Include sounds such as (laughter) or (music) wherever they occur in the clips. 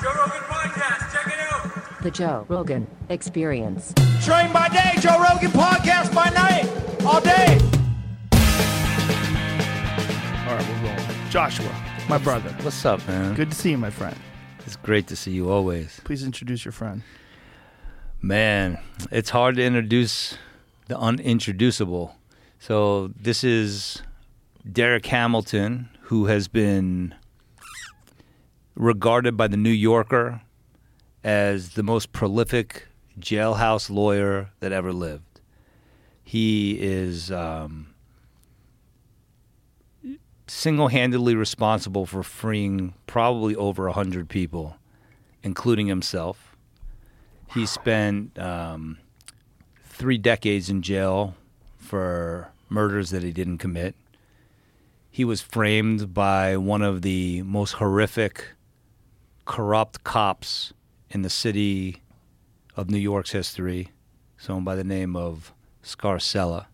Joe Rogan Podcast. Check it out. The Joe Rogan Experience. Train by day, Joe Rogan podcast by night, all day. All right, we're rolling. Joshua, my brother. What's up, man? Good to see you, my friend. It's great to see you always. Please introduce your friend. Man, it's hard to introduce the unintroducible. So, this is Derrick Hamilton, who has been regarded by the New Yorker as the most prolific jailhouse lawyer that ever lived. He is um, single handedly responsible for freeing probably over 100 people, including himself. He spent um, three decades in jail for murders that he didn't commit. He was framed by one of the most horrific, corrupt cops in the city of New York's history, someone by the name of Scarcella.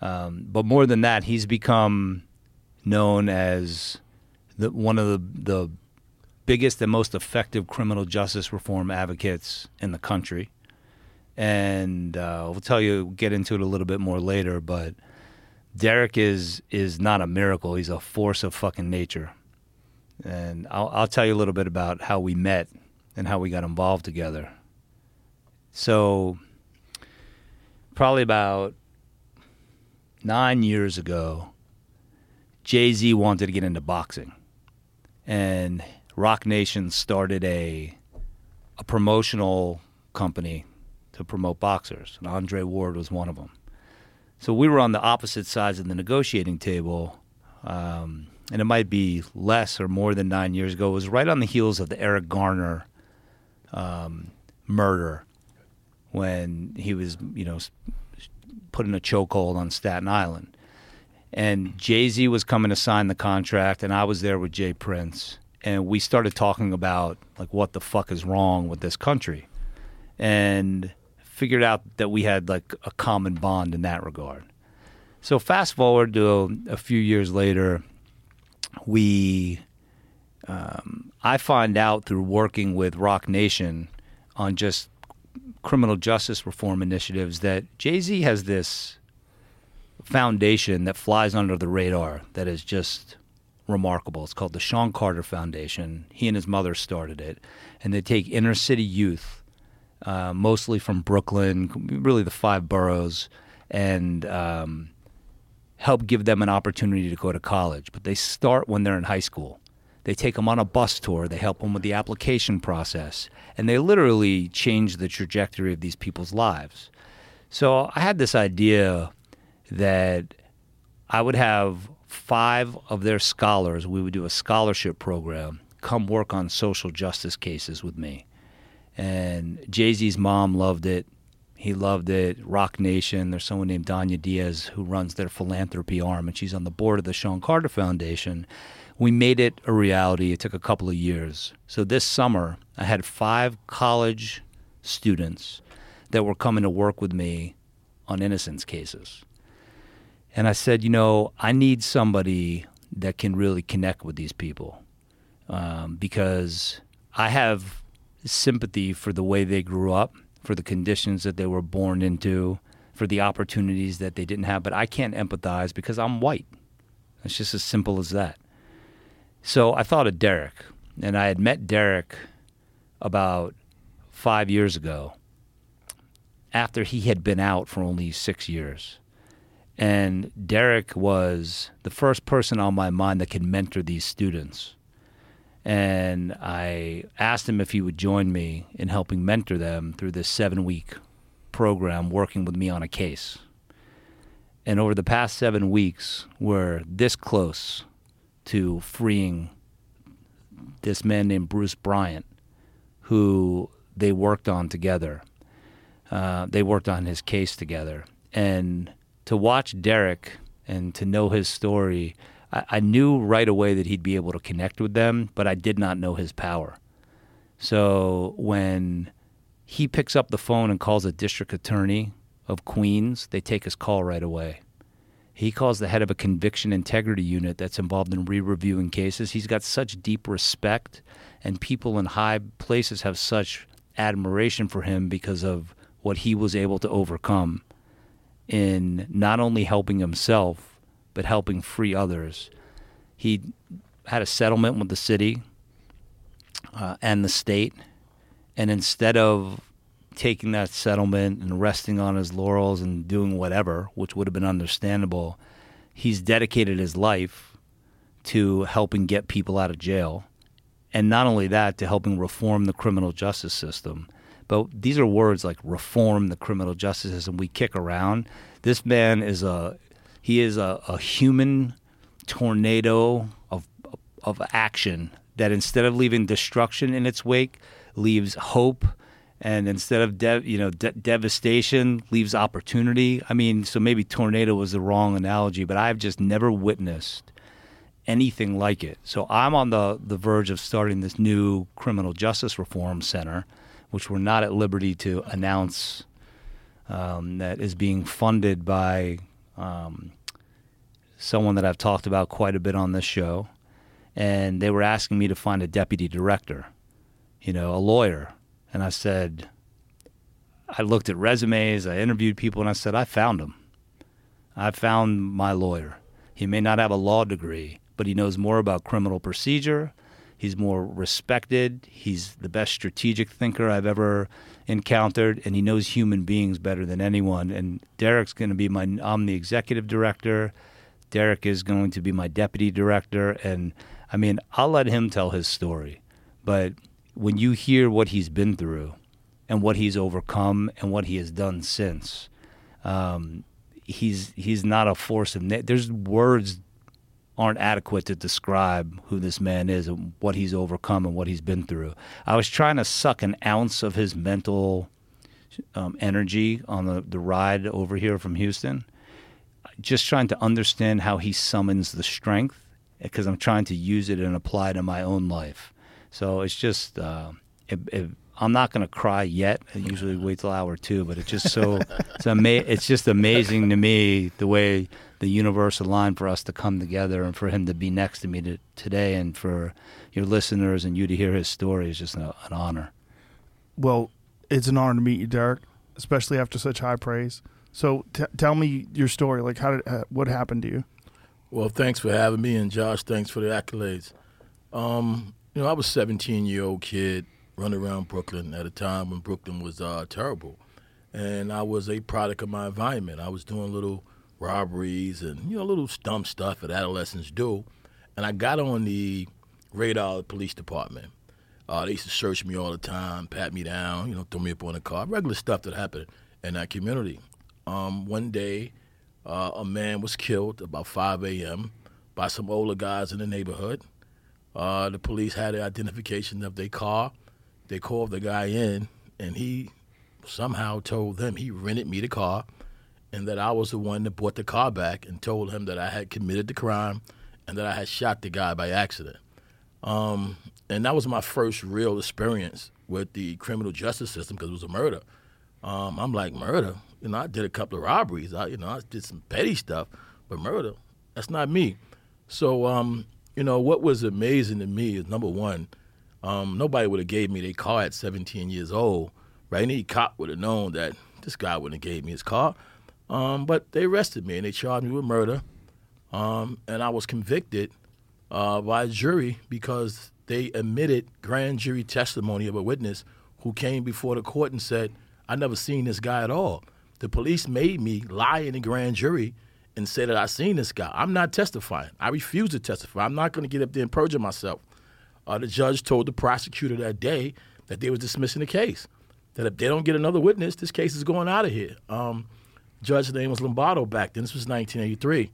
Um, but more than that, he's become known as the, one of the, the biggest and most effective criminal justice reform advocates in the country. And uh, we'll tell you, get into it a little bit more later. But Derrick is is not a miracle; he's a force of fucking nature. And I'll, I'll tell you a little bit about how we met and how we got involved together. So, probably about nine years ago, Jay Z wanted to get into boxing, and Roc Nation started a a promotional company to promote boxers, and Andre Ward was one of them. So we were on the opposite sides of the negotiating table, um, and it might be less or more than nine years ago. Was right on the heels of the Eric Garner um, murder, when he was, you know, put in a chokehold on Staten Island. And Jay Z was coming to sign the contract, and I was there with Jay Prince, and we started talking about like what the fuck is wrong with this country, and figured out that we had like a common bond in that regard. So fast forward to a few years later, we um, I find out through working with Roc Nation on just criminal justice reform initiatives that Jay Z has this foundation that flies under the radar that is just remarkable. It's called the Shawn Carter Foundation. He and his mother started it, and they take inner city youth, uh, mostly from Brooklyn, really the five boroughs, and um, help give them an opportunity to go to college. But they start when they're in high school. They take them on a bus tour. They help them with the application process, and they literally change the trajectory of these people's lives. So I had this idea that I would have five of their scholars, we would do a scholarship program, come work on social justice cases with me. And Jay Z's mom loved it. He loved it. Roc Nation, there's someone named Dania Diaz who runs their philanthropy arm, and she's on the board of the Shawn Carter Foundation. We made it a reality. It took a couple of years. So this summer, I had five college students that were coming to work with me on innocence cases. And I said, you know, I need somebody that can really connect with these people um, because I have sympathy for the way they grew up, for the conditions that they were born into, for the opportunities that they didn't have. But I can't empathize because I'm white. It's just as simple as that. So I thought of Derrick, and I had met Derrick about five years ago after he had been out for only six years. And Derrick was the first person on my mind that could mentor these students. And I asked him if he would join me in helping mentor them through this seven week program, working with me on a case. And over the past seven weeks, we're this close to freeing this man named Bruce Bryant, who they worked on together. Uh, they worked on his case together. And to watch Derrick and to know his story, I, I, knew right away that he'd be able to connect with them, but I did not know his power. So when he picks up the phone and calls a district attorney of Queens, they take his call right away. He calls the head of a conviction integrity unit that's involved in re reviewing cases. He's got such deep respect and people in high places have such admiration for him because of what he was able to overcome in not only helping himself but helping free others. He had a settlement with the city uh, and the state, and instead of taking that settlement and resting on his laurels and doing whatever, which would have been understandable, he's dedicated his life to helping get people out of jail. And not only that, to helping reform the criminal justice system. But these are words like reform the criminal justice system we kick around. This man is a he is a, a human tornado of of action that instead of leaving destruction in its wake, leaves hope, and instead of de- you know de- devastation, leaves opportunity. I mean, so maybe tornado was the wrong analogy, but I've just never witnessed anything like it. So I'm on the the verge of starting this new criminal justice reform center, which we're not at liberty to announce. Um, that is being funded by um, someone that I've talked about quite a bit on this show and they were asking me to find a deputy director, you know, a lawyer. And I said, I looked at resumes, I interviewed people, and I said, I found him. I found my lawyer. He may not have a law degree, but he knows more about criminal procedure. He's more respected. He's the best strategic thinker I've ever encountered, and he knows human beings better than anyone. And Derrick's going to be my, I'm the executive director. Derrick is going to be my deputy director. And I mean, I'll let him tell his story, but when you hear what he's been through and what he's overcome and what he has done since, um, he's he's not a force of. Na- There's words aren't adequate to describe who this man is and what he's overcome and what he's been through. I was trying to suck an ounce of his mental um, energy on the, the ride over here from Houston, just trying to understand how he summons the strength because I'm trying to use it and apply to my own life. So it's just, uh, it, it, I'm not going to cry yet. I usually wait till hour two, but it's just so, it's, ama- it's just amazing to me the way the universe aligned for us to come together and for him to be next to me to, today and for your listeners and you to hear his story is just an, an honor. Well, it's an honor to meet you, Derrick, especially after such high praise. So t- tell me your story. Like, how did uh, what happened to you? Well, thanks for having me, and Josh, thanks for the accolades. Um, you know, I was a 17 year old kid running around Brooklyn at a time when Brooklyn was uh, terrible, and I was a product of my environment. I was doing little robberies and you know little dumb stuff that adolescents do, and I got on the radar of the police department. Uh, they used to search me all the time, pat me down, you know, throw me up on a car, regular stuff that happened in that community. Um, one day, uh, a man was killed about 5 a.m. by some older guys in the neighborhood. Uh, the police had the identification of their car. They called the guy in, and he somehow told them he rented me the car and that I was the one that brought the car back and told him that I had committed the crime and that I had shot the guy by accident. Um, and that was my first real experience with the criminal justice system because it was a murder. Um, I'm like, murder? You know, I did a couple of robberies. I, you know, I did some petty stuff, but murder, that's not me. So, um, you know, what was amazing to me is number one, um, nobody would have gave me their car at 17 years old, right? Any cop would have known that this guy wouldn't have gave me his car. Um, but they arrested me and they charged me with murder, um, and I was convicted uh, by a jury because they admitted grand jury testimony of a witness who came before the court and said, "I never seen this guy at all." The police made me lie in the grand jury and say that I seen this guy. I'm not testifying. I refuse to testify. I'm not going to get up there and perjure myself. Uh, the judge told the prosecutor that day that they was dismissing the case. That if they don't get another witness, this case is going out of here. Um, judge's name was Lombardo back then. This was 1983.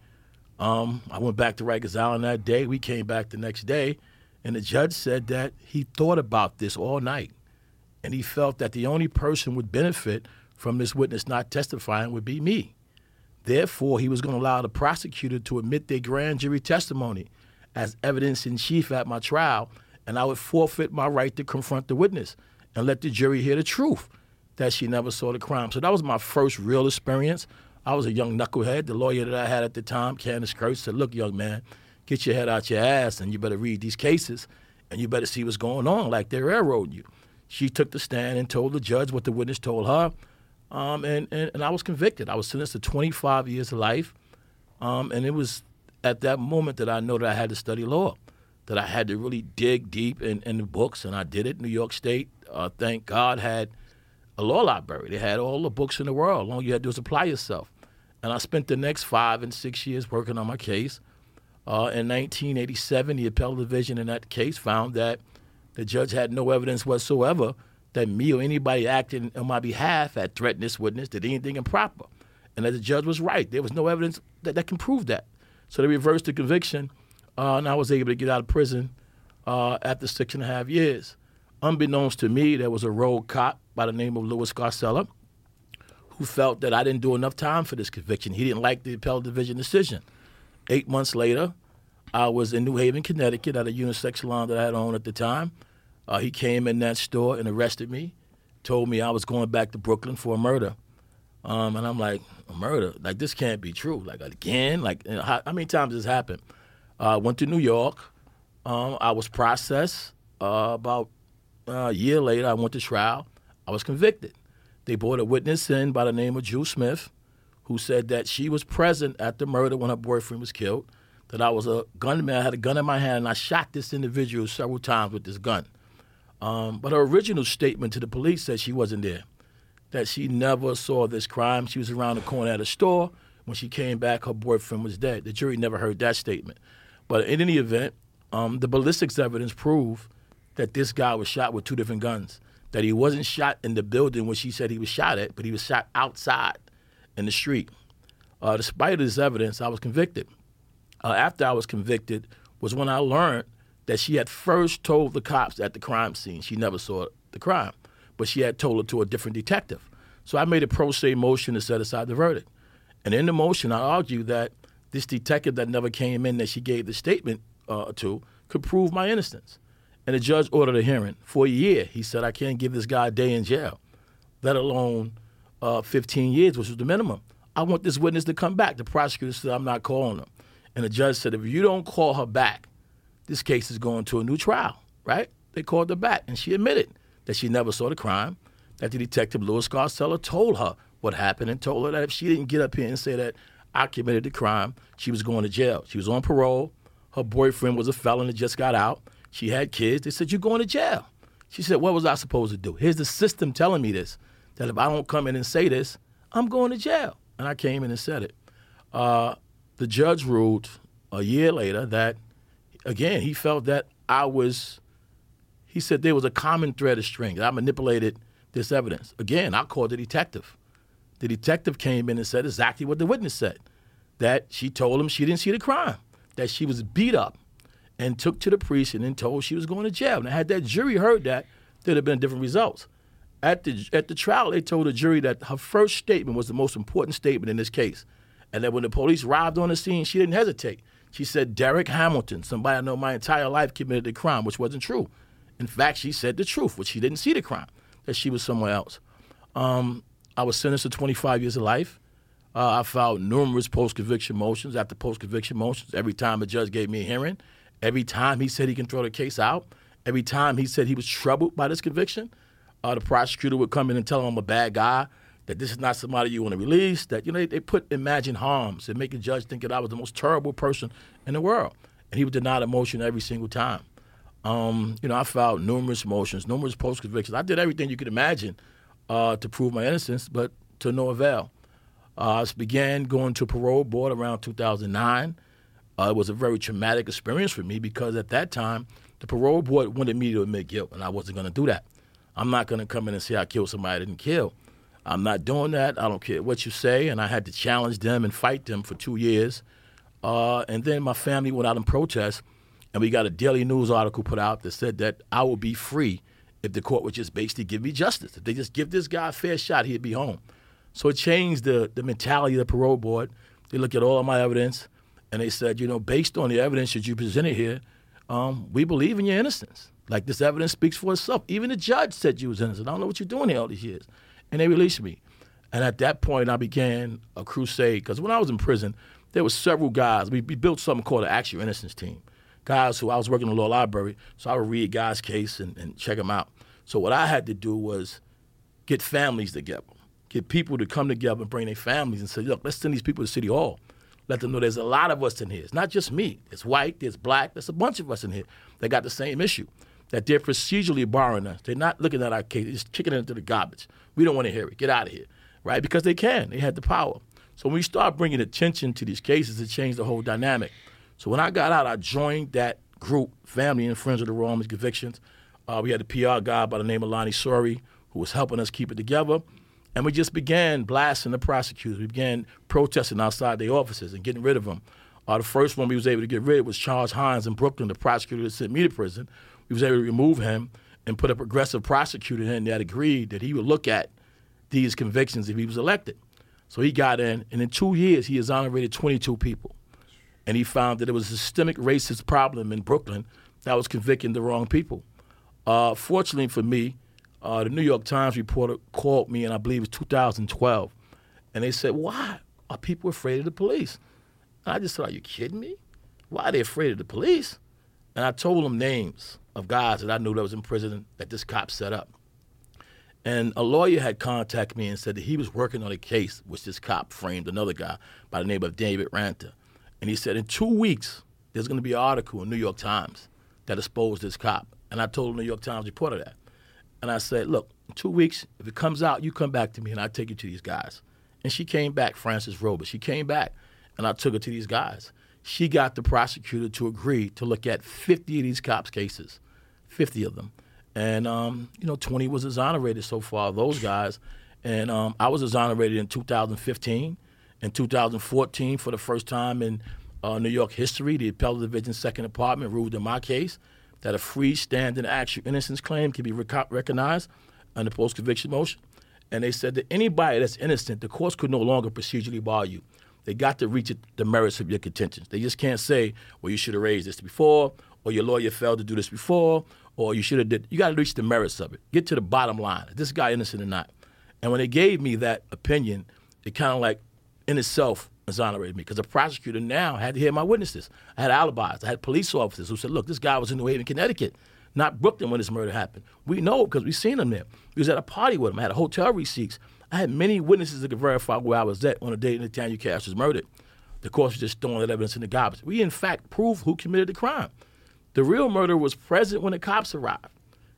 Um, I went back to Rikers Island that day. We came back the next day, and the judge said that he thought about this all night, and he felt that the only person would benefit from this witness not testifying would be me. Therefore, he was going to allow the prosecutor to admit their grand jury testimony as evidence in chief at my trial, and I would forfeit my right to confront the witness and let the jury hear the truth that she never saw the crime. So that was my first real experience. I was a young knucklehead. The lawyer that I had at the time, Candace Kurtz, said, Look, young man, get your head out your ass and you better read these cases. and you better see what's going on, like they're railroading you. She took the stand and told the judge what the witness told her, um, and, and, and I was convicted. I was sentenced to 25 years of life, um, and it was at that moment that I know that I had to study law, that I had to really dig deep in, in the books, and I did it. New York State, uh, thank God, had a law library. They had all the books in the world. All you had to do was apply yourself. And I spent the next five and six years working on my case. Uh, in 1987, the appellate division in that case found that the judge had no evidence whatsoever that me or anybody acting on my behalf had threatened this witness, did anything improper. And that the judge was right. There was no evidence that, that can prove that. So they reversed the conviction, uh, and I was able to get out of prison uh, after six and a half years. Unbeknownst to me, there was a rogue cop by the name of Louis Scarcella who felt that I didn't do enough time for this conviction. He didn't like the appellate division decision. Eight months later, I was in New Haven, Connecticut at a unisex salon that I had owned at the time. Uh, he came in that store and arrested me, told me I was going back to Brooklyn for a murder. Um, and I'm like, a murder? Like, this can't be true. Like, again? Like, you know, how, how, many times has this happened? I uh, went to New York. Um, I was processed. Uh, about a year later, I went to trial. I was convicted. They brought a witness in by the name of Jewel Smith, who said that she was present at the murder when her boyfriend was killed, that I was a gunman, I had a gun in my hand, and I shot this individual several times with this gun. Um, but her original statement to the police said she wasn't there, that she never saw this crime. She was around the corner at a store. When she came back, her boyfriend was dead. The jury never heard that statement. But in any event, um, the ballistics evidence proved that this guy was shot with two different guns that he wasn't shot in the building where she said he was shot at, but he was shot outside in the street. Uh, despite this evidence, I was convicted. Uh, after I was convicted was when I learned that she had first told the cops at the crime scene she never saw the crime, but she had told it to a different detective. So I made a pro se motion to set aside the verdict. And in the motion, I argued that this detective that never came in that she gave the statement uh, to could prove my innocence. And the judge ordered a hearing for a year. He said, I can't give this guy a day in jail, let alone uh, 15 years, which was the minimum. I want this witness to come back. The prosecutor said, I'm not calling her. And the judge said, if you don't call her back, this case is going to a new trial, right? They called her back, and she admitted that she never saw the crime, that the detective Louis Scarcella told her what happened and told her that if she didn't get up here and say that I committed the crime, she was going to jail. She was on parole. Her boyfriend was a felon that just got out. She had kids. They said, You're going to jail. She said, What was I supposed to do? Here's the system telling me this that if I don't come in and say this, I'm going to jail. And I came in and said it. Uh, the judge ruled a year later that, again, he felt that I was, he said there was a common thread of strings. I manipulated this evidence. Again, I called the detective. The detective came in and said exactly what the witness said that she told him she didn't see the crime, that she was beat up, and took to the precinct and then told she was going to jail. Now, had that jury heard that, there'd have been different results. At the, at the trial, they told the jury that her first statement was the most important statement in this case. And that when the police arrived on the scene, she didn't hesitate. She said, Derrick Hamilton, somebody I know my entire life, committed the crime, which wasn't true. In fact, she said the truth, which she didn't see the crime, that she was somewhere else. Um, I was sentenced to 25 years of life. Uh, I filed numerous post conviction motions after post conviction motions. Every time a judge gave me a hearing, Every time he said he can throw the case out, every time he said he was troubled by this conviction, uh, the prosecutor would come in and tell him I'm a bad guy, that this is not somebody you want to release, that, you know, they, they put imagined harms and make a judge think that I was the most terrible person in the world. And he would deny the motion every single time. Um, you know, I filed numerous motions, numerous post convictions. I did everything you could imagine uh, to prove my innocence, but to no avail. Uh, I began going to parole board around 2009. Uh, it was a very traumatic experience for me because at that time, the parole board wanted me to admit guilt, and I wasn't going to do that. I'm not going to come in and say I killed somebody I didn't kill. I'm not doing that. I don't care what you say. And I had to challenge them and fight them for two years. Uh, and then my family went out in protest, and we got a Daily News article put out that said that I would be free if the court would just basically give me justice. If they just give this guy a fair shot, he'd be home. So it changed the, the mentality of the parole board. They looked at all of my evidence and they said, you know, based on the evidence that you presented here, um, we believe in your innocence. Like this evidence speaks for itself. Even the judge said you was innocent. I don't know what you're doing here all these years. And they released me. And at that point, I began a crusade because when I was in prison, there were several guys. We, we built something called the Actual Innocence Team. guys who I was working in the law library, so I would read guys' case and, and check them out. So what I had to do was get families together, get people to come together and bring their families and say, look, let's send these people to City Hall. Let them know there's a lot of us in here. It's not just me. It's white, there's black, there's a bunch of us in here that got the same issue. That they're procedurally barring us. They're not looking at our case, they're just kicking it into the garbage. We don't want to hear it. Get out of here. Right? Because they can. They had the power. So when we start bringing attention to these cases, it changed the whole dynamic. So when I got out, I joined that group, Family and Friends of the Romans Convictions. Uh, we had a PR guy by the name of Lonnie Soury who was helping us keep it together. And we just began blasting the prosecutors. We began protesting outside their offices and getting rid of them. Uh, the first one we was able to get rid of was Charles Hynes in Brooklyn, the prosecutor that sent me to prison. We was able to remove him and put a progressive prosecutor in that agreed that he would look at these convictions if he was elected. So he got in, and in two years, he exonerated 22 people. And he found that it was a systemic racist problem in Brooklyn that was convicting the wrong people. Uh, fortunately for me, uh, the New York Times reporter called me, and I believe it was 2012, and they said, "Why are people afraid of the police?" And I just said, "Are you kidding me? Why are they afraid of the police?" And I told them names of guys that I knew that was in prison that this cop set up. And a lawyer had contacted me and said that he was working on a case which this cop framed another guy by the name of David Ranta. And he said, in two weeks, there's going to be an article in New York Times that exposed this cop. And I told the New York Times reporter that. And I said, look, two weeks, if it comes out, you come back to me and I'll take you to these guys. And she came back, Frances Robles. She came back and I took her to these guys. She got the prosecutor to agree to look at 50 of these cops' cases, 50 of them. And, um, you know, 20 was exonerated so far, those guys. And um, I was exonerated in 2015. In 2014, for the first time in uh, New York history, the Appellate Division Second Department ruled in my case that a freestanding actual innocence claim can be rec- recognized under post conviction motion. And they said that anybody that's innocent, the courts could no longer procedurally bar you. They got to reach the merits of your contentions. They just can't say, well, you should have raised this before, or your lawyer failed to do this before, or you should have did. You got to reach the merits of it. Get to the bottom line. Is this guy innocent or not? And when they gave me that opinion, it kind of like, in itself, exonerated me because the prosecutor now had to hear my witnesses. I had alibis. I had police officers who said, look, this guy was in New Haven, Connecticut, not Brooklyn when this murder happened. We know because we've seen him there. He was at a party with him. I had hotel receipts. I had many witnesses that could verify where I was at on the day Nathaniel Cash was murdered. The court was just throwing that evidence in the garbage. We, in fact, proved who committed the crime. The real murderer was present when the cops arrived.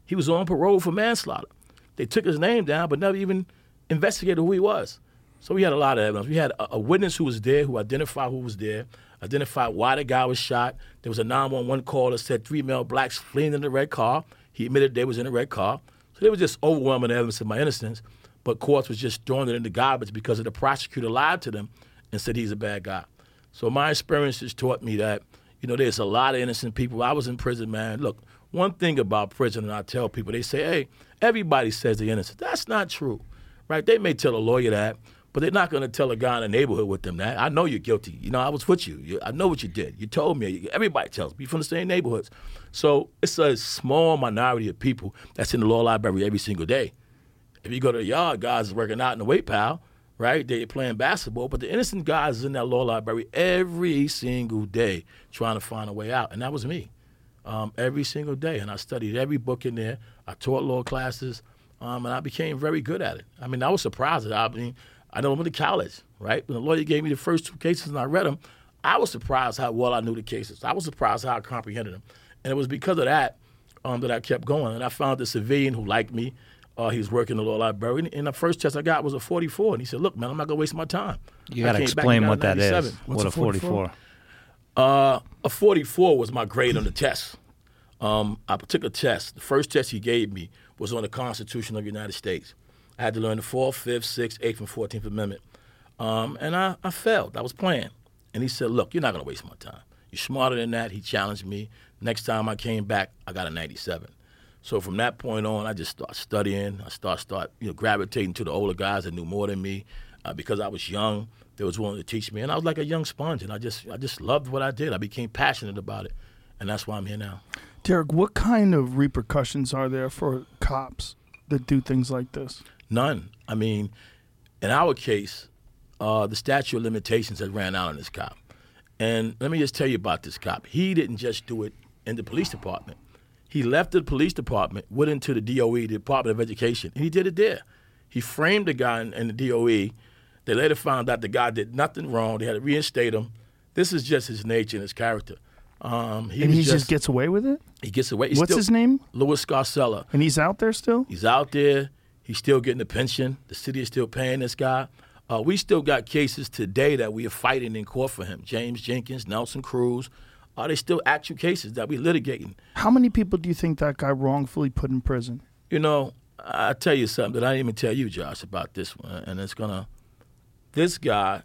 He was on parole for manslaughter. They took his name down, but never even investigated who he was. So we had a lot of evidence. We had a, a, witness who was there, who identified who was there, identified why the guy was shot. There was a 911 call that said three male blacks fleeing in the red car. He admitted they was in the red car. So there was just overwhelming evidence of my innocence. But courts was just throwing it in the garbage because of the prosecutor lied to them and said he's a bad guy. So my experiences taught me that, you know, there's a lot of innocent people. I was in prison, man. Look, one thing about prison, and I tell people, they say, hey, everybody says they're innocent. That's not true, right? They may tell a lawyer that, but they're not going to tell a guy in the neighborhood with them that. I know you're guilty. You know, I was with you. you I know what you did. You told me. Everybody tells me. You're from the same neighborhoods. So it's a small minority of people that's in the law library every single day. If you go to the yard, guys is working out in the weight pile, right? They're playing basketball, but the innocent guys is in that law library every single day trying to find a way out. And that was me. Um, every single day. And I studied every book in there. I taught law classes, um, and I became very good at it. I mean, I was surprised. I mean, I know I went to college, right? When the lawyer gave me the first two cases and I read them, I was surprised how well I knew the cases. I was surprised how I comprehended them. And it was because of that um, that I kept going. And I found the civilian who liked me. Uh, he was working in the law library. And the first test I got was a 44. And he said, Look, man, I'm not going to waste my time. You got to explain what that is. What's what a a 44? Uh, a 44 was my grade on the test. Um, I took a test. The first test he gave me was on the Constitution of the United States. I had to learn the 4th, 5th, 6th, 8th, and 14th Amendment. Um, and I, I failed. I was playing. And he said, Look, you're not to waste my time. You're smarter than that. He challenged me. Next time I came back, I got a 97. So from that point on, I just started studying. I start start you know gravitating to the older guys that knew more than me, uh, because I was young. They was willing to teach me, and I was like a young sponge, and I just I just loved what I did. I became passionate about it, and that's why I'm here now. Derrick, what kind of repercussions are there for cops that do things like this? None. I mean, in our case, uh, the statute of limitations had ran out on this cop. And let me just tell you about this cop. He didn't just do it in the police department. He left the police department, went into the DOE, the Department of Education, and he did it there. He framed the guy in, in the DOE. They later found out the guy did nothing wrong. They had to reinstate him. This is just his nature and his character. Um, he and he just, gets away with it. he gets away. He's What's still- his name? Louis Scarcella. And he's out there still. He's out there. He's still getting a pension. The city is still paying this guy. Uh, we still got cases today that we are fighting in court for him. James Jenkins, Nelson Cruz. Are they still actual cases that we're litigating? How many people do you think that guy wrongfully put in prison? You know, I tell you something that I didn't even tell you, Josh, about this one, and it's gonna. This guy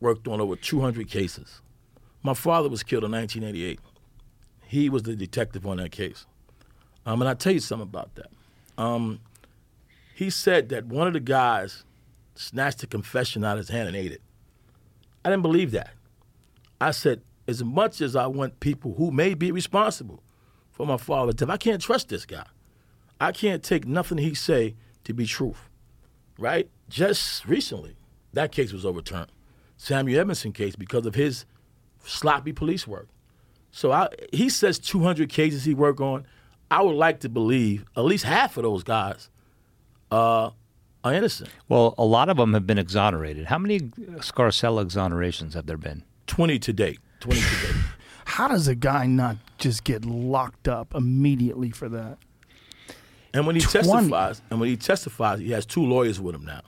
worked on over 200 cases. My father was killed in 1988. He was the detective on that case. Um, and I tell you something about that. Um, he said that one of the guys snatched the confession out of his hand and ate it. I didn't believe that. I said, as much as I want people who may be responsible for my father's death, I can't trust this guy. I can't take nothing he say to be truth, right? Just recently, that case was overturned. Samuel Edmondson case because of his sloppy police work. So I, he says 200 cases he worked on. I would like to believe at least half of those guys uh, are innocent. Well, a lot of them have been exonerated. How many Scarcella exonerations have there been? 20 to date. 20 to date. (laughs) How does a guy not just get locked up immediately for that? And when he 20. testifies, and when he testifies, he has two lawyers with him now,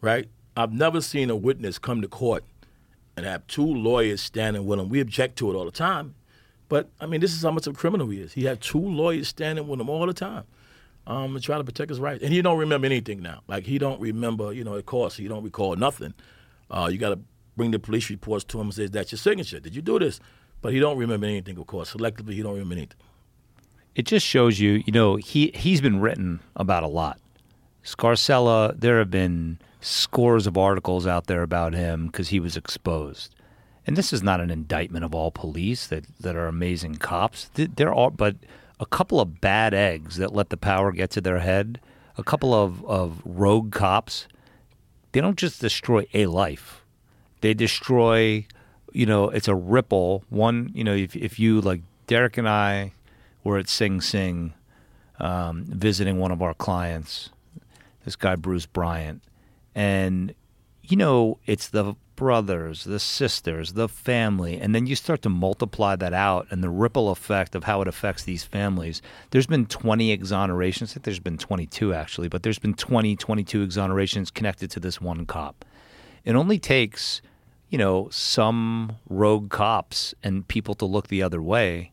right? I've never seen a witness come to court and have two lawyers standing with him. We object to it all the time, but I mean, this is how much of a criminal he is. He had two lawyers standing with him all the time, um, to try to protect his rights. And he don't remember anything now. Like he don't remember, you know, of course, he don't recall nothing. Uh, you got to bring the police reports to him and say, "That's your signature. Did you do this?" But he don't remember anything. Of course, selectively, he don't remember anything. It just shows you, you know, he he's been written about a lot. Scarcella, there have been scores of articles out there about him because he was exposed. And this is not an indictment of all police that, that are amazing cops. There are, but a couple of bad eggs that let the power get to their head, a couple of, of rogue cops, they don't just destroy a life. They destroy, you know, it's a ripple. One, you know, if, if you, like Derrick and I were at Sing Sing um, visiting one of our clients, this guy, Bruce Bryant. And, you know, it's the brothers, the sisters, the family. And then you start to multiply that out and the ripple effect of how it affects these families. There's been 20 exonerations. I think there's been 22 actually, but there's been 20, 22 exonerations connected to this one cop. It only takes, you know, some rogue cops and people to look the other way.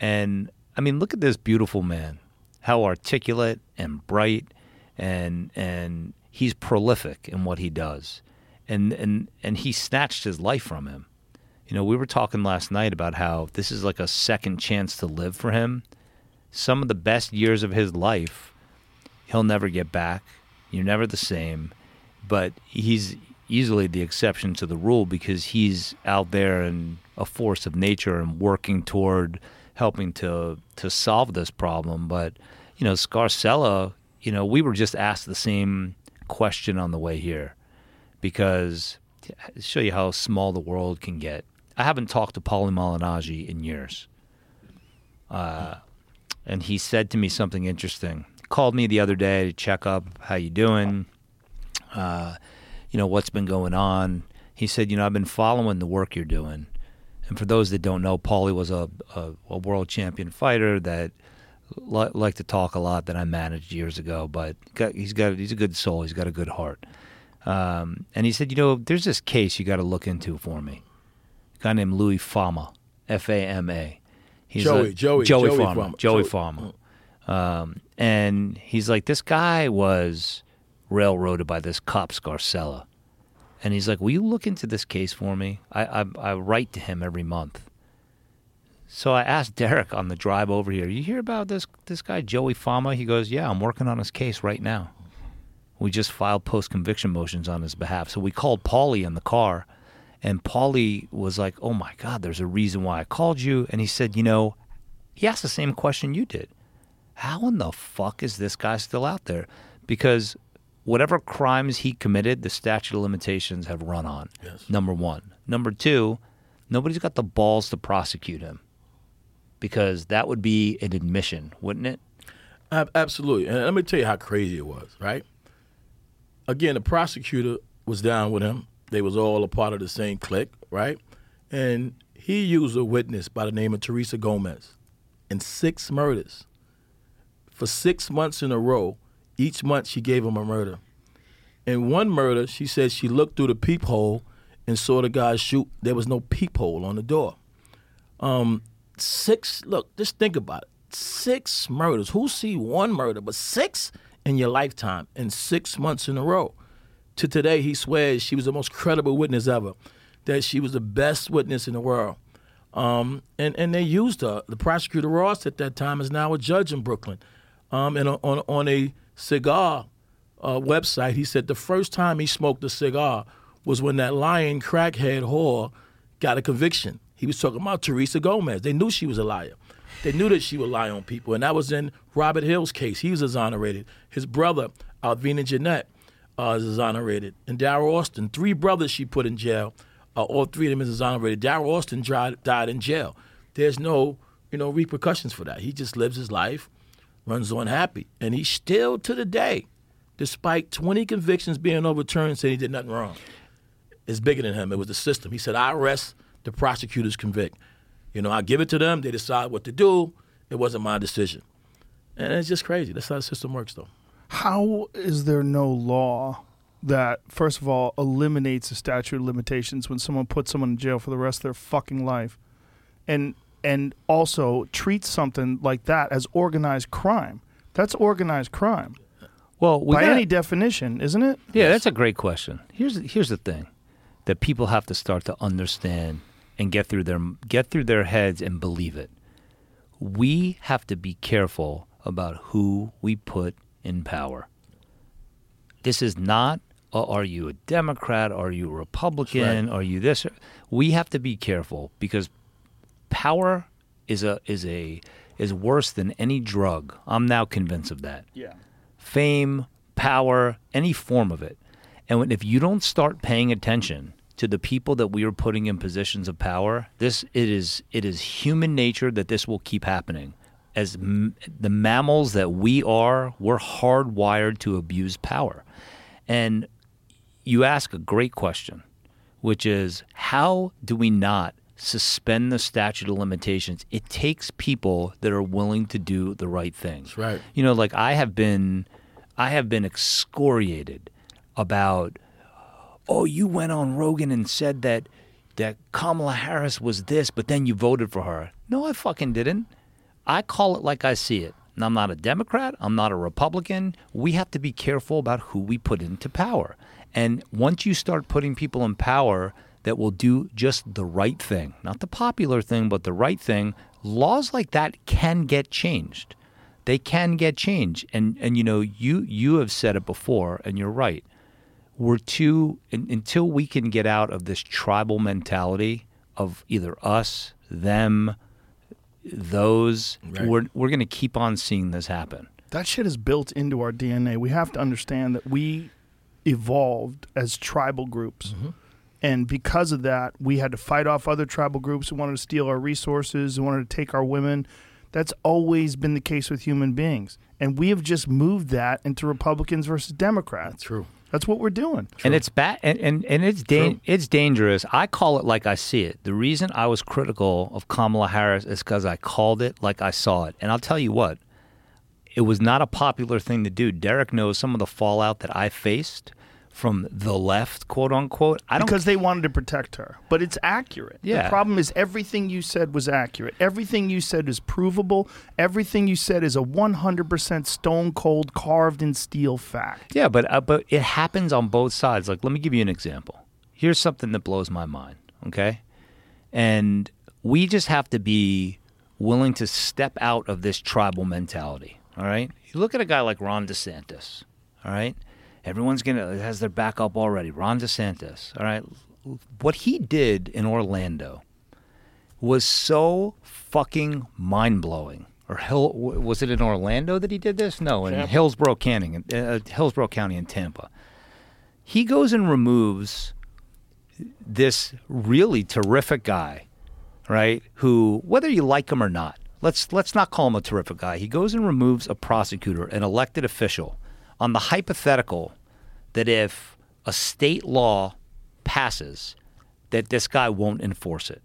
And I mean, look at this beautiful man. How articulate and bright and and he's prolific in what he does. And and and he snatched his life from him. You know, we were talking last night about how this is like a second chance to live for him. Some of the best years of his life he'll never get back. You're never the same. But he's easily the exception to the rule because he's out there and a force of nature and working toward helping to to solve this problem. But you know, Scarcella, you know, we were just asked the same question on the way here because show you how small the world can get. I haven't talked to Paulie Malignaggi in years. Uh, and he said to me something interesting. Called me the other day to check up how you doing, uh, you know what's been going on. He said, you know, I've been following the work you're doing, and for those that don't know, Paulie was a, a, a world champion fighter that li- liked to talk a lot that I managed years ago. But got, he's got he's a good soul. He's got a good heart. Um, and he said, you know, there's this case you got to look into for me. A guy named Louis Fama, F A M A. He's Joey, a- Joey, Joey, Joey Fama, Fama. Joey Joey- Fama. Um, and he's like, this guy was railroaded by this cop Scarcella. And he's like, will you look into this case for me? I, I, I write to him every month. So I asked Derrick on the drive over here, you hear about this this guy Joey Fama? He goes, yeah, I'm working on his case right now. We just filed post conviction motions on his behalf. So we called Paulie in the car, and Paulie was like, oh my God, there's a reason why I called you. And he said, you know, he asked the same question you did. How in the fuck is this guy still out there? Because whatever crimes he committed, the statute of limitations have run on. Yes. Number one. Number two, nobody's got the balls to prosecute him. because that would be an admission, wouldn't it? Absolutely. And let me tell you how crazy it was, right? Again, the prosecutor was down with him. They was all a part of the same clique, right? And he used a witness by the name of Teresa Gomez in six murders. For six months in a row, each month she gave him a murder. In one murder, she said she looked through the peephole and saw the guy shoot. There was no peephole on the door. Um, six. Look, just think about it. Six murders. Who see one murder, but six in your lifetime in six months in a row? To today, he swears she was the most credible witness ever. That she was the best witness in the world. Um, and and they used her. The prosecutor Ross at that time is now a judge in Brooklyn. Um, and on on, a cigar uh, website, he said the first time he smoked a cigar was when that lying crackhead whore got a conviction. He was talking about Teresa Gomez. They knew she was a liar. They knew that she would lie on people, and that was in Robert Hill's case. He was exonerated. His brother, Alvena Jennette, uh, is exonerated, and Daryl Austin. Three brothers she put in jail. Uh, all three of them is exonerated. Daryl Austin died, died in jail. There's no, you know, repercussions for that. He just lives his life, runs on happy, and he still to the day, despite 20 convictions being overturned, saying he did nothing wrong. It's bigger than him. It was the system. He said, "I arrest, the prosecutors convict." You know, I give it to them. They decide what to do. It wasn't my decision, and it's just crazy. That's how the system works, though. How is there no law that, first of all, eliminates the statute of limitations when someone puts someone in jail for the rest of their fucking life, and and also treats something like that as organized crime? That's organized crime Well, we by gotta- any definition, isn't it? Yeah, that's a great question. Here's here's the thing that people have to start to understand and get through their get through their heads and believe it. We have to be careful about who we put in power. This is not are you a Democrat? Are you a Republican? Are you this? We have to be careful because power is a is a is worse than any drug. I'm now convinced of that Yeah. fame, power, any form of it. And when, if you don't start paying attention to the people that we are putting in positions of power, this it is it is human nature that this will keep happening. As m- the mammals that we are, we're hardwired to abuse power. And you ask a great question, which is how do we not suspend the statute of limitations? It takes people that are willing to do the right thing. That's right. You know, like I have been I have been excoriated about oh, you went on Rogan and said that that Kamala Harris was this, but then you voted for her. No, I fucking didn't. I call it like I see it. And I'm not a Democrat. I'm not a Republican. We have to be careful about who we put into power. And once you start putting people in power that will do just the right thing, not the popular thing, but the right thing, laws like that can get changed. They can get changed. And and you know, you you have said it before and you're right we're too un, until we can get out of this tribal mentality of either us, them, those. Right. We're we're going to keep on seeing this happen. that shit is built into our DNA. We have to understand that we evolved as tribal groups. Mm-hmm. And because of that, we had to fight off other tribal groups who wanted to steal our resources, who wanted to take our women. That's always been the case with human beings. And we have just moved that into Republicans versus Democrats. True. That's what we're doing. And it's bad, and, and, and it's True. it's dangerous. I call it like I see it. The reason I was critical of Kamala Harris is because I called it like I saw it. And I'll tell you what, it was not a popular thing to do. Derrick knows some of the fallout that I faced from the left, quote unquote. I don't because they wanted to protect her. But it's accurate. Yeah. The problem is everything you said was accurate. Everything you said is provable. Everything you said is a 100% stone cold carved in steel fact. Yeah, but uh, but it happens on both sides. Like, let me give you an example. Here's something that blows my mind. Okay, and we just have to be willing to step out of this tribal mentality. All right. You look at a guy like Ron DeSantis. All right. Everyone's gonna has their back up already. Ron DeSantis. All right. What he did in Orlando was so fucking mind blowing. Or Hill, was it in Orlando that he did this? No, in Hillsborough County, uh, Hillsborough County in Tampa. He goes and removes this really terrific guy, right? Who, whether you like him or not, let's let's not call him a terrific guy. He goes and removes a prosecutor, an elected official, on the hypothetical that if a state law passes, that this guy won't enforce it.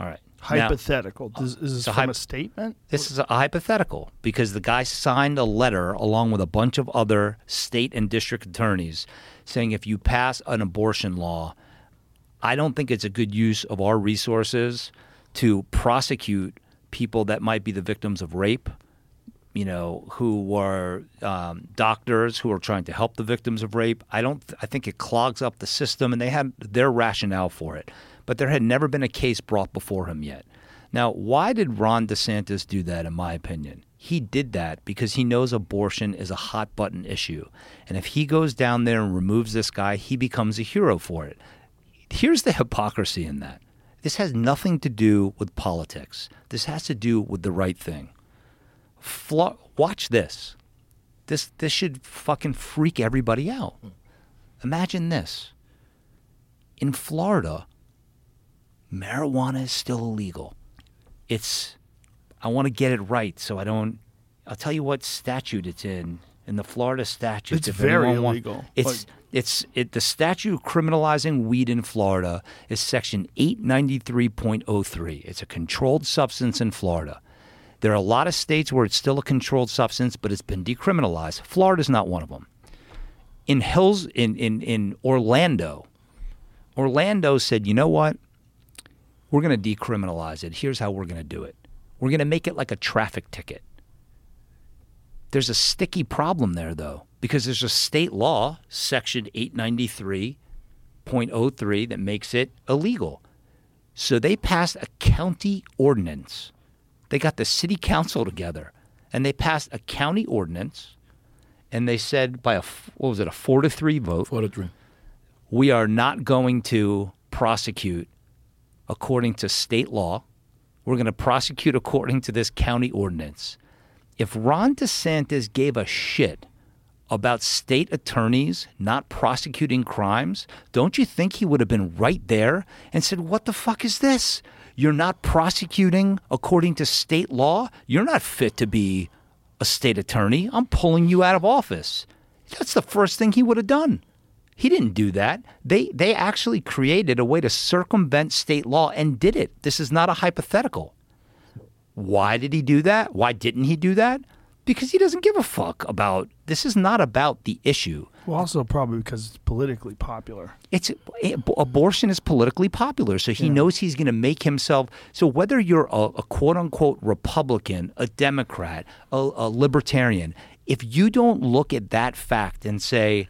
All right. Hypothetical. Does, is this a from hyp- a statement? this is a hypothetical because the guy signed a letter along with a bunch of other state and district attorneys saying if you pass an abortion law, I don't think it's a good use of our resources to prosecute people that might be the victims of rape, you know, who were um, doctors who are trying to help the victims of rape. I don't. I think it clogs up the system, and they had their rationale for it. But there had never been a case brought before him yet. Now, why did Ron DeSantis do that? In my opinion, he did that because he knows abortion is a hot button issue, and if he goes down there and removes this guy, he becomes a hero for it. Here's the hypocrisy in that. This has nothing to do with politics. This has to do with the right thing. Fla- watch this. This this should fucking freak everybody out. Imagine this. In Florida, marijuana is still illegal. It's I want to get it right so I don't I'll tell you what statute it's in. In the Florida statute, It's very illegal, It's it's it the statute criminalizing weed in Florida is section 893.03. It's a controlled substance in Florida. There are a lot of states where it's still a controlled substance, but it's been decriminalized. Florida's not one of them. In Hills in in, in Orlando, Orlando said, you know what? We're going to decriminalize it. Here's how we're going to do it. We're going to make it like a traffic ticket. There's a sticky problem there, though, because there's a state law, Section 893.03, that makes it illegal. So they passed a county ordinance. They got the city council together and they passed a county ordinance and they said by a what was it, a four to three vote, Four to three. we are not going to prosecute according to state law. We're going to prosecute according to this county ordinance. If Ron DeSantis gave a shit about state attorneys not prosecuting crimes, don't you think he would have been right there and said, What the fuck is this? You're not prosecuting according to state law? You're not fit to be a state attorney. I'm pulling you out of office. That's the first thing he would have done. He didn't do that. They they actually created a way to circumvent state law and did it. This is not a hypothetical. Why did he do that? Why didn't he do that? Because he doesn't give a fuck about this is not about the issue. Well, also probably because it's politically popular. It's eh, abortion is politically popular, so he knows he's going to make himself. So whether you're a, a quote unquote Republican, a Democrat, a, a libertarian, if you don't look at that fact and say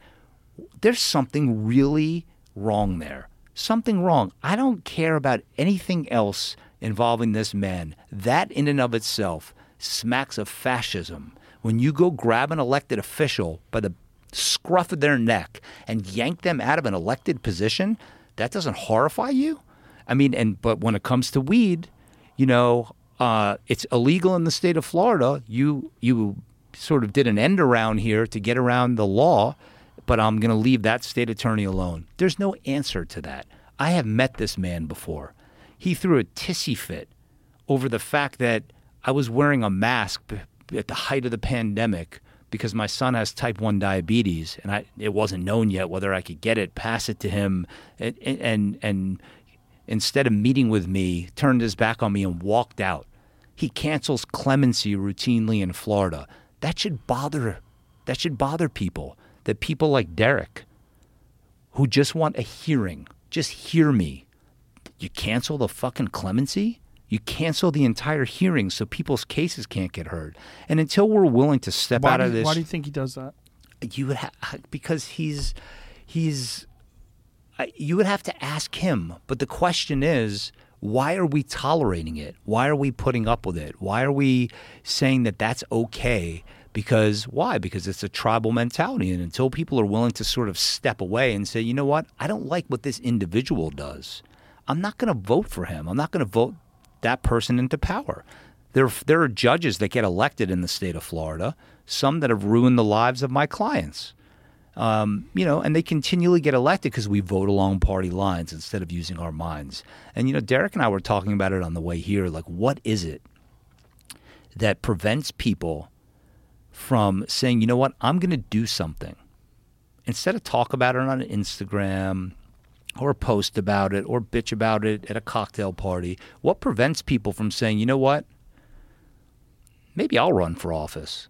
there's something really wrong there, something wrong. I don't care about anything else involving this man. That in and of itself smacks of fascism. When you go grab an elected official by the scruff of their neck and yank them out of an elected position, that doesn't horrify you? I mean, and but when it comes to weed, you know, uh, it's illegal in the state of Florida. You you sort of did an end around here to get around the law, but I'm going to leave that state attorney alone. There's no answer to that. I have met this man before. He threw a tissy fit over the fact that I was wearing a mask at the height of the pandemic because my son has type 1 diabetes and I, it wasn't known yet whether I could get it, pass it to him, and, and, and instead of meeting with me, turned his back on me and walked out. He cancels clemency routinely in Florida. That should bother that should bother people. That people like Derrick who just want a hearing, just hear me. You cancel the fucking clemency? You cancel the entire hearing so people's cases can't get heard. And until we're willing to step Why out of you- this why do you think he does that? you would ha- because he's he's you would have to ask him. But the question is why are we tolerating it? Why are we putting up with it? Why are we saying that that's okay? Because why? Because it's a tribal mentality. And until people are willing to sort of step away and say you know what? I don't like what this individual does. I'm not going to vote for him. I'm not going to vote that person into power there, there are judges that get elected in the state of Florida, some that have ruined the lives of my clients. Um, you know, and they continually get elected because we vote along party lines instead of using our minds. And, you know, Derrick and I were talking about it on the way here. Like, what is it? that prevents people from saying, you know what, I'm going to do something. Instead of talk about it on Instagram or post about it or bitch about it at a cocktail party, what prevents people from saying, you know what, maybe I'll run for office,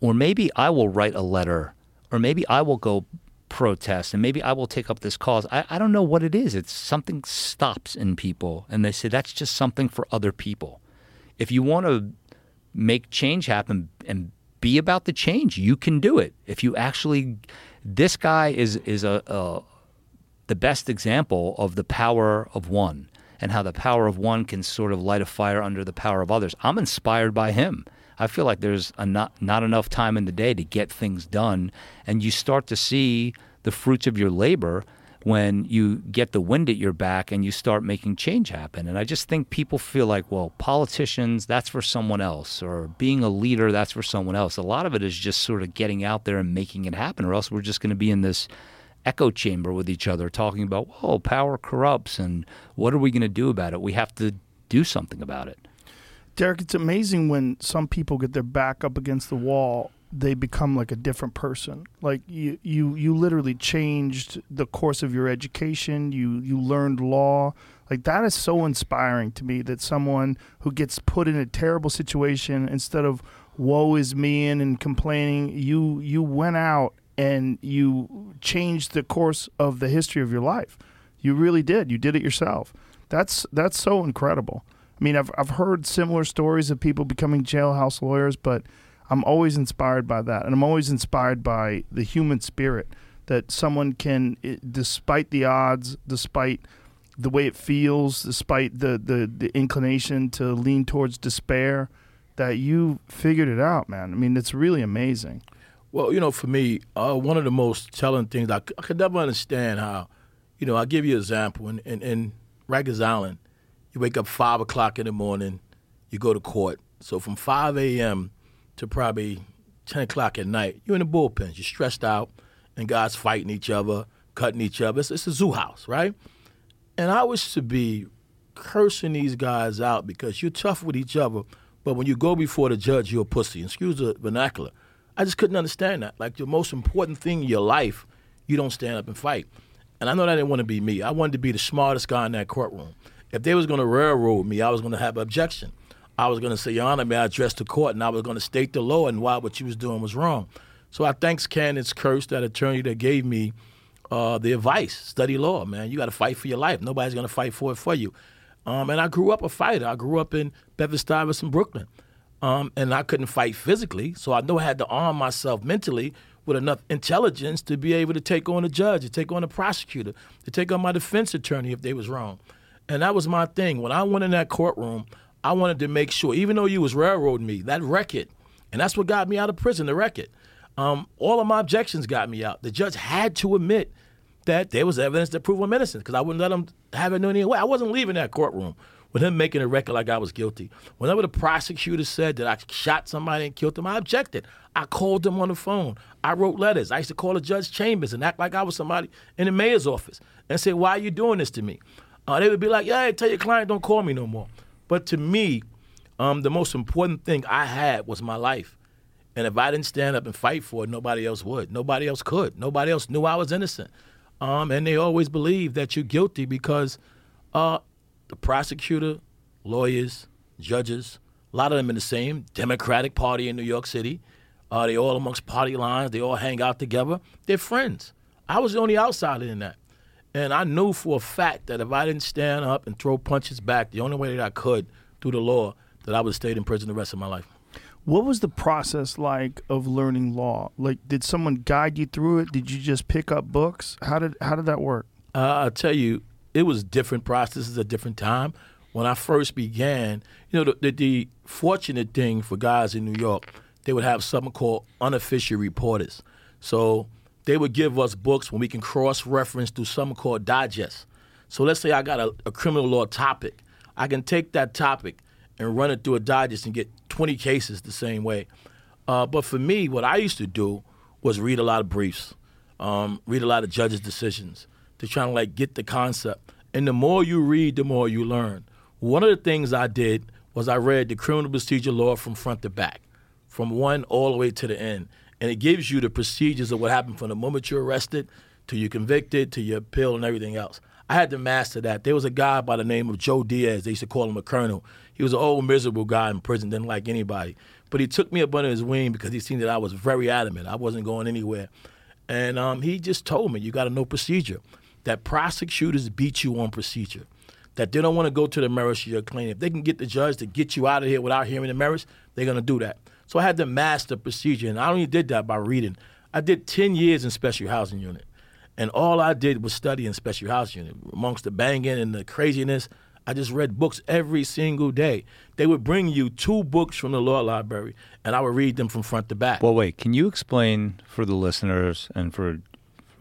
or maybe I will write a letter, or maybe I will go protest, and maybe I will take up this cause. I, I don't know what it is. It's something stops in people, and they say that's just something for other people. If you want to make change happen and be about the change, you can do it. If you actually, this guy is is a, a the best example of the power of one and how the power of one can sort of light a fire under the power of others. I'm inspired by him. I feel like there's not, not enough time in the day to get things done. And you start to see the fruits of your labor when you get the wind at your back and you start making change happen. And I just think people feel like, well, politicians, that's for someone else, or being a leader, that's for someone else. A lot of it is just sort of getting out there and making it happen, or else we're just going to be in this echo chamber with each other talking about, whoa, power corrupts and what are we going to do about it? We have to do something about it. Derrick, it's amazing when some people get their back up against the wall, they become like a different person. Like you, you, you literally changed the course of your education. You, you learned law. Like that is so inspiring to me that someone who gets put in a terrible situation instead of woe is me and complaining, you, you went out and you changed the course of the history of your life. You really did. You did it yourself. That's that's so incredible. I mean, I've I've heard similar stories of people becoming jailhouse lawyers, but I'm always inspired by that, and I'm always inspired by the human spirit that someone can, eh, despite the odds, despite the way it feels, despite the the, the inclination to lean towards despair, that you figured it out, man. I mean, it's really amazing. Well, you know, for me, uh, one of the most telling things I, I could never understand how, you know, I'll give you an example. In, in, in Rikers Island, you wake up 5 o'clock in the morning, you go to court. So from 5 a.m. to probably 10 o'clock at night, you're in the bullpens. You're stressed out, and guys fighting each other, cutting each other. It's, it's a zoo house, right? And I was to be cursing these guys out because you're tough with each other, but when you go before the judge, you're a pussy. Excuse the vernacular. I just couldn't understand that. Like the most important thing in your life, you don't stand up and fight. And I know that didn't want to be me. I wanted to be the smartest guy in that courtroom. If they was going to railroad me, I was going to have objection. I was going to say, Your Honor, may I address the court? And I was going to state the law and why what you was doing was wrong. So I thanks Candace Curse, that attorney that gave me uh, the advice. Study law, man. You got to fight for your life. Nobody's going to fight for it for you. Um, and I grew up a fighter. I grew up in Bedford Stuyvesant, Brooklyn. Um, and I couldn't fight physically, so I know I had to arm myself mentally with enough intelligence to be able to take on a judge, to take on a prosecutor, to take on my defense attorney if they was wrong. And that was my thing. When I went in that courtroom, I wanted to make sure, even though you was railroading me, that record, and that's what got me out of prison, the record. Um, all of my objections got me out. The judge had to admit that there was evidence to prove I'm innocent because I wouldn't let him have it any way. I wasn't leaving that courtroom with him making a record like I was guilty. Whenever the prosecutor said that I shot somebody and killed them, I objected. I called them on the phone. I wrote letters. I used to call the judge chambers and act like I was somebody in the mayor's office and say, "Why are you doing this to me?" Uh, they would be like, "Yeah, tell your client don't call me no more." But to me, um, the most important thing I had was my life. And if I didn't stand up and fight for it, nobody else would. Nobody else could. Nobody else knew I was innocent. Um, and they always believe that you're guilty because uh, the prosecutor, lawyers, judges, a lot of them in the same Democratic Party in New York City. Uh, they all amongst party lines. They all hang out together. They're friends. I was the only outsider in that. And I knew for a fact that if I didn't stand up and throw punches back, the only way that I could through the law, that I would have stayed in prison the rest of my life. What was the process like of learning law? Like, did someone guide you through it? Did you just pick up books? How did how did that work? Uh, I'll tell you, it was different processes at different time. When I first began, you know, the, the, the fortunate thing for guys in New York, they would have something called unofficial reporters. So they would give us books when we can cross reference through something called digest. So let's say I got a, a, criminal law topic. I can take that topic and run it through a digest and get 20 cases the same way. Uh, but for me, what I used to do was read a lot of briefs, um, read a lot of judges' decisions, to try to like get the concept. And the more you read, the more you learn. One of the things I did was I read the criminal procedure law from front to back, from one all the way to the end, and it gives you the procedures of what happened from the moment you're arrested to you're convicted to your appeal and everything else. I had to master that. There was a guy by the name of Joe Diaz. They used to call him a colonel. He was an old miserable guy in prison, didn't like anybody. But he took me up under his wing because he seen that I was very adamant. I wasn't going anywhere. And um, he just told me, you got to know procedure. That prosecutors beat you on procedure. That they don't want to go to the merits of your claim. If they can get the judge to get you out of here without hearing the merits, they're going to do that. So I had to master procedure. And I only did that by reading. I did 10 years in special housing unit. And all I did was study in special housing unit. Amongst the banging and the craziness, I just read books every single day. They would bring you two books from the law library, and I would read them from front to back. Well, wait. Can you explain for the listeners and for,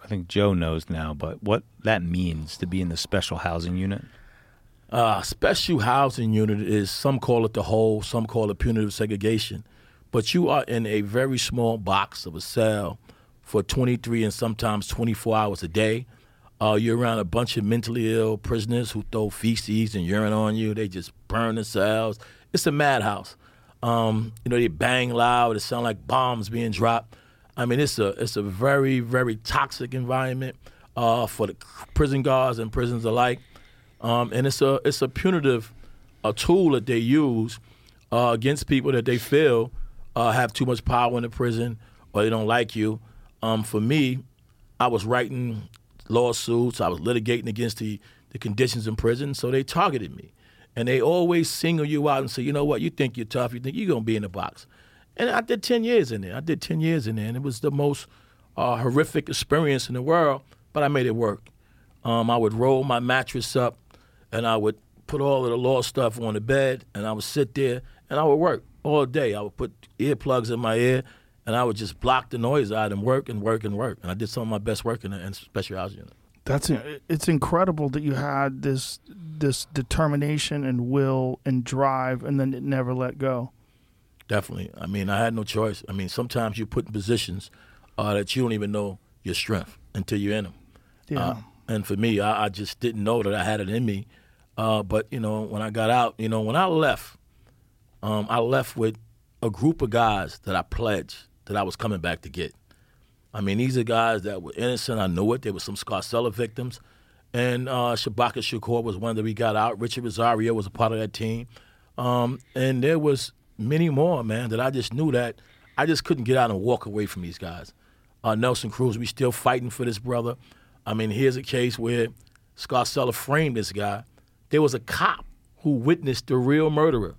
I think Joe knows now, but what that means to be in the special housing unit? Uh, special housing unit is some call it the whole, some call it punitive segregation, but you are in a very small box of a cell for 23 and sometimes 24 hours a day. Uh, you're around a bunch of mentally ill prisoners who throw feces and urine on you. They just burn themselves. It's a madhouse. Um, you know, they bang loud. It sounds like bombs being dropped. I mean, it's a it's a very very toxic environment uh, for the prison guards and prisons alike. Um, and it's a it's a punitive a tool that they use uh, against people that they feel uh, have too much power in the prison or they don't like you. Um, for me, I was writing lawsuits. I was litigating against the, the conditions in prison, so they targeted me. And they always single you out and say, you know what, you think you're tough, you think you're to be in the box. And I did 10 years in there. I did 10 years in there, and it was the most uh, horrific experience in the world, but I made it work. Um, I would roll my mattress up, and I would put all of the law stuff on the bed, and I would sit there, and I would work all day. I would put earplugs in my ear, and I would just block the noise out and work and work and work. And I did some of my best work in, in special housing unit. That's it. it's incredible that you had this this determination and will and drive, and then it never let go. Definitely. I mean, I had no choice. I mean, sometimes you put in positions uh, that you don't even know your strength until you're in them. Yeah. Uh, and for me, I, I, just didn't know that I had it in me. Uh, but you know, when I got out, you know, when I left, um, I left with a group of guys that I pledged that I was coming back to get. I mean, these are guys that were innocent. I knew it. There were some Scarcella victims. And uh, Shabaka Shakur was one that we got out. Richard Rosario was a part of that team. Um, and there was many more, man, that I just knew that I just couldn't get out and walk away from these guys. Uh, Nelson Cruz, we still fighting for this brother. I mean, here's a case where Scarcella framed this guy. There was a cop who witnessed the real murderer.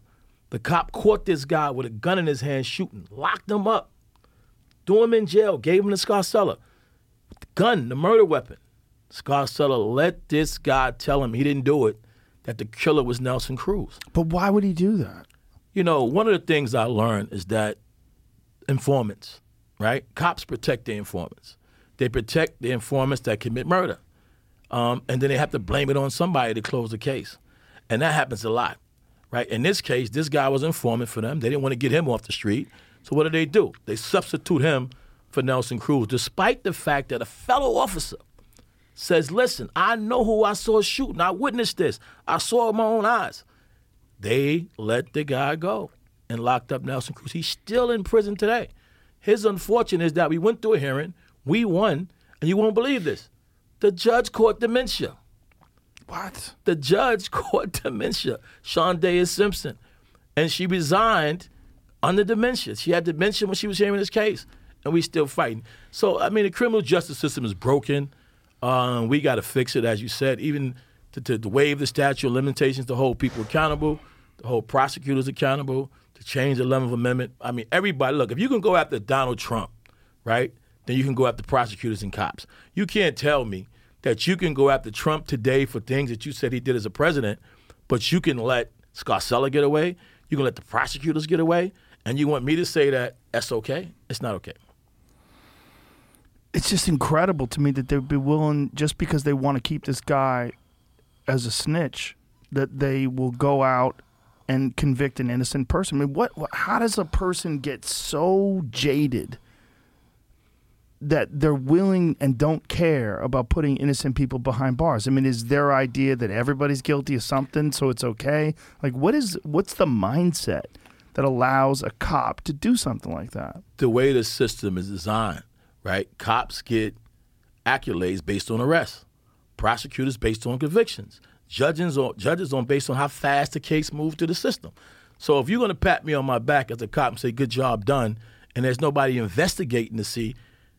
The cop caught this guy with a gun in his hand shooting, locked him up threw him in jail, gave him the Scarcella. The gun, the murder weapon. Scarcella let this guy tell him he didn't do it, that the killer was Nelson Cruz. But why would he do that? You know, one of the things I learned is that informants, right? Cops protect their informants. They protect the informants that commit murder. Um, and then they have to blame it on somebody to close the case. And that happens a lot, right? In this case, this guy was informant for them. They didn't want to get him off the street. So what do they do? They substitute him for Nelson Cruz, despite the fact that a fellow officer says, Listen, I know who I saw shooting. I witnessed this. I saw it with my own eyes. They let the guy go and locked up Nelson Cruz. He's still in prison today. His unfortunate is that we went through a hearing, we won, and you won't believe this. The judge caught dementia. What? The judge (laughs) caught dementia, Sean ShawnDya Simpson. And she resigned under dementia. She had dementia when she was hearing this case, and we still fighting. So I mean, the criminal justice system is broken. Um, we got to fix it, as you said, even to, to, to waive the statute of limitations to hold people accountable, to hold prosecutors accountable, to change the 11th Amendment. I mean, everybody, look, if you can go after Donald Trump, right, then you can go after prosecutors and cops. You can't tell me that you can go after Trump today for things that you said he did as a president, but you can let Scarcella get away, you can let the prosecutors get away, and you want me to say that that's okay? It's not okay. It's just incredible to me that they'd be willing, just because they want to keep this guy as a snitch, that they will go out and convict an innocent person. I mean, what? how does a person get so jaded that they're willing and don't care about putting innocent people behind bars. I mean, is their idea that everybody's guilty of something, so it's okay? Like, what is what's the mindset that allows a cop to do something like that? the way the system is designed, right? Cops get accolades based on arrests, prosecutors based on convictions, judges on judges on based on how fast the case moved through the system. So if you're going to pat me on my back as a cop and say good job done, and there's nobody investigating to see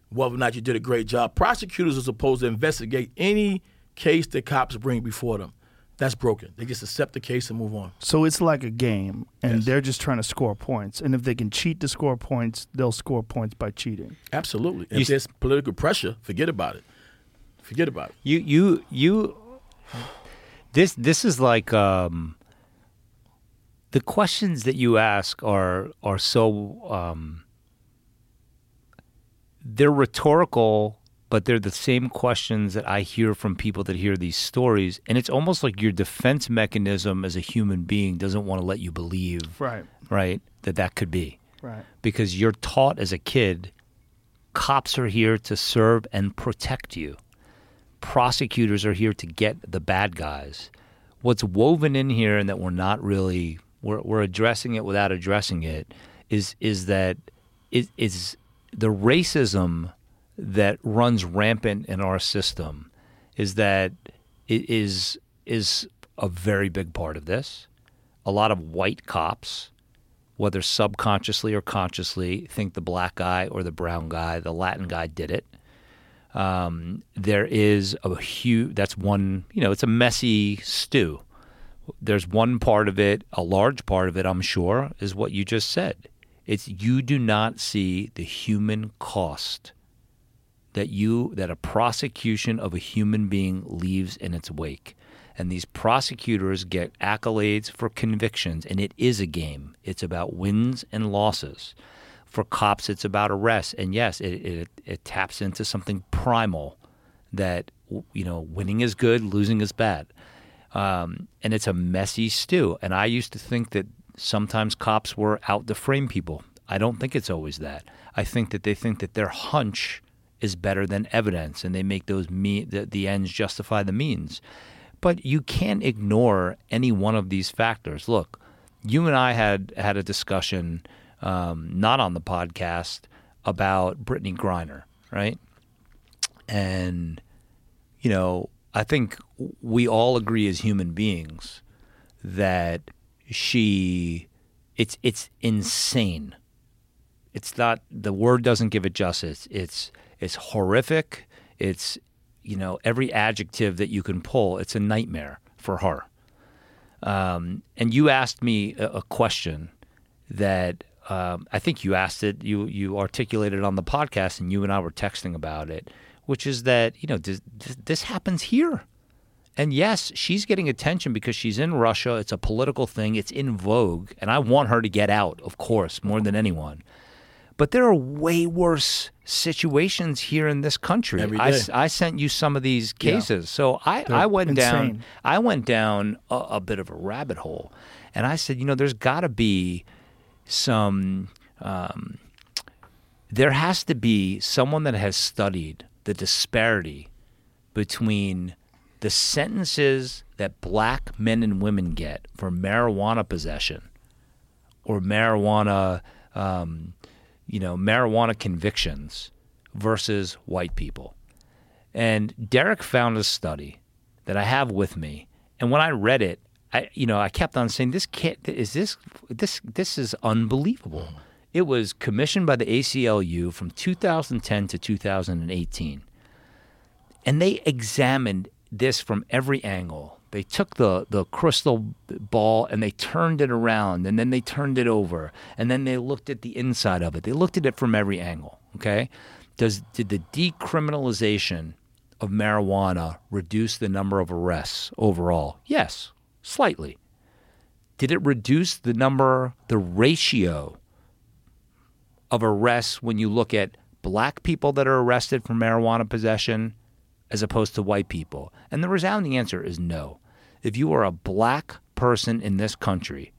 whether or not you did a great job, prosecutors are supposed to investigate any case that cops bring before them. That's broken. They just accept the case and move on. So it's like a game, and Yes. they're just trying to score points. And if they can cheat to score points, they'll score points by cheating. Absolutely. You If s- there's political pressure, forget about it. Forget about it. You you you this this is like um the questions that you ask are are so um they're rhetorical but they're the same questions that I hear from people that hear these stories and it's almost like your defense mechanism as a human being doesn't want to let you believe Right. right that that could be Right. because you're taught as a kid cops are here to serve and protect you. Prosecutors are here to get the bad guys. What's woven in here and that we're not really we're, we're addressing it without addressing it is is that it is the racism that runs rampant in our system is that it is is a very big part of this. A lot of white cops whether subconsciously or consciously, think the black guy or the brown guy, the Latin guy did it. Um, there is a huge, that's one, you know, it's a messy stew. There's one part of it, a large part of it, I'm sure, is what you just said. It's you do not see the human cost that you that a prosecution of a human being leaves in its wake. And these prosecutors get accolades for convictions, and it is a game. It's about wins and losses. For cops, it's about arrest, and yes, it, it it taps into something primal that you know, winning is good, losing is bad, um, and it's a messy stew. And I used to think that sometimes cops were out to frame people. I don't think it's always that. I think that they think that their hunch is better than evidence, and they make those me- the, the ends justify the means. But you can't ignore any one of these factors. Look, you and I had had a discussion, um, not on the podcast, about Brittney Griner, right? And you know, I think we all agree as human beings that she, it's it's insane. It's not the word doesn't give it justice. It's it's horrific. It's you know every adjective that you can pull. It's a nightmare for her. Um, and you asked me a, a question that um, I think you asked it. You you articulated it on the podcast, and you and I were texting about it, which is that you know this, this happens here. And yes, she's getting attention because she's in Russia. It's a political thing. It's in vogue, and I want her to get out, of course, more than anyone. But there are way worse situations here in this country. Every I, day. sent you some of these cases, so I, I went down. I went down a, a bit of a rabbit hole, and I said, you know, there's got to be some. Um, there has to be someone that has studied the disparity between the sentences that black men and women get for marijuana possession or marijuana, um, you know, marijuana convictions versus white people. And Derrick found a study that I have with me, and when I read it, I, you know, I kept on saying, "This can't. Is this this this is unbelievable." It was commissioned by the ACLU from 2010 to 2018 and they examined this from every angle. They took the, the crystal ball and they turned it around and then they turned it over and then they looked at the inside of it. They looked at it from every angle. Okay, does did the decriminalization of marijuana reduce the number of arrests overall? Yes, slightly. Did it reduce the number, the ratio of arrests when you look at black people that are arrested for marijuana possession as opposed to white people? And the resounding answer is no. If you are a black person in this country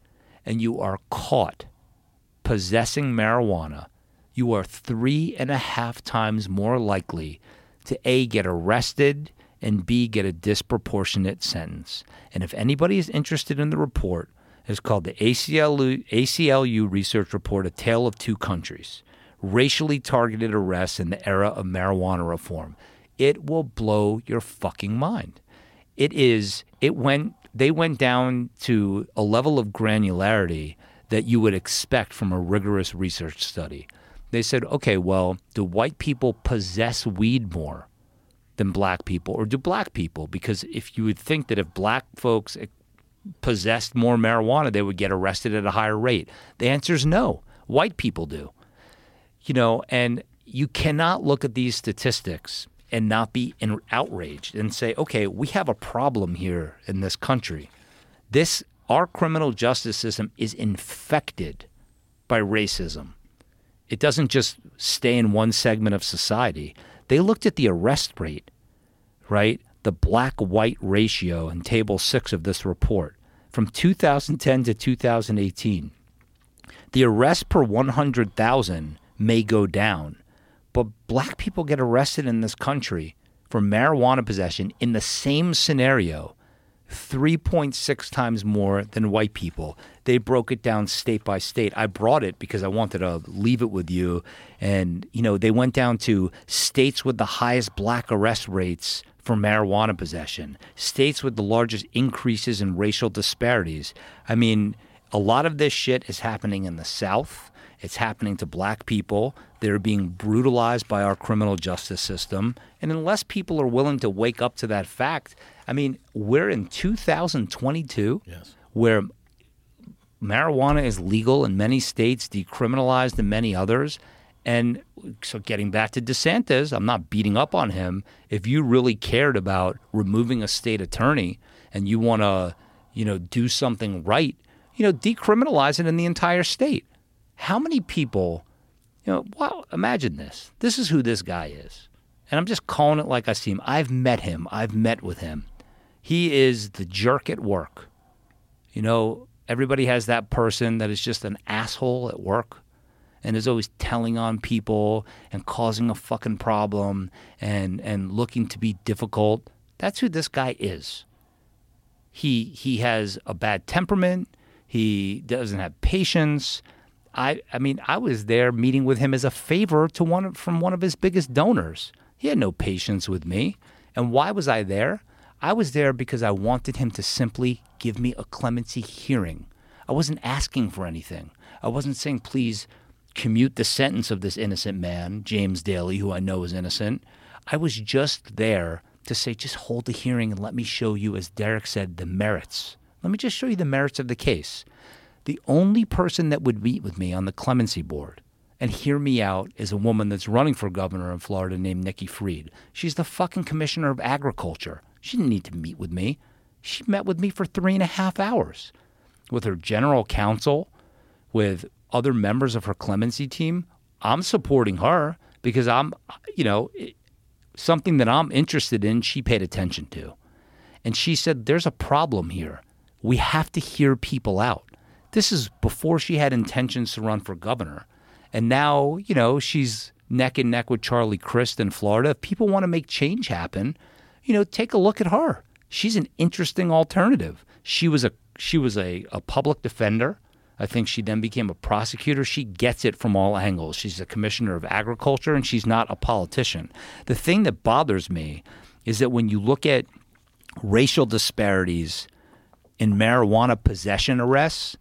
and you are caught possessing marijuana, you are three and a half times more likely to A, get arrested, and B, get a disproportionate sentence. And if anybody is interested in the report, it's called the ACLU, ACLU Research Report A Tale of Two Countries Racially Targeted Arrests in the Era of Marijuana Reform. It will blow your fucking mind. It is, it went, they went down to a level of granularity that you would expect from a rigorous research study. They said, okay, well, do white people possess weed more than black people, or do black people? Because if you would think that if black folks possessed more marijuana, they would get arrested at a higher rate. The answer is no. White people do. You know, and you cannot look at these statistics and not be in, outraged and say, okay, we have a problem here in this country. This, our criminal justice system is infected by racism. It doesn't just stay in one segment of society. They looked at the arrest rate, right? The black white ratio in table six of this report from 2010 to 2018. The arrest per 100,000 may go down, but black people get arrested in this country for marijuana possession in the same scenario 3.6 times more than white people. They broke it down state by state. I brought it because I wanted to leave it with you. And, you know, they went down to states with the highest black arrest rates for marijuana possession, states with the largest increases in racial disparities. I mean, a lot of this shit is happening in the South. It's happening to black people. They're being brutalized by our criminal justice system. And unless people are willing to wake up to that fact, I mean, we're in 2022 Yes. where marijuana is legal in many states, decriminalized in many others. And so, getting back to DeSantis, I'm not beating up on him. If you really cared about removing a state attorney and you want to, you know, do something right, you know, decriminalize it in the entire state. How many people, you know, imagine this. This is who this guy is. And I'm just calling it like I see him. I've met him, I've met with him. He is the jerk at work. You know, everybody has that person that is just an asshole at work and is always telling on people and causing a fucking problem and and looking to be difficult. That's who this guy is. He he has a bad temperament. He doesn't have patience. I I mean, I was there meeting with him as a favor to one from one of his biggest donors. He had no patience with me. And why was I there? I was there because I wanted him to simply give me a clemency hearing. I wasn't asking for anything. I wasn't saying, please commute the sentence of this innocent man, James Daly, who I know is innocent. I was just there to say, just hold the hearing and let me show you, as Derrick said, the merits. Let me just show you the merits of the case. The only person that would meet with me on the clemency board and hear me out is a woman that's running for governor in Florida named Nikki Fried. She's the fucking commissioner of agriculture. She didn't need to meet with me. She met with me for three and a half hours with her general counsel, with other members of her clemency team. I'm supporting her because I'm, you know, something that I'm interested in, she paid attention to. And she said, There's a problem here. We have to hear people out. This is before she had intentions to run for governor. And now, you know, she's neck and neck with Charlie Crist in Florida. If people want to make change happen, you know, take a look at her. She's an interesting alternative. She was a she was a, a public defender. I think she then became a prosecutor. She gets it from all angles. She's a commissioner of agriculture and she's not a politician. The thing that bothers me is that when you look at racial disparities in marijuana possession arrests,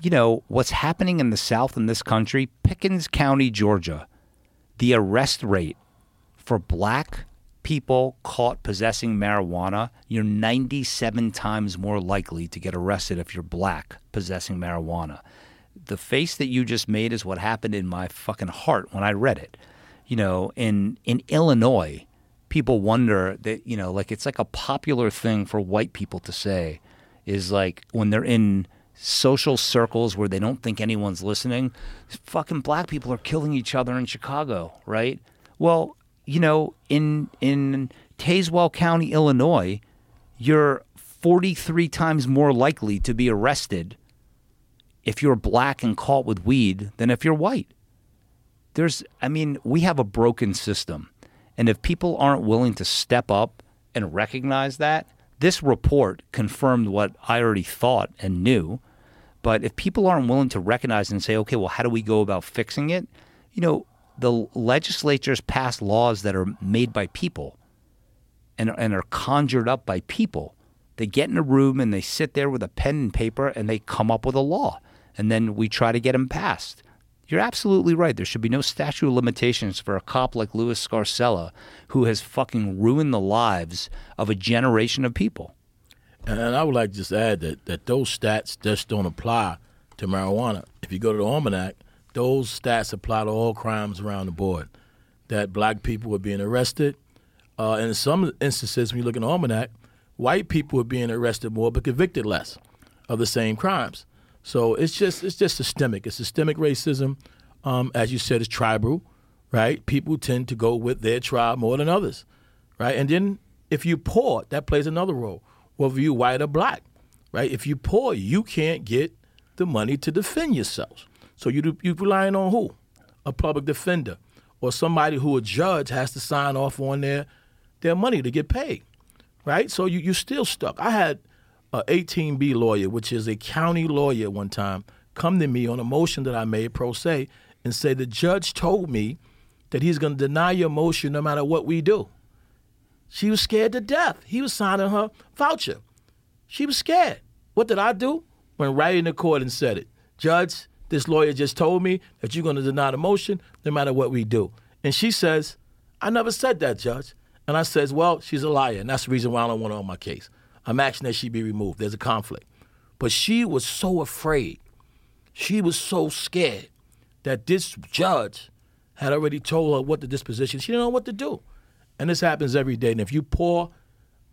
you know, what's happening in the South in this country, Pickens County, Georgia, the arrest rate for black people caught possessing marijuana, you're 97 times more likely to get arrested if you're black possessing marijuana. The face that you just made is what happened in my fucking heart when I read it. You know, in in Illinois, people wonder that, you know, like it's like a popular thing for white people to say is like when they're in social circles where they don't think anyone's listening, fucking black people are killing each other in Chicago, right? Well, you know, in in Tazewell County, Illinois, you're 43 times more likely to be arrested if you're black and caught with weed than if you're white. there's I mean, we have a broken system. And if people aren't willing to step up and recognize that, this report confirmed what I already thought and knew. But if people aren't willing to recognize and say, okay, well, how do we go about fixing it? You know, the legislatures pass laws that are made by people and, and are conjured up by people. They get in a room and they sit there with a pen and paper and they come up with a law. And then we try to get them passed. You're absolutely right. There should be no statute of limitations for a cop like Louis Scarcella who has fucking ruined the lives of a generation of people. And I would like to just add that, that those stats just don't apply to marijuana. If you go to the almanac, those stats apply to all crimes around the board. That black people were being arrested. Uh, in some instances, when you look in the almanac, white people were being arrested more but convicted less of the same crimes. So it's just it's just systemic. It's systemic racism. Um, as you said, it's tribal, right? People tend to go with their tribe more than others, right? And then if you poor, that plays another role. Whether you white or black, right? If you poor, you can't get the money to defend yourself. So you you relying on who? A public defender or somebody who a judge has to sign off on their their money to get paid, right? So you you're still stuck. I had a 18B lawyer, which is a county lawyer, one time come to me on a motion that I made pro se and say the judge told me that he's going to deny your motion no matter what we do. She was scared to death. He was signing her voucher. She was scared. What did I do? Went right in the court and said it. Judge, this lawyer just told me that you're going to deny the motion no matter what we do. And she says, I never said that, Judge. And I says, well, she's a liar, and that's the reason why I don't want her on my case. I'm asking that she be removed. There's a conflict. But she was so afraid. She was so scared that this judge had already told her what the disposition. She didn't know what to do. And this happens every day. And if you poor,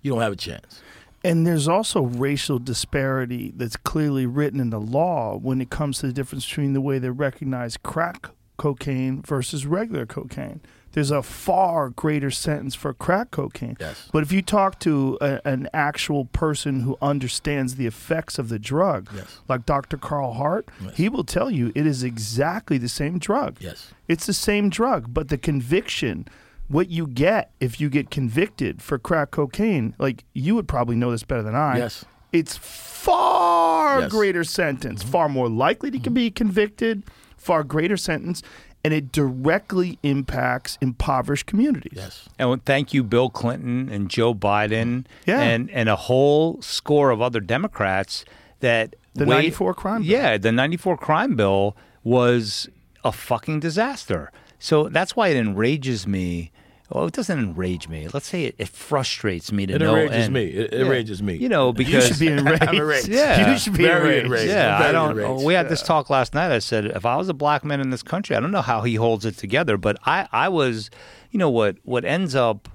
you don't have a chance. And there's also racial disparity that's clearly written in the law when it comes to the difference between the way they recognize crack cocaine versus regular cocaine. There's a far greater sentence for crack cocaine. Yes. But if you talk to a, an actual person who understands the effects of the drug, Yes. like Dr. Carl Hart, Yes. he will tell you it is exactly the same drug. Yes. It's the same drug, but the conviction, what you get if you get convicted for crack cocaine, like you would probably know this better than I. Yes. It's far Yes. Mm-hmm. greater sentence, far more likely to be convicted, far greater sentence, and it directly impacts impoverished communities. Yes. And thank you, Bill Clinton and Joe Biden, Yeah. and and a whole score of other Democrats that The wait- 94 crime bill. Yeah, the '94 crime bill was a fucking disaster. So that's why it enrages me. Well, it doesn't enrage me. Let's say it, it frustrates me to It no enrages end. me. It enrages me. You know, because You should be (laughs) enraged. Enraged. Yeah. You should be Very enraged. enraged. yeah, I'm I don't. enraged. We had this talk last night. I said, if I was a black man in this country, I don't know how he holds it together. But I, I was, you know, what what ends up,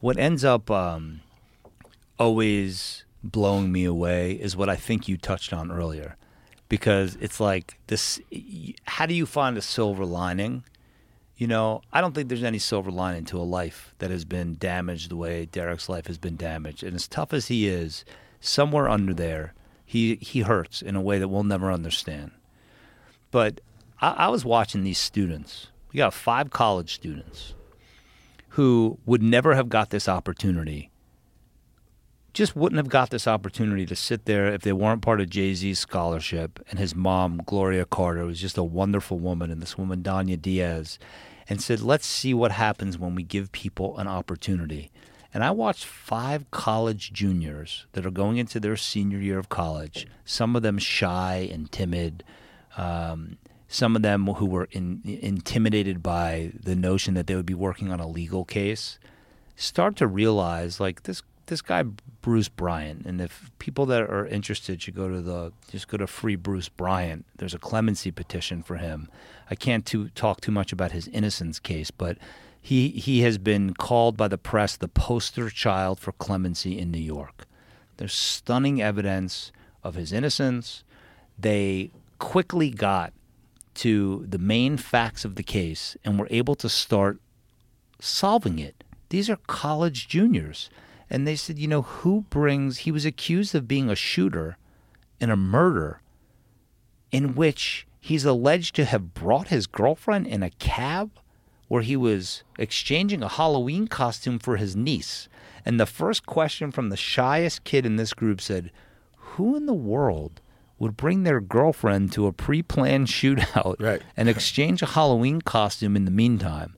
what ends up, um, always blowing me away is what I think you touched on earlier, because it's like this. How do you find a silver lining? You know, I don't think there's any silver lining to a life that has been damaged the way Derrick's life has been damaged. And as tough as he is, somewhere under there, he he hurts in a way that we'll never understand. But I, I was watching these students. We got five college students who would never have got this opportunity. Just wouldn't have got this opportunity to sit there if they weren't part of Jay Z's scholarship. And his mom, Gloria Carter, was just a wonderful woman, and this woman, Dania Diaz, and said, Let's see what happens when we give people an opportunity. And I watched five college juniors that are going into their senior year of college, some of them shy and timid, um, some of them who were in, intimidated by the notion that they would be working on a legal case, start to realize like this this guy Bruce Bryant, and if people that are interested should go to the just go to Free Bruce Bryant. There's a clemency petition for him. I can't too, talk too much about his innocence case, but he he has been called by the press the poster child for clemency in New York. There's stunning evidence of his innocence. They quickly got to the main facts of the case and were able to start solving it. These are college juniors. And they said, you know, who brings, he was accused of being a shooter in a murder in which He's alleged to have brought his girlfriend in a cab where he was exchanging a Halloween costume for his niece. And the first question from the shyest kid in this group said, Who in the world would bring their girlfriend to a pre planned (laughs) shootout Right. and exchange a Halloween costume in the meantime?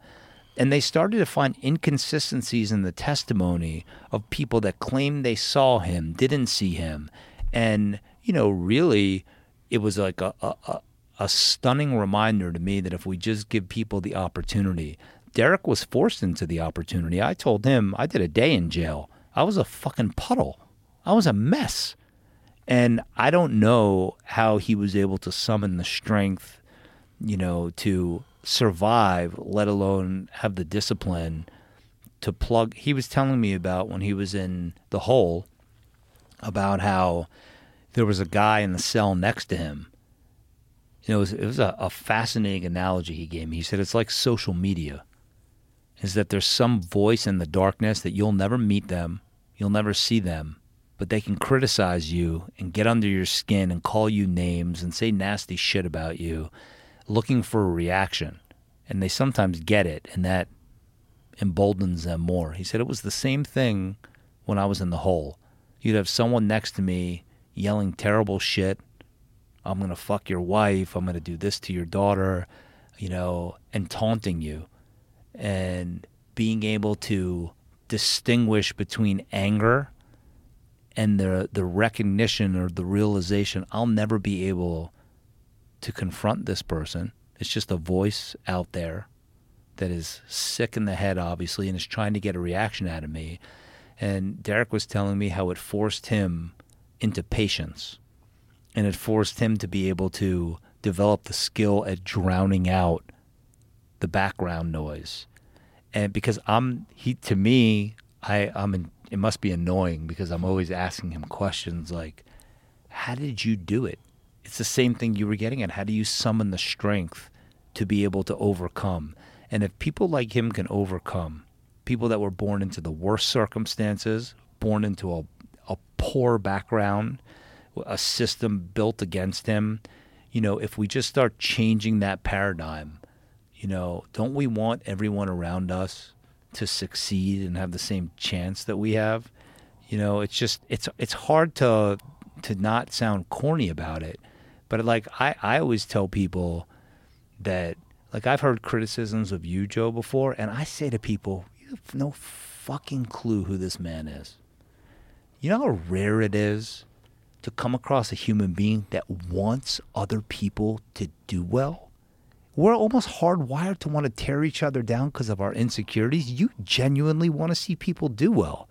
And they started to find inconsistencies in the testimony of people that claimed they saw him, didn't see him. And, you know, really, it was like a, a, a, stunning reminder to me that if we just give people the opportunity, Derrick was forced into the opportunity. I told him I did a day in jail. I was a fucking puddle. I was a mess. And I don't know how he was able to summon the strength, you know, to survive, let alone have the discipline to plug. He was telling me about when he was in the hole about how there was a guy in the cell next to him. You know, it was, it was a, a fascinating analogy he gave me. He said it's like social media, is that there's some voice in the darkness that you'll never meet them, you'll never see them, but they can criticize you and get under your skin and call you names and say nasty shit about you, looking for a reaction. And they sometimes get it, and that emboldens them more. He said it was the same thing when I was in the hole. You'd have someone next to me yelling terrible shit. I'm going to fuck your wife. I'm going to do this to your daughter, you know, and taunting you. And being able to distinguish between anger and the the recognition or the realization I'll never be able to confront this person. It's just a voice out there that is sick in the head, obviously, and is trying to get a reaction out of me. And Derrick was telling me how it forced him into patience and it forced him to be able to develop the skill at drowning out the background noise. And because I'm, he, to me, I, I'm, in, it must be annoying because I'm always asking him questions like, how did you do it? It's the same thing you were getting at. How do you summon the strength to be able to overcome? And if people like him can overcome, people that were born into the worst circumstances, born into a, a poor background, a system built against him, you know, if we just start changing that paradigm, you know, don't we want everyone around us to succeed and have the same chance that we have? You know, it's just it's it's hard to to not sound corny about it. But like I, I always tell people that like I've heard criticisms of you, Joe, before, and I say to people, you have no fucking clue who this man is. You know how rare it is to come across a human being that wants other people to do well? We're almost hardwired to want to tear each other down because of our insecurities. You genuinely want to see people do well.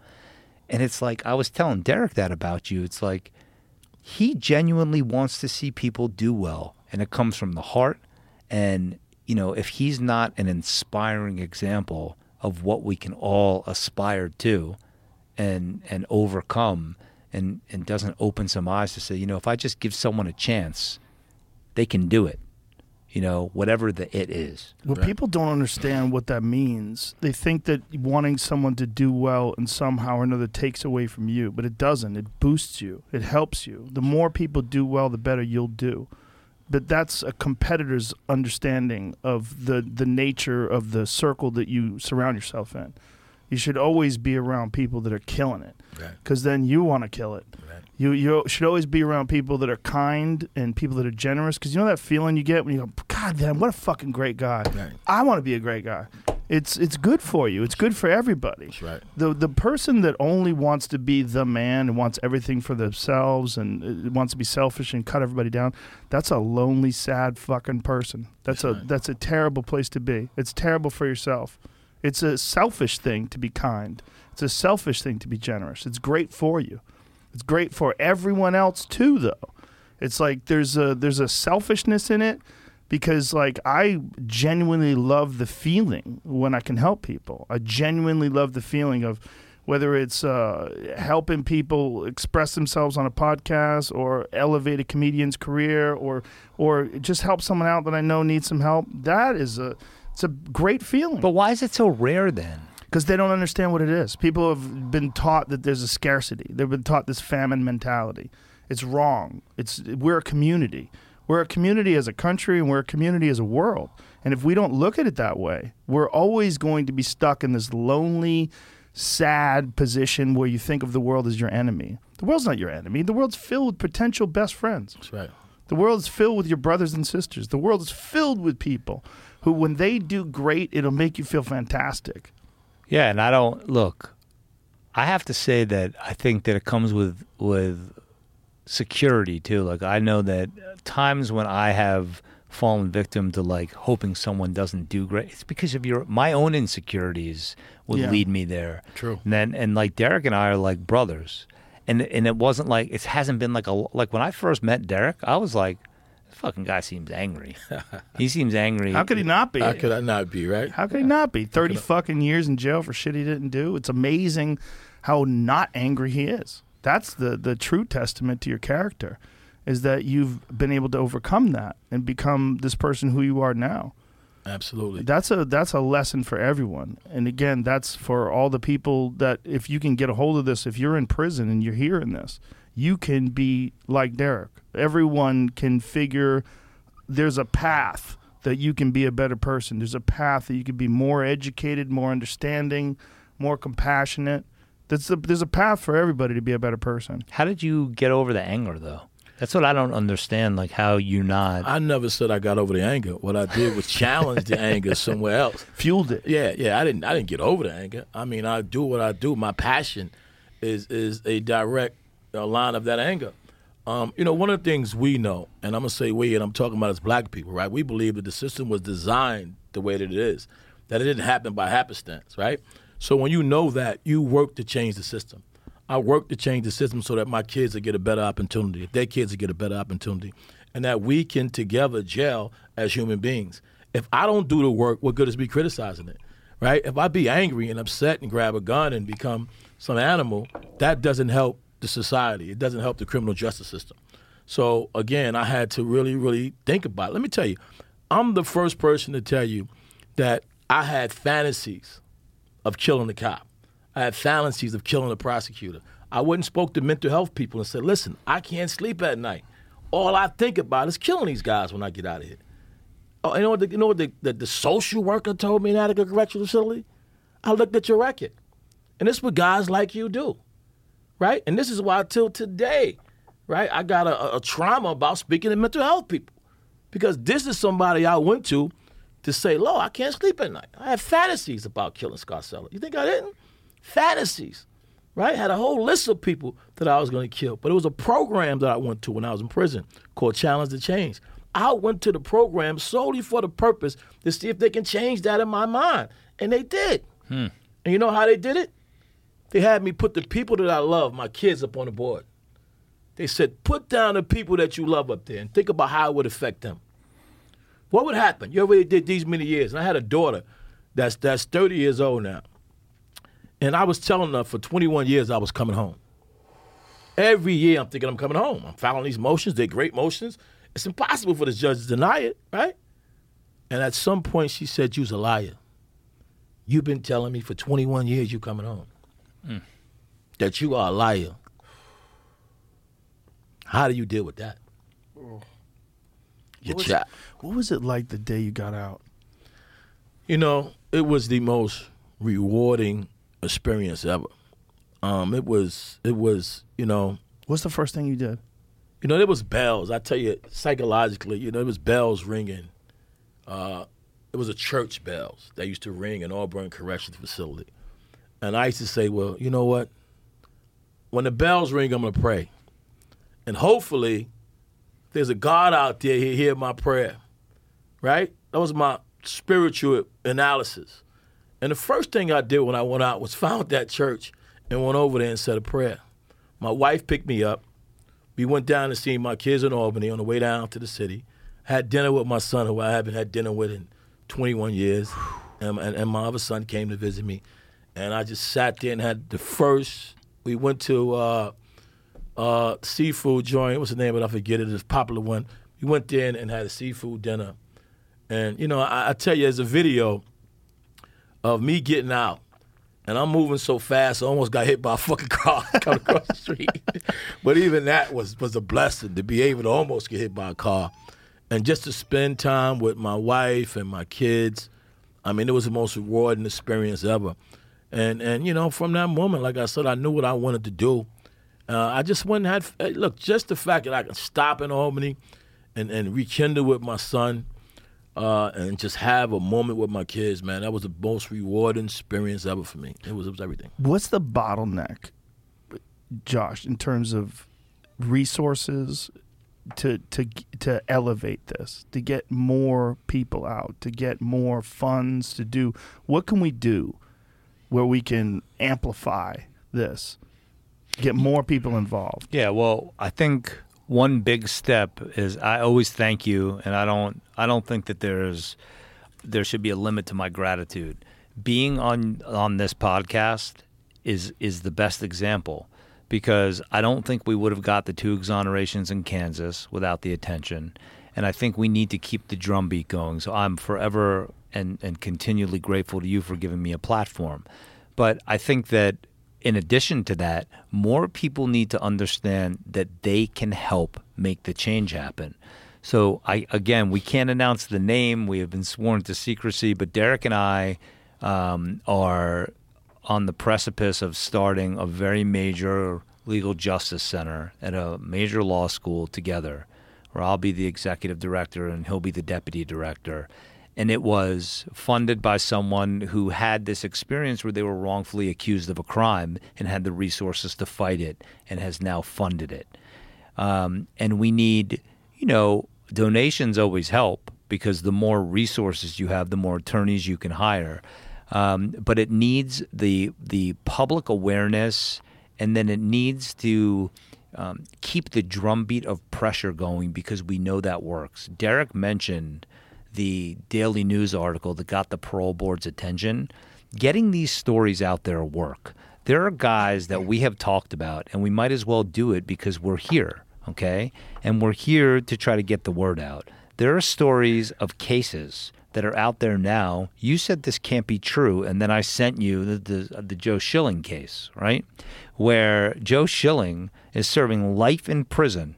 And it's like, I was telling Derrick that about you. It's like, he genuinely wants to see people do well. And it comes from the heart. And, you know, if he's not an inspiring example of what we can all aspire to and, and overcome, and, and doesn't open some eyes to say, you know, if I just give someone a chance, they can do it. You know, whatever the it is. Well, people don't understand what that means. They think that wanting someone to do well and somehow or another takes away from you, but it doesn't. It boosts you. It helps you. The more people do well, the better you'll do. But that's a competitor's understanding of the the nature of the circle that you surround yourself in. You should always be around people that are killing it, Right. because then you want to kill it. Right. You you should always be around people that are kind and people that are generous because you know that feeling you get when you go, God damn, what a fucking great guy. Right. I want to be a great guy. It's it's good for you. It's good for everybody. That's right. The the person that only wants to be the man and wants everything for themselves and uh, wants to be selfish and cut everybody down, that's a lonely, sad fucking person. That's, That's a right. that's a terrible place to be. It's terrible for yourself. It's a selfish thing to be kind. It's a selfish thing to be generous. It's great for you. It's great for everyone else too though. It's like there's a there's a selfishness in it because like I genuinely love the feeling when I can help people. I genuinely love the feeling of whether it's uh, helping people express themselves on a podcast or elevate a comedian's career or or just help someone out that I know needs some help. That is a it's a great feeling But why is it so rare then? Because they don't understand what it is. People have been taught that there's a scarcity. They've been taught this famine mentality. It's wrong. It's we're a community. We're a community as a country and we're a community as a world. And if we don't look at it that way, we're always going to be stuck in this lonely, sad position where you think of the world as your enemy. The world's not your enemy. The world's filled with potential best friends. That's right. The world's filled with your brothers and sisters. The world is filled with people who, when they do great, it'll make you feel fantastic. Yeah, and I don't look. I have to say that I think that it comes with with security too. Like I know that times when I have fallen victim to like hoping someone doesn't do great, it's because of your my own insecurities would Yeah. lead me there. True. And then and like Derrick and I are like brothers, and and it wasn't like it hasn't been like a like when I first met Derrick, I was like, fucking guy seems angry. he seems angry. How could he not be? How could I not be right? How could he not be? 30 fucking years in jail for shit he didn't do. It's amazing how not angry he is. That's the, the true testament to your character, is that you've been able to overcome that and become this person who you are now. Absolutely. That's a that's a lesson for everyone. And again, that's for all the people that if you can get a hold of this, if you're in prison and you're hearing this, you can be like Derrick. Everyone can figure there's a path that you can be a better person. There's a path that you can be more educated, more understanding, more compassionate. That's a, there's a path for everybody to be a better person. How did you get over the anger though? That's what I don't understand. Like how you not. I never said I got over the anger. What I did was challenge the anger somewhere else. Fueled it. Yeah, yeah. I didn't. I didn't get over the anger. I mean, I do what I do. My passion is is a direct uh, line of that anger. Um, you know, one of the things we know, and I'm gonna say we, and I'm talking about as black people, right? We believe that the system was designed the way that it is, that it didn't happen by happenstance, right? So when you know that, you work to change the system. I work to change the system so that my kids will get a better opportunity, their kids will get a better opportunity, and that we can together gel as human beings. If I don't do the work, what good is me criticizing it, right? If I be angry and upset and grab a gun and become some animal, that doesn't help the society. It doesn't help the criminal justice system. So again, I had to really, really think about it. Let me tell you, I'm the first person to tell you that I had fantasies of killing the cop. I had fantasies of killing the prosecutor. I and spoke to mental health people and said, listen, I can't sleep at night. All I think about is killing these guys when I get out of here. Oh, you know what? The, you know what the, the, the social worker told me in Attica Correctional Facility? I looked at your record, and this is what guys like you do, right? And this is why till today, right? I got a, a trauma about speaking to mental health people because this is somebody I went to to say, "Lo, I can't sleep at night. I have fantasies about killing Scott Scarcella." You think I didn't? Fantasies, right? Had a whole list of people that I was going to kill, but it was a program that I went to when I was in prison called Challenge the Change. I went to the program solely for the purpose to see if they can change that in my mind, and they did. Hmm. And you know how they did it? They had me put the people that I love, my kids, up on the board. They said, put down the people that you love up there and think about how it would affect them. What would happen? You already did these many years. And I had a daughter that's that's 30 years old now. And I was telling her for 21 years I was coming home. Every year I'm thinking I'm coming home. I'm filing these motions. They're great motions. It's impossible for the judge to deny it, right? And at some point she said, You's a liar. You've been telling me for 21 years you're coming home. That you are a liar. How do you deal with that? Your was- child. What was it like the day you got out? You know, it was the most rewarding experience ever. Um, it was, it was, you know, What's the first thing you did? you know, it was bells. I tell you, psychologically, you know, it was bells ringing. Uh, it was a church bells that used to ring in Auburn Correctional Facility, and I used to say, well, you know what? When the bells ring, I'm gonna pray, and hopefully, there's a God out there. He hear my prayer, right? That was my spiritual analysis. And the first thing I did when I went out was (laughs) found that church and went over there and said a prayer. My wife picked me up. We went down to see my kids in Albany on the way down to the city. Had dinner with my son, who I haven't had dinner with in 21 years. And, and, and my other son came to visit me. And I just sat there and had the first. We went to uh, uh, seafood joint. What's the name of it? I forget it. It's a popular one. We went there and, and had a seafood dinner. And, you know, I, I tell you, there's a video of me getting out. And I'm moving so fast, I almost got hit by a fucking car (laughs) coming across the street. (laughs) but even that was was a blessing to be able to almost get hit by a car. and just to spend time with my wife and my kids. I mean, it was the most rewarding experience ever. And and you know, from that moment, like I said, I knew what I wanted to do. Uh, I just went and had look, just the fact that I could stop in Albany and and rekindle with my son. Uh, and just have a moment with my kids, man. That was the most rewarding experience ever for me. It was, it was everything. What's the bottleneck, Josh, in terms of resources to to to elevate this, to get more people out, to get more funds, to do what can we do where we can amplify this, get more people involved? Yeah, well, I think one big step is I always thank you, and I don't I don't think that there's there should be a limit to my gratitude. Being on on this podcast is is the best example because I don't think we would have got the two exonerations in Kansas without the attention. And I think we need to keep the drumbeat going. So I'm forever and, and continually grateful to you for giving me a platform. But I think that in addition to that, more people need to understand that they can help make the change happen. So I again, we can't announce the name. We have been sworn to secrecy, but Derrick and I um, are on the precipice of starting a very major legal justice center at a major law school together, where I'll be the executive director and he'll be the deputy director. And it was funded by someone who had this experience where they were wrongfully accused of a crime and had the resources to fight it and has now funded it. Um, and we need, you know, donations always help because the more resources you have, the more attorneys you can hire. Um, but it needs the the public awareness, and then it needs to um, keep the drumbeat of pressure going because we know that works. Derrick mentioned the Daily News article that got the parole board's attention. Getting these stories out there work. There are guys that we have talked about, and we might as well do it because we're here, okay? And we're here to try to get the word out. There are stories of cases that are out there now. You said this can't be true, and then I sent you the, the, the Joe Schilling case, right? Where Joe Schilling is serving life in prison,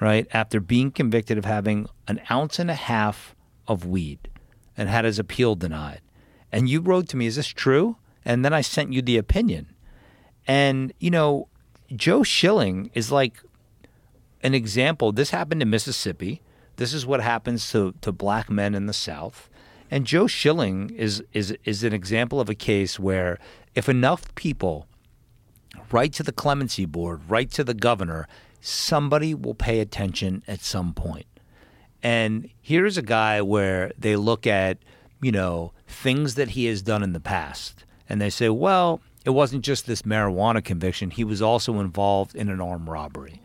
right, after being convicted of having an ounce and a half of weed and had his appeal denied. And you wrote to me, Is this true? And then I sent you the opinion. And, you know, Joe Schilling is like an example. This happened in Mississippi. This is what happens to, to black men in the South. And Joe Schilling is, is, is an example of a case where if enough people write to the clemency board, write to the governor, somebody will pay attention at some point. And here's a guy where they look at, you know, things that he has done in the past. And they say, well, it wasn't just this marijuana conviction. He was also involved in an armed robbery,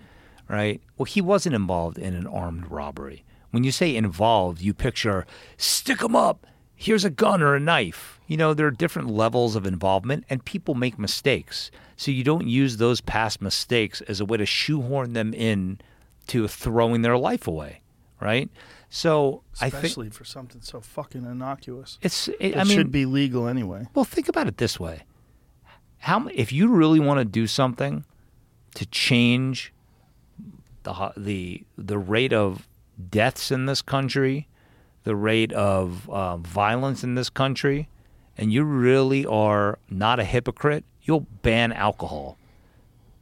right? Well, he wasn't involved in an armed robbery. When you say involved, you picture stick him up. Here's a gun or a knife. You know, there are different levels of involvement, and people make mistakes. So you don't use those past mistakes as a way to shoehorn them in to throwing their life away, right? So I think Especially for something so fucking innocuous. it's. It, It I mean, should be legal anyway. Well, think about it this way: how if you really want to do something to change the the the rate of deaths in this country, the rate of uh, violence in this country, and you really are not a hypocrite, you'll ban alcohol.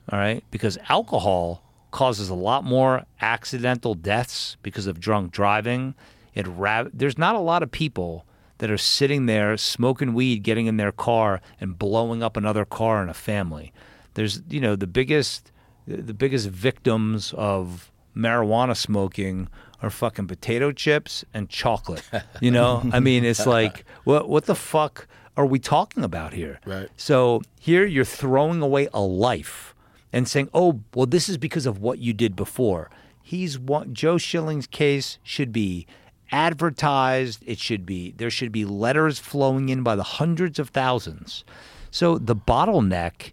All right, because alcohol causes a lot more accidental deaths because of drunk driving. It ra- there's not a lot of people that are sitting there smoking weed, getting in their car and blowing up another car in a family. There's you know the biggest the biggest victims of marijuana smoking are fucking potato chips and chocolate. (laughs) You know, I mean, it's like what what the fuck are we talking about here? Right. So here you're throwing away a life and saying, "Oh, well, this is because of what you did before." He's one, Joe Schilling's case should be advertised. It should be there should be letters flowing in by the hundreds of thousands. So the bottleneck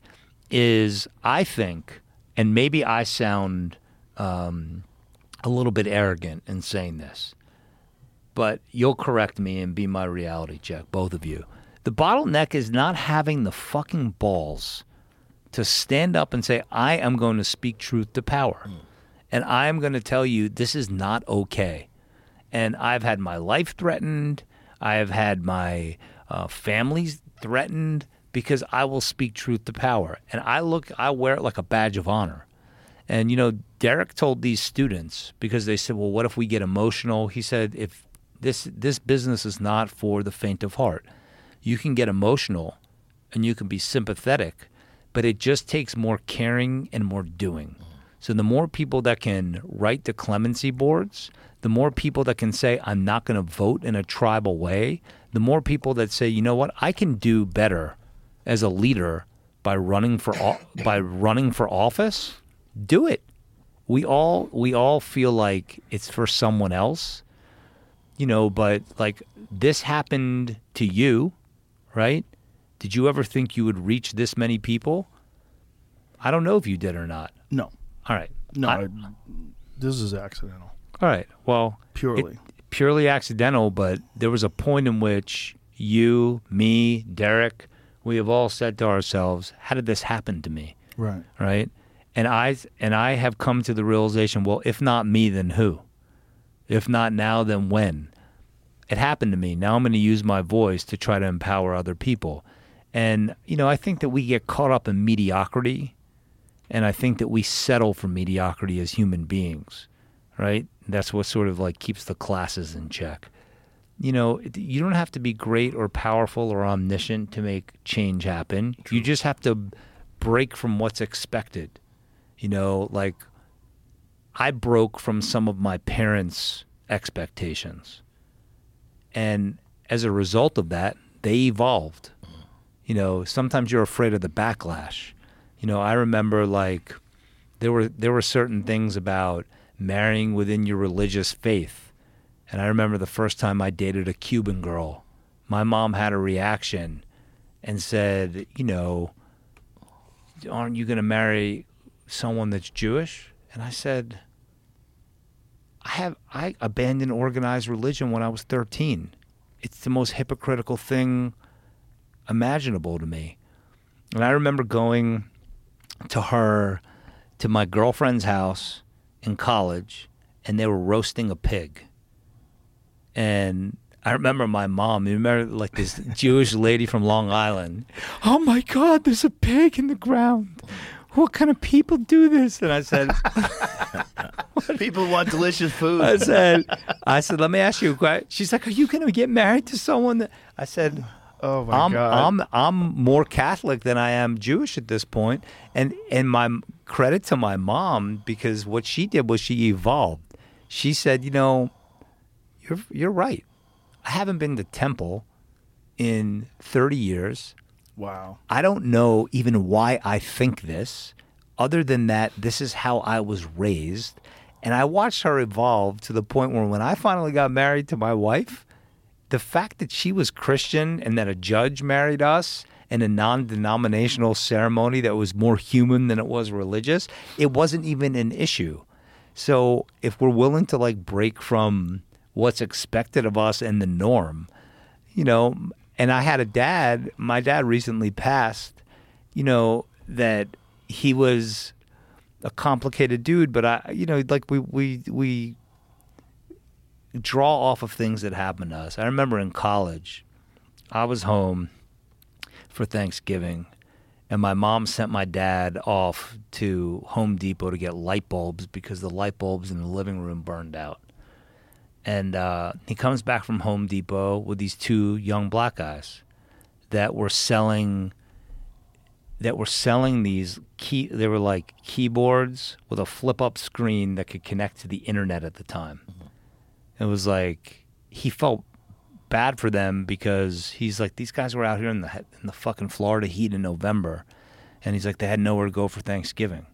is, I think, and maybe I sound um, a little bit arrogant in saying this, but you'll correct me and be my reality check, both of you. The bottleneck is not having the fucking balls to stand up and say, I am going to speak truth to power. And I am going to tell you this is not okay. and I've had my life threatened. I have had my uh, families threatened because I will speak truth to power, and I look, I wear it like a badge of honor. And you know, Derrick told these students because they said, "Well, what if we get emotional?" He said, "If this this business is not for the faint of heart. You can get emotional, and you can be sympathetic, but it just takes more caring and more doing." So the more people that can write the clemency boards, the more people that can say, I'm not going to vote in a tribal way, the more people that say, you know what, I can do better as a leader by running for (coughs) by running for office, do it. We all we all feel like it's for someone else, you know. But like this happened to you, right? Did you ever think you would reach this many people? I don't know if you did or not. No, All right. no, I- I- this is accidental, all right. Well, purely. it- purely accidental, but there was a point in which you, me, Derrick, we have all said to ourselves, "How did this happen to me?" right. Right? And I and I have come to the realization, well, if not me, then who? If not now, then when? It happened to me. Now I'm going to use my voice to try to empower other people. And you know, I think that we get caught up in mediocrity, and I think that we settle for mediocrity as human beings, right? That's what sort of like keeps the classes in check. You know, you don't have to be great or powerful or omniscient to make change happen. You just have to break from what's expected. You know, like I broke from some of my parents' expectations. And as a result of that, they evolved. You know, sometimes you're afraid of the backlash. You know, I remember like there were there were certain things about marrying within your religious faith. And I remember the first time I dated a Cuban girl, my mom had a reaction and said, you know, aren't you going to marry someone that's Jewish? And I said, I have I abandoned organized religion when I was 13. It's the most hypocritical thing imaginable to me. And I remember going to her to my girlfriend's house in college and they were roasting a pig. And I remember my mom, you remember like this (laughs) Jewish lady from Long Island. Oh my God, there's a pig in the ground. What kind of people do this? And I said, (laughs) People want delicious food. I said, I said, let me ask you a question. She's like, are you going to get married to someone that? I said, oh my I'm, god. I'm, I'm more Catholic than I am Jewish at this. And, and my credit to my mom because what she did was she evolved. She said, you know, you're, you're right. I haven't been to temple in 30 years. wow. I don't know even why I think this, other than that, this is how I was raised. And I watched her evolve to the point where when I finally got married to my wife, the fact that she was Christian and that a judge married us in a non denominational ceremony that was more human than it was religious, it wasn't even an issue. So if we're willing to like break from what's expected of us and the norm, you know, and I had a dad, my dad recently passed, you know, that he was a complicated dude, but I, you know, like we, we, we draw off of things that happened to us. I remember in college, I was home for Thanksgiving and my mom sent my dad off to Home Depot to get light bulbs because the light bulbs in the living room burned out. And uh, he comes back from Home Depot with these two young black guys that were selling that were selling these key they were like keyboards with a flip up screen that could connect to the internet at the time. It was like he felt bad for them because he's like these guys were out here in the in the fucking Florida heat in November and he's like they had nowhere to go for Thanksgiving.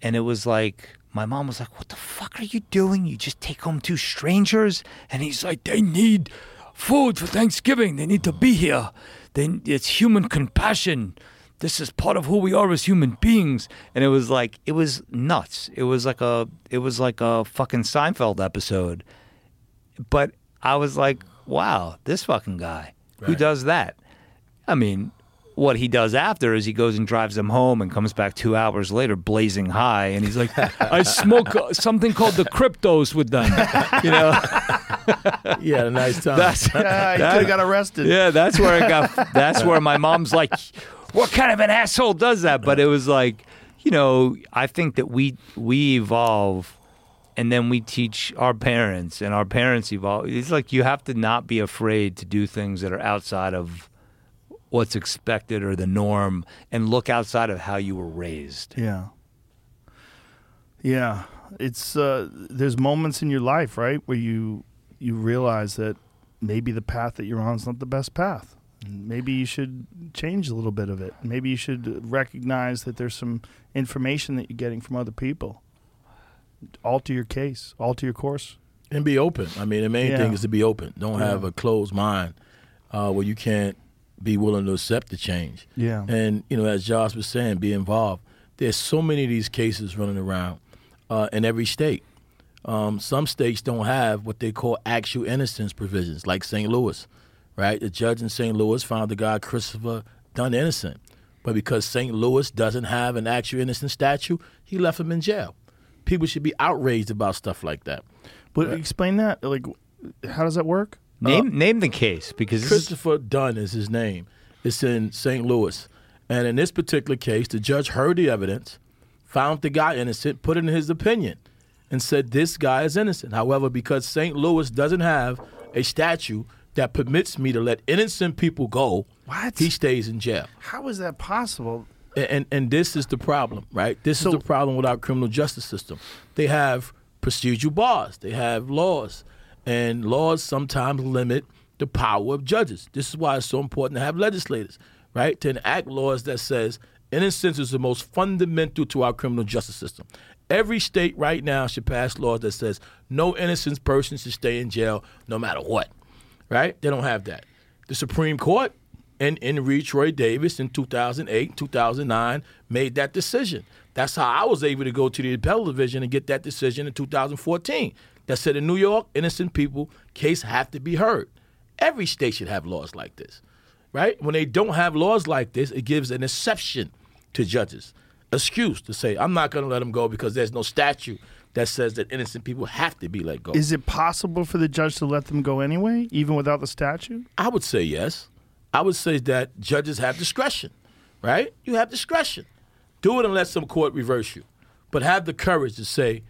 And it was like my mom was like, "What the fuck are you doing? You just take home two strangers?" And he's like, "They need food for Thanksgiving. They need to be here. They, it's human compassion. This is part of who we are as human beings." And it was like it was nuts. It was like a it was like a fucking Seinfeld episode. But I was like, "Wow, this fucking guy. Who does that?" I mean, what he does after is he goes and drives them home and comes back two hours later blazing high and he's like (laughs) i smoke uh, something called the cryptos with them (laughs) you know (laughs) a nice time. That's Yeah, he could have got arrested. yeah, that's where it got. That's where my mom's like, "What kind of an asshole does that?" But it was like, you know, I think that we we evolve, and then we teach our parents, and our parents evolve. It's like you have to not be afraid to do things that are outside of what's expected or the norm, and look outside of how you were raised. Yeah. Yeah. It's uh there's moments in your life, right, where you you realize that maybe the path that you're on is not the best path. Maybe you should change a little bit of it. Maybe you should recognize that there's some information that you're getting from other people. Alter your case, alter your course. and be open. I mean, the main Yeah. thing is to be open. Don't have a closed mind uh, where you can't be willing to accept the change. Yeah. And you know, as Josh was saying, be involved. There's so many of these cases running around uh, in every state. Um, some states don't have what they call actual innocence provisions, like St. Louis, right? The judge in St. Louis found the guy Christopher Dunn innocent, but because St. Louis doesn't have an actual innocence statute, he left him in jail. People should be outraged about stuff like that. But explain that. Like, how does that work? Name uh, name the case because this is, Christopher Dunn is his name. It's in St. Louis. And in this particular case, the judge heard the evidence, found the guy innocent, put in his opinion, and said this guy is innocent. However, because St. Louis doesn't have a statute that permits me to let innocent people go, What? he stays in jail. How is that possible? And, and this is the problem, right? This So- is the problem with our criminal justice system. They have procedural bars, they have laws, and laws sometimes limit the power of judges. This is why it's so important to have legislators, right? To enact laws that says innocence is the most fundamental to our criminal justice system. Every state right now should pass laws that says no innocent person should stay in jail no matter what right? They don't have that. The Supreme Court in, in re Troy Davis in 2008, 2009 made that decision. That's how I was able to go to the appellate division and get that decision in 2014 that said in New York, innocent people case have to be heard. Every state should have laws like this, right? When they don't have laws like this, it gives an exception to judges, excuse to say, I'm not going to let them go because there's no statute that says that innocent people have to be let go. Is it possible for the judge to let them go anyway, even without the statute? I would say yes. I would say that judges have discretion, right? You have discretion. Do it unless some court reverse you. But have the courage to say,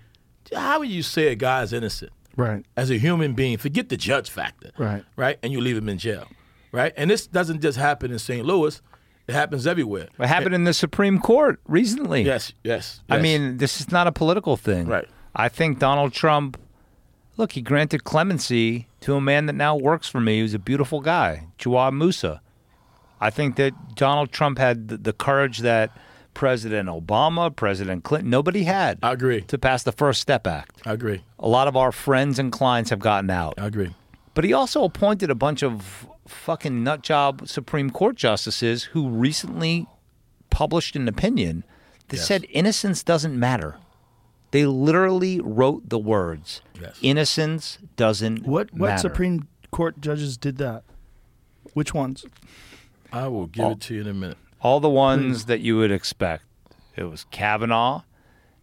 how would you say a guy is innocent Right. as a human being? Forget the judge factor, Right. Right? And you leave him in jail, right? And this doesn't just happen in St. Louis, it happens everywhere. It happened in the Supreme Court recently. Yes, yes. I mean, this is not a political thing. Right. I think Donald Trump, look, he granted clemency to a man that now works for me who's a beautiful guy, Jawad Musa. I think that Donald Trump had the, the courage that President Obama, President Clinton, nobody had I agree. to pass the First Step Act. I agree. A lot of our friends and clients have gotten out. I agree. But he also appointed a bunch of fucking nutjob Supreme Court justices who recently published an opinion that Yes. said innocence doesn't matter. They literally wrote the words Yes. innocence doesn't What what matter. Supreme Court judges did that? Which ones? I will give it to you in a minute. All the ones hmm. that you would expect. It was Kavanaugh.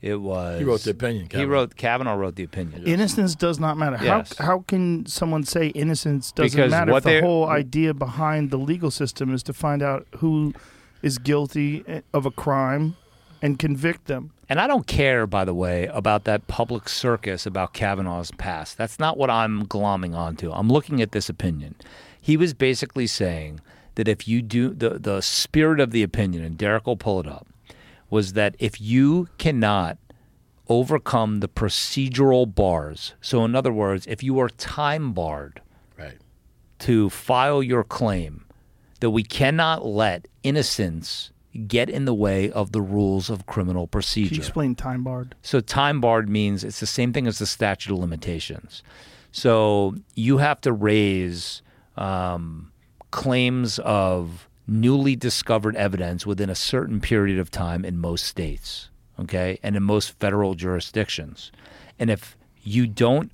It was He wrote the opinion, He Kavanaugh. wrote Kavanaugh wrote the opinion. Innocence does not matter. Yes. How how can someone say innocence doesn't Because matter what if the whole idea behind the legal system is to find out who is guilty eh, of a crime and convict them? And I don't care, by the way, about that public circus about Kavanaugh's past. That's not what I'm glomming onto. I'm looking at this opinion. He was basically saying that if you do the the spirit of the opinion, and Derrick will pull it up, was that if you cannot overcome the procedural bars, so in other words, if you are time barred Right. to file your claim, that we cannot let innocence get in the way of the rules of criminal Can procedure. you explain time barred? So time barred means it's the same thing as the statute of limitations. So you have to raise um, claims of newly discovered evidence within a certain period of time in most states, okay, and in most federal jurisdictions. And if you don't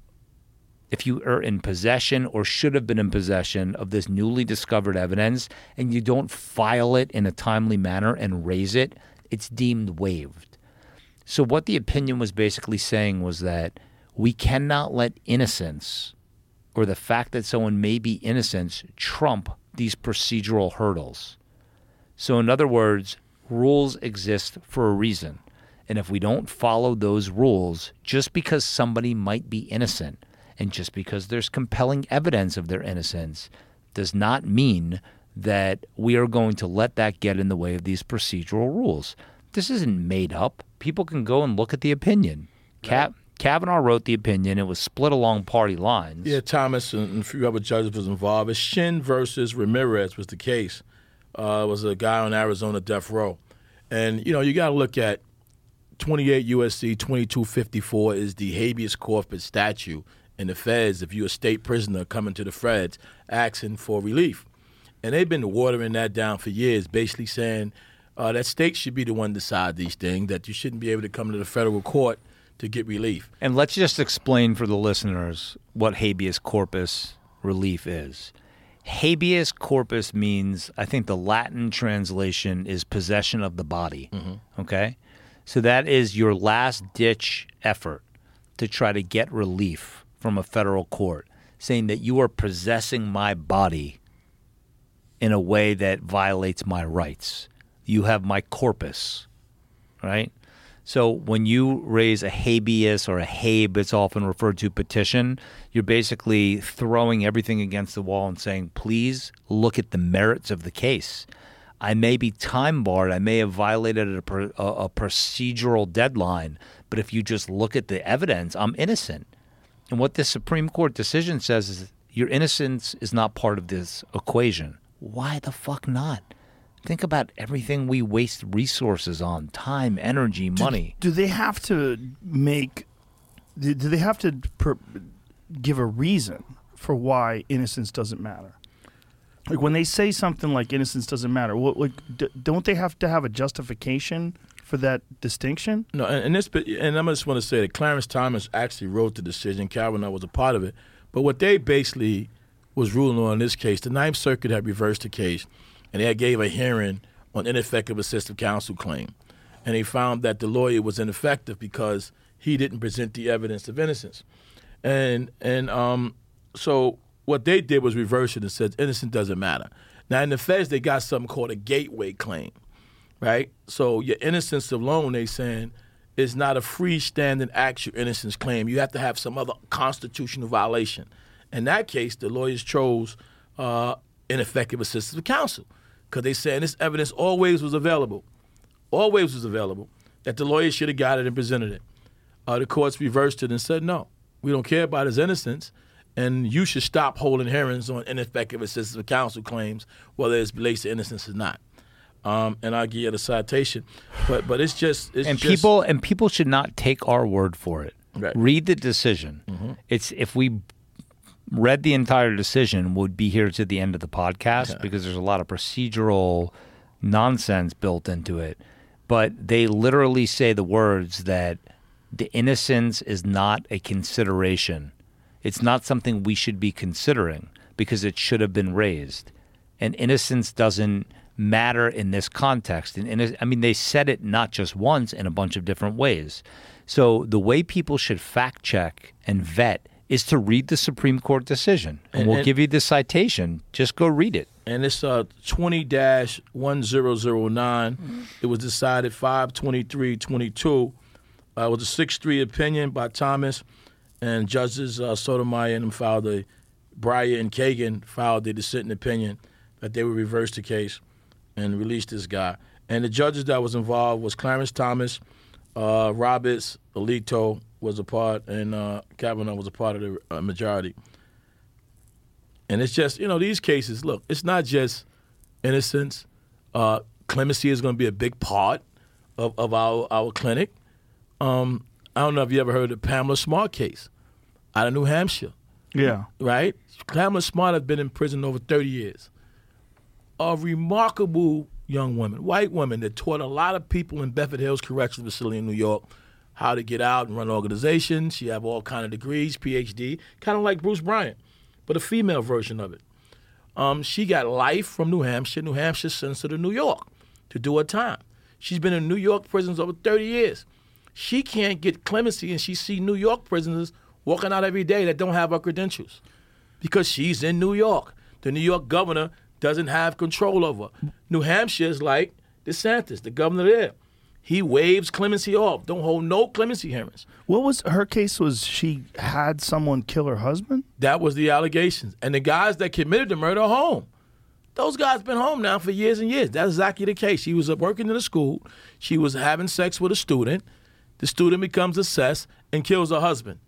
if you are in possession or should have been in possession of this newly discovered evidence and you don't file it in a timely manner and raise it, it's deemed waived. So, what the opinion was basically saying was that we cannot let innocence or the fact that someone may be innocent trump these procedural hurdles. So, in other words, rules exist for a reason. And if we don't follow those rules, just because somebody might be innocent and just because there's compelling evidence of their innocence, does not mean that we are going to let that get in the way of these procedural rules. This isn't made up. People can go and look at the opinion. Cap- Kavanaugh wrote the opinion. It was split along party lines. Yeah, Thomas and a few other judges was involved. It's Shinn versus Ramirez was the case. Uh, it was a guy on Arizona death row, and you know you got to look at 28 USC 2254 is the habeas corpus statute in the feds. If you're a state prisoner coming to the feds asking for relief, and they've been watering that down for years, basically saying uh, that states should be the one to decide these things. That you shouldn't be able to come to the federal court to get relief. And let's just explain for the listeners what habeas corpus relief is. Habeas corpus means, I think the Latin translation is possession of the body. Okay? So that is your last ditch effort to try to get relief from a federal court, saying that you are possessing my body in a way that violates my rights. You have my corpus, right? So when you raise a habeas or a habe, it's often referred to petition, you're basically throwing everything against the wall and saying, please look at the merits of the case. I may be time barred. I may have violated a, a, a procedural deadline, but if you just look at the evidence, I'm innocent. And what this Supreme Court decision says is your innocence is not part of this equation. Why the fuck not? Think about everything we waste resources on time, energy, money. Do they have to make? Do do they have to per, give a reason for why innocence doesn't matter? Like when they say something like innocence doesn't matter, what, like d- don't they have to have a justification for that distinction? No, and, and this, and I just want to say that Clarence Thomas actually wrote the decision. Kavanaugh was a part of it, but what they basically was ruling on in this case, the Ninth Circuit had reversed the case, and they gave a hearing on ineffective assistive counsel claim, and they found that the lawyer was ineffective because he didn't present the evidence of innocence, and and um, so what they did was reverse it and said innocent doesn't matter. Now in the feds they got something called a gateway claim, right? So your innocence alone, they saying, is not a freestanding actual innocence claim. You have to have some other constitutional violation. In that case, the lawyers chose uh, ineffective assistance of counsel because they saying this evidence always was available, always was available. That the lawyers should have got it and presented it. Uh, the courts reversed it and said, no, we don't care about his innocence, and you should stop holding hearings on ineffective assistance of counsel claims, whether it relates to innocence or not. Um, and I'll give you the citation, but but it's just it's and just, people and people should not take our word for it. Right. Read the decision. It's if we read the entire decision, would be here to the end of the podcast because there's a lot of procedural nonsense built into it. But they literally say the words that the innocence is not a consideration. It's not something we should be considering because it should have been raised. And innocence doesn't matter in this context. And, and I mean, they said it not just once in a bunch of different ways. So the way people should fact check and vet is to read the Supreme Court decision. And, And- we'll and- give you the citation. Just go read it. and it's uh 20 1009. It was decided 52322. Uh, it was a 6 3 opinion by Thomas, and Judges uh, Sotomayor and them filed a, Breyer and Kagan filed the dissenting opinion that they would reverse the case and release this guy. And the judges that was involved was Clarence Thomas, uh, Roberts, Alito was a part, and uh, Kavanaugh was a part of the uh, majority. And it's just, you know, these cases, look, it's not just innocence. Uh, clemency is going to be a big part of, of our, our clinic. Um, I don't know if you ever heard of the Pamela Smart case out of New Hampshire, Yeah. right? Pamela Smart has been in prison over 30 years. A remarkable young woman, white woman that taught a lot of people in Bedford Hills Correctional Facility in New York how to get out and run organizations. She have all kind of degrees, PhD, kind of like Bruce Bryant, but a female version of it. Um, she got life from New Hampshire. New Hampshire sends her to New York to do her time. She's been in New York prisons over 30 years. She can't get clemency, and she see New York prisoners walking out every day that don't have her credentials. because she's in New York. The New York governor doesn't have control over. New Hampshire is like DeSantis, the governor there. He waives clemency off. Don't hold no clemency hearings. What was her case? Was she had someone kill her husband? That was the allegations. And the guys that committed the murder are home. Those guys been home now for years and years. That's exactly the case. She was working in a school. She was having sex with a student. The student becomes obsessed and kills her husband.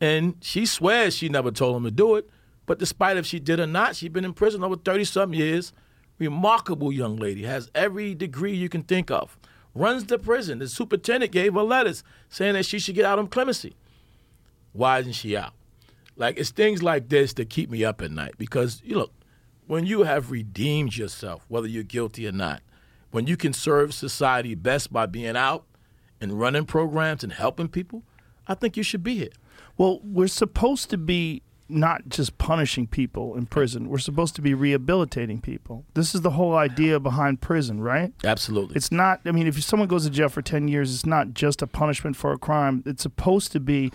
And she swears she never told him to do it. But despite if she did or not, she's been in prison over 30 some years. Remarkable young lady, has every degree you can think of. Runs the prison. The superintendent gave her letters saying that she should get out on clemency. Why isn't she out? Like it's things like this that keep me up at night because you look, when you have redeemed yourself, whether you're guilty or not, when you can serve society best by being out and running programs and helping people, I think you should be here. Well, we're supposed to be not just punishing people in prison. We're supposed to be rehabilitating people. This is the whole idea behind prison, right? Absolutely. It's not. I mean, if someone goes to jail for ten years, it's not just a punishment for a crime. It's supposed to be.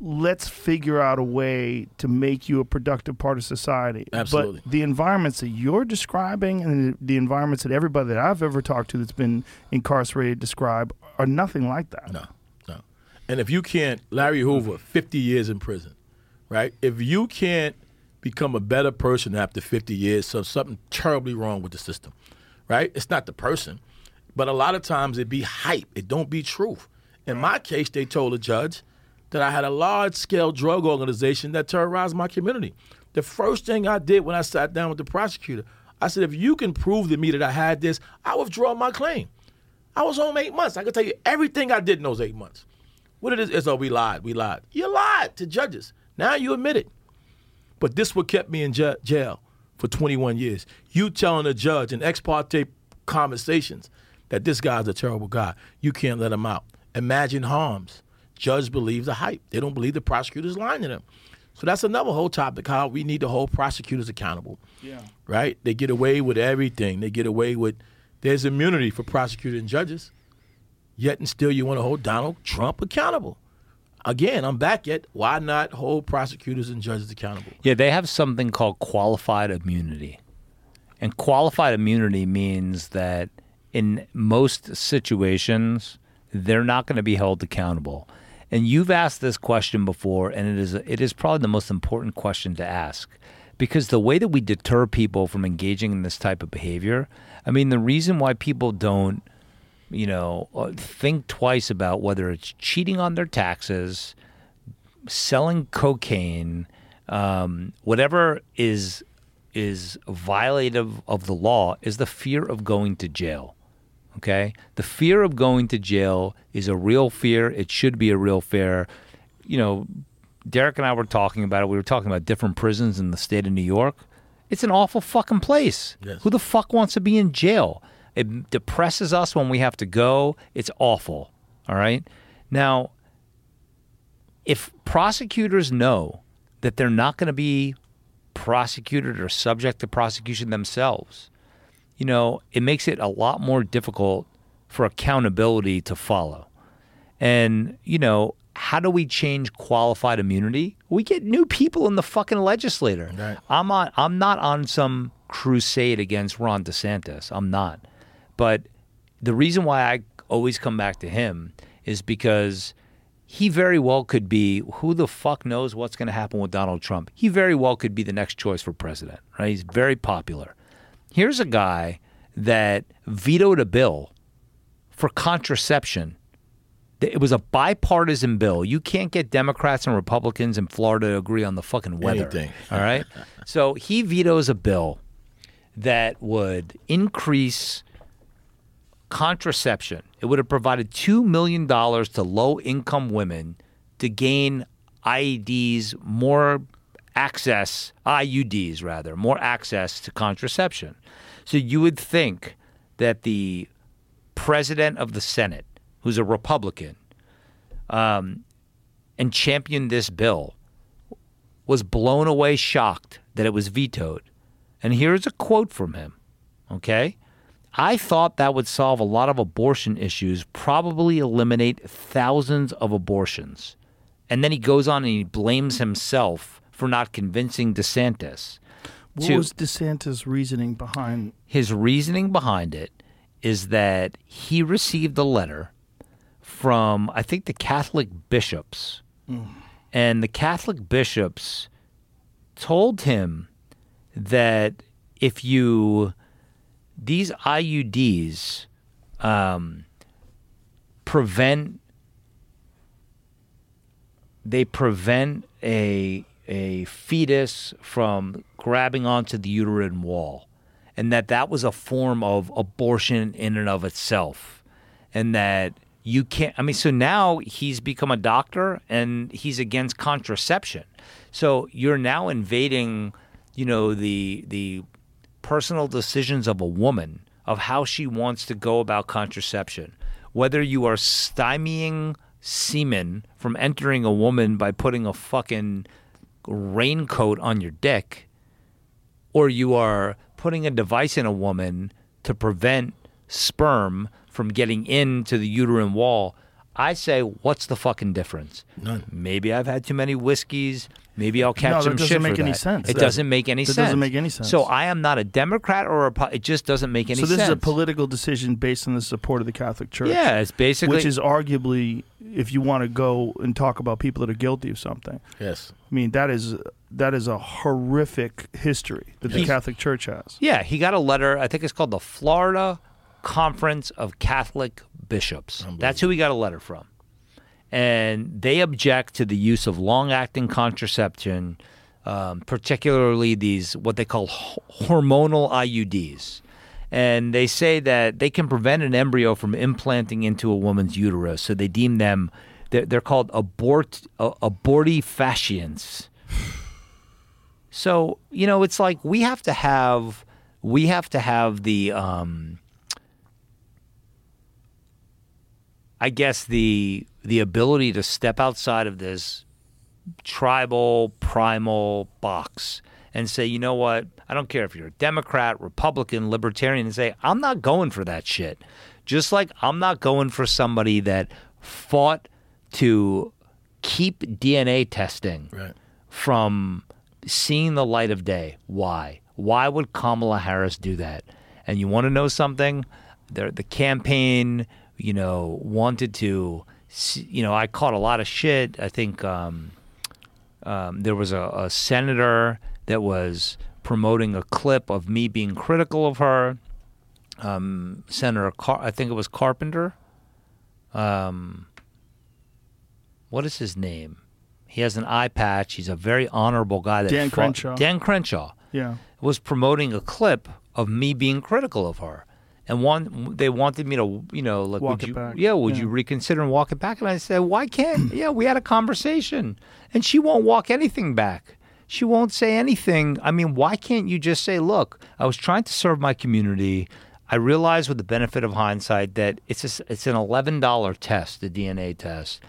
Let's figure out a way to make you a productive part of society. Absolutely. But the environments that you're describing and the environments that everybody that I've ever talked to that's been incarcerated describe are nothing like that. No, no. And if you can't, Larry Hoover, 50 years in prison, right? If you can't become a better person after 50 years, so something terribly wrong with the system, right? It's not the person, but a lot of times it be hype. It don't be truth. In my case, they told the judge that I had a large-scale drug organization that terrorized my community. The first thing I did when I sat down with the prosecutor, I said, if you can prove to me that I had this, I withdraw my claim. I was home eight months. I can tell you everything I did in those eight months. What it is is, oh, we lied. We lied. You lied to judges. Now you admit it. But this what kept me in ja- jail for 21 years. You telling a judge in ex parte conversations that this guy's a terrible guy. You can't let him out. Imagine harms. Judge believes the hype. They don't believe the prosecutor's lying to them. So that's another whole topic how we need to hold prosecutors accountable. Yeah. Right? They get away with everything. They get away with there's immunity for prosecutors and judges. Yet and still you want to hold Donald Trump accountable. Again, I'm back yet. Why not hold prosecutors and judges accountable? Yeah, they have something called qualified immunity. And qualified immunity means that in most situations, they're not going to be held accountable. And you've asked this question before, and it is it is probably the most important question to ask, because the way that we deter people from engaging in this type of behavior, I mean, the reason why people don't, you know, uh, think twice about whether it's cheating on their taxes, selling cocaine, um, whatever is is violative of the law, is the fear of going to jail. Okay, the fear of going to jail is a real fear. It should be a real fear. You know, Derrick and I were talking about it. We were talking about different prisons in the state of New York. It's an awful fucking place. Yes. Who the fuck wants to be in jail? It depresses us when we have to go. It's awful. All right. Now, if prosecutors know that they're not going to be prosecuted or subject to prosecution themselves, you know, it makes it a lot more difficult for accountability to follow. And, you know, how do we change qualified immunity? We get new people in the fucking legislature. Right. I'm on I'm not on some crusade against Ron DeSantis. I'm not. But the reason why I always come back to him is because he very well could be who the fuck knows what's going to happen with Donald Trump. He very well could be the next choice for president, right? He's very popular. Here's a guy that vetoed a bill for contraception. It was a bipartisan bill. You can't get Democrats and Republicans in Florida to agree on the fucking weather. Anything. All right. (laughs) so he vetoes a bill that would increase contraception. It would have provided $2 million to low income women to gain IEDs, more access, IUDs rather, more access to contraception. So you would think that the president of the Senate, who's a Republican, um, and championed this bill, was blown away shocked that it was vetoed. And here's a quote from him. Okay? I thought that would solve a lot of abortion issues, probably eliminate thousands of abortions. And then he goes on and he blames himself for not convincing DeSantis. What to- was DeSantis' reasoning behind? his reasoning behind it is that he received a letter from I think the Catholic bishops, hmm. and the Catholic bishops told him that if you these IUDs um, prevent they prevent a a fetus from grabbing onto the uterine wall and that that was a form of abortion in and of itself and that you can't i mean so now he's become a doctor and he's against contraception. So you're now invading you know the the personal decisions of a woman of how she wants to go about contraception. Whether you are stymieing semen from entering a woman by putting a fucking raincoat on your dick or you are putting a device in a woman to prevent sperm from getting into the uterine wall, I say, what's the fucking difference? None. Maybe I've had too many whiskeys. Maybe I'll catch No, that some doesn't make for any that. sense. It That- doesn't make any that sense. doesn't make any sense. So I am not a Democrat or a. Repu- It just doesn't make any sense. So this sense. is a political decision based on the support of the Catholic Church. Yeah, it's basically. which is arguably, if you want to go and talk about people that are guilty of something, Yes. I mean that is that is a horrific history that the He's- Catholic Church has. Yeah, he got a letter. I think it's called the Florida Conference of Catholic Bishops. That's who he got a letter from. And they object to the use of long acting contraception, um, particularly these, what they call ho- hormonal IUDs. And they say that they can prevent an embryo from implanting into a woman's uterus. So they deem them, they're, they're called abort, uh, abortifacients. So you know, it's like we have to have we have to have the um, I guess the the ability to step outside of this tribal primal box and say, you know what? I don't care if you're a Democrat, Republican, Libertarian, and say, I'm not going for that shit. Just like I'm not going for somebody that fought to keep DNA testing Right. from seeing the light of day. Why? Why would Kamala Harris do that? And you want to know something? The, the campaign, you know, wanted to, you know, I caught a lot of shit. I think um, um, there was a, a senator that was promoting a clip of me being critical of her. Um, Senator, Car- I think it was Carpenter. Um, what is his name? He has an eye patch. He's a very honorable guy. That Dan fought- Crenshaw. Dan Crenshaw Yeah. was promoting a clip of me being critical of her, and one they wanted me to, you know, like, Walk would you, back. yeah, would Yeah. you reconsider and walk it back? And I said, why can't? (clears throat) yeah, we had a conversation, and she won't walk anything back. She won't say anything. I mean, why can't you just say, look, I was trying to serve my community. I realize with the benefit of hindsight that it's a it's an eleven dollar test, the DNA test.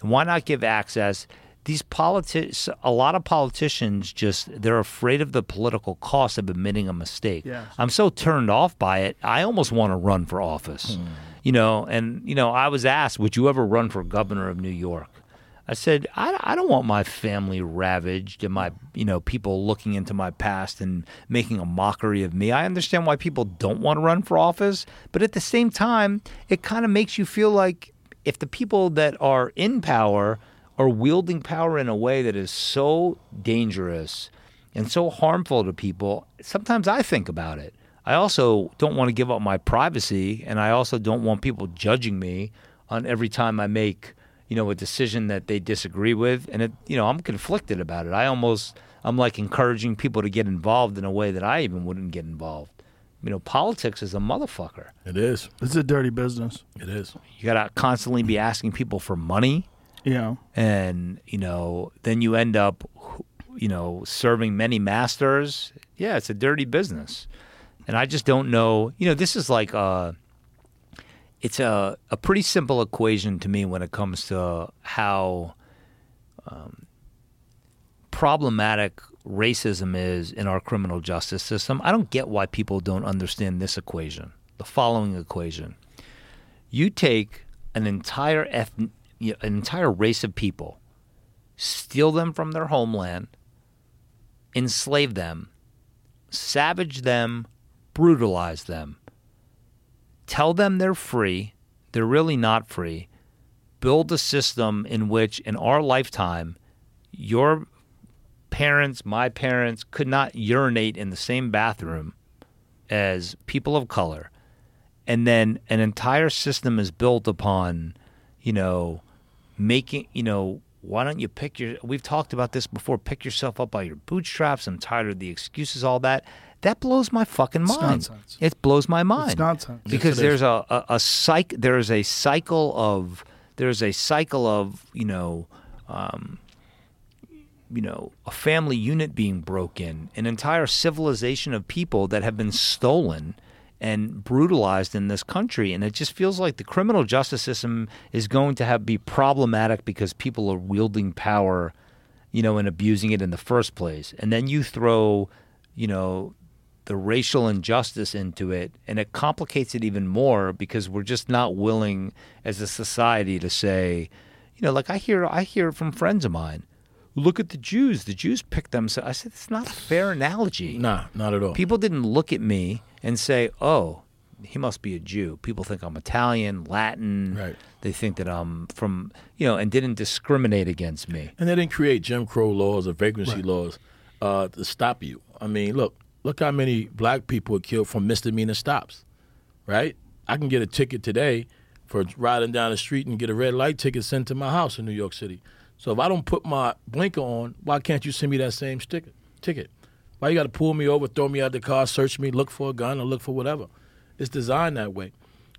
Why not give access? These politics, a lot of politicians just they're afraid of the political cost of admitting a mistake. Yes. I'm so turned off by it. I almost want to run for office. Hmm. You know, and you know, I was asked, "Would you ever run for governor of New York?" I said, I, I don't want my family ravaged and my, you know, people looking into my past and making a mockery of me. I understand why people don't want to run for office, but at the same time, it kind of makes you feel like if the people that are in power are wielding power in a way that is so dangerous and so harmful to people, sometimes I think about it. I also don't want to give up my privacy, and I also don't want people judging me on every time I make, you know, a decision that they disagree with. And it, you know, I'm conflicted about it. I almost, I'm like encouraging people to get involved in a way that I even wouldn't get involved. You know, politics is a motherfucker. It is. It's a dirty business. It is. You got to constantly be asking people for money Yeah. and you know then you end up you know serving many masters. Yeah it's a dirty business. And i just don't know you know this is like uh it's a, a pretty simple equation to me when it comes to how um, problematic racism is in our criminal justice system. I don't get why people don't understand this equation the following equation. You take an entire eth- an entire race of people, steal them from their homeland, enslave them, savage them, brutalize them, tell them they're free, they're really not free, build a system in which, in our lifetime, your parents, my parents, could not urinate in the same bathroom as people of color. And then an entire system is built upon, you know, making, you know, why don't you pick your, we've talked about this before, pick yourself up by your bootstraps. I'm tired of the excuses, all that. That blows my fucking mind. nonsense. It blows my mind. nonsense. Because Yes, there's a, a, a psych, there is a cycle of, there's a cycle of, you know, um, you know, a family unit being broken, an entire civilization of people that have been stolen and brutalized in this country. And it just feels like the criminal justice system is going to have be problematic because people are wielding power, you know, and abusing it in the first place. And then you throw, you know, the racial injustice into it, and it complicates it even more because we're just not willing as a society to say, you know, like I hear I hear from friends of mine, look at the Jews. The Jews picked them. So I said it's not a fair analogy. Nah, not at all. People didn't look at me and say, "Oh, he must be a Jew." People think I'm Italian, Latin. Right. They think that I'm from, you know, and didn't discriminate against me. And they didn't create Jim Crow laws or vagrancy laws uh, to stop you. I mean, look, look how many black people are killed from misdemeanor stops, right? I can get a ticket today for riding down the street and get a red light ticket sent to my house in New York City. So if I don't put my blinker on, why can't you send me that same sticker, ticket? Why you got to pull me over, throw me out the car, search me, look for a gun, or look for whatever? It's designed that way,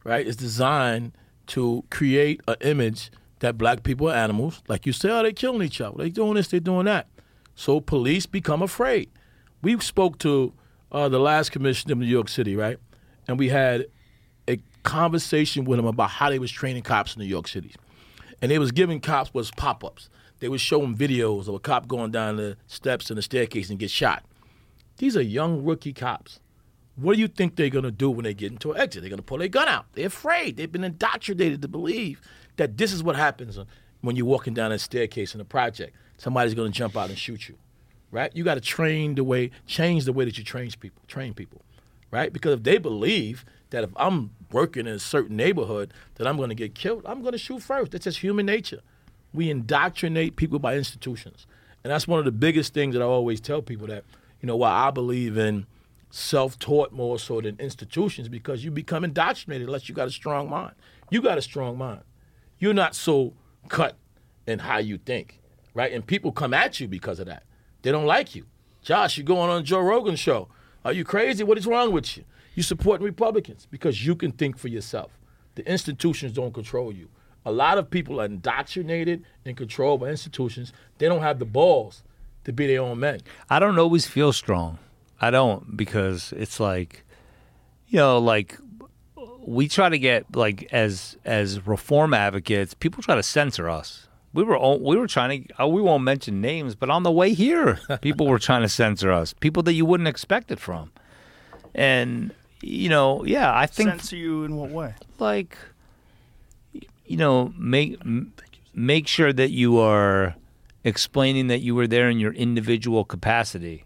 right? It's designed to create an image that black people are animals. Like you say, oh, they're killing each other. They're doing this, they're doing that. So police become afraid. We spoke to uh, the last commissioner of New York City, right? And we had a conversation with him about how they was training cops in New York City. And they was giving cops was pop-ups. They was showing videos of a cop going down the steps and the staircase and get shot. These are young rookie cops. What do you think they're gonna do when they get into an exit? They're gonna pull their gun out. They're afraid. They've been indoctrinated to believe that this is what happens when you're walking down a staircase in a project. Somebody's gonna jump out and shoot you, right? You got to train the way, change the way that you train people, train people, right? Because if they believe that if I'm working in a certain neighborhood that I'm gonna get killed, I'm gonna shoot first. That's just human nature. We indoctrinate people by institutions, and that's one of the biggest things that I always tell people that you know why I believe in self-taught more so than institutions because you become indoctrinated unless you got a strong mind. You got a strong mind. You're not so cut in how you think, right? And people come at you because of that. They don't like you. Josh, you're going on Joe Rogan show. Are you crazy? What is wrong with you? You supporting Republicans because you can think for yourself. The institutions don't control you. A lot of people are indoctrinated and controlled by institutions. They don't have the balls to be their own men. I don't always feel strong. I don't because it's like, you know, like we try to get like as as reform advocates, people try to censor us. We were all, we were trying to. uh, We won't mention names, but on the way here, people were trying to censor us. People that you wouldn't expect it from, and you know, yeah, I think Censor you in what way? like you know make make sure that you are explaining that you were there in your individual capacity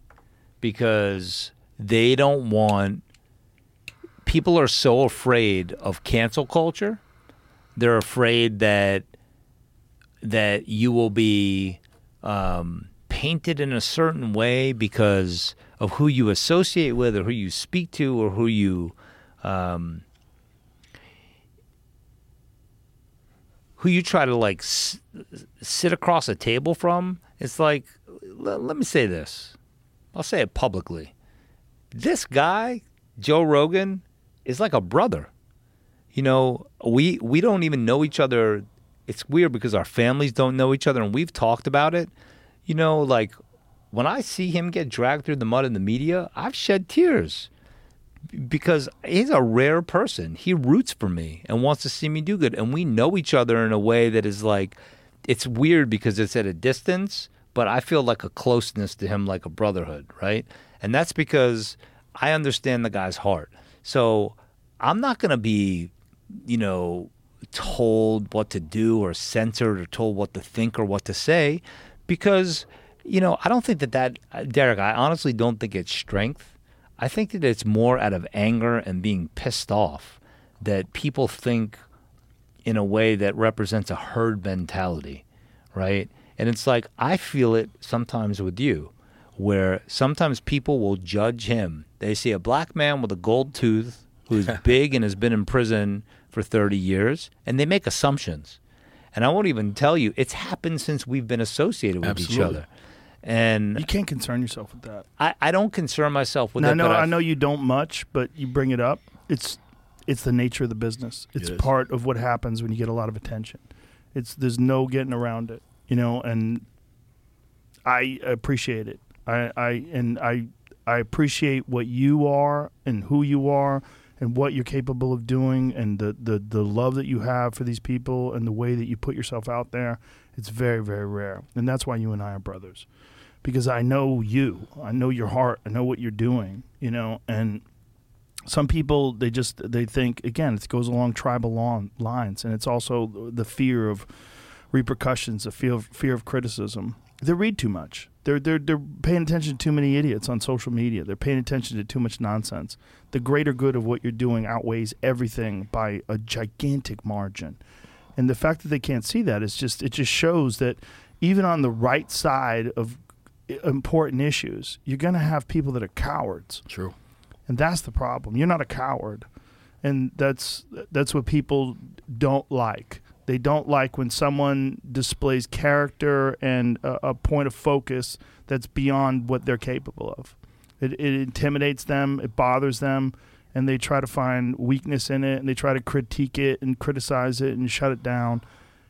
because they don't want people are so afraid of cancel culture they're afraid that that you will be um, painted in a certain way because of who you associate with or who you speak to or who you um, who you try to like s- sit across a table from, it's like, l- let me say this. I'll say it publicly. This guy, Joe Rogan, is like a brother. You know, we we don't even know each other. It's weird because our families don't know each other, and we've talked about it. You know, like when I see him get dragged through the mud in the media, I've shed tears because he's a rare person. He roots for me and wants to see me do good. And we know each other in a way that is like, it's weird because it's at a distance, but I feel like a closeness to him, like a brotherhood, right? And that's because I understand the guy's heart. So I'm not going to be, you know, told what to do or censored or told what to think or what to say because You know, I don't think that that, uh, Derrick, I honestly don't think it's strength. I think that it's more out of anger and being pissed off that people think in a way that represents a herd mentality, right? And it's like, I feel it sometimes with you, where sometimes people will judge him. They see a black man with a gold tooth who's (laughs) big and has been in prison for 30 years, and they make assumptions. And I won't even tell you, it's happened since we've been associated with each other. And You can't concern yourself with that. I, I don't concern myself with Now, I it. know but I know you don't much, but you bring it up. It's it's the nature of the business. It's It is. part of what happens when you get a lot of attention. It's there's no getting around it, you know. And I appreciate it. I, I and I I appreciate what you are and who you are and what you're capable of doing and the, the, the love that you have for these people and the way that you put yourself out there. It's very, very rare. And that's why you and I are brothers. Because I know you. I know your heart. I know what you're doing, you know, and some people they just they think again it goes along tribal lawn, lines and it's also the fear of repercussions the fear of, fear of criticism. They read too much. They're, they're they're paying attention to too many idiots on social media. They're paying attention to too much nonsense. The greater good of what you're doing outweighs everything by a gigantic margin. And the fact that they can't see that is just it just shows that even on the right side of important issues you're going to have people that are cowards True. and that's the problem. You're not a coward, and that's that's what people don't like. They don't like when someone displays character and a, a point of focus that's beyond what they're capable of. It, it intimidates them. It bothers them, and they try to find weakness in it, and they try to critique it and criticize it and shut it down.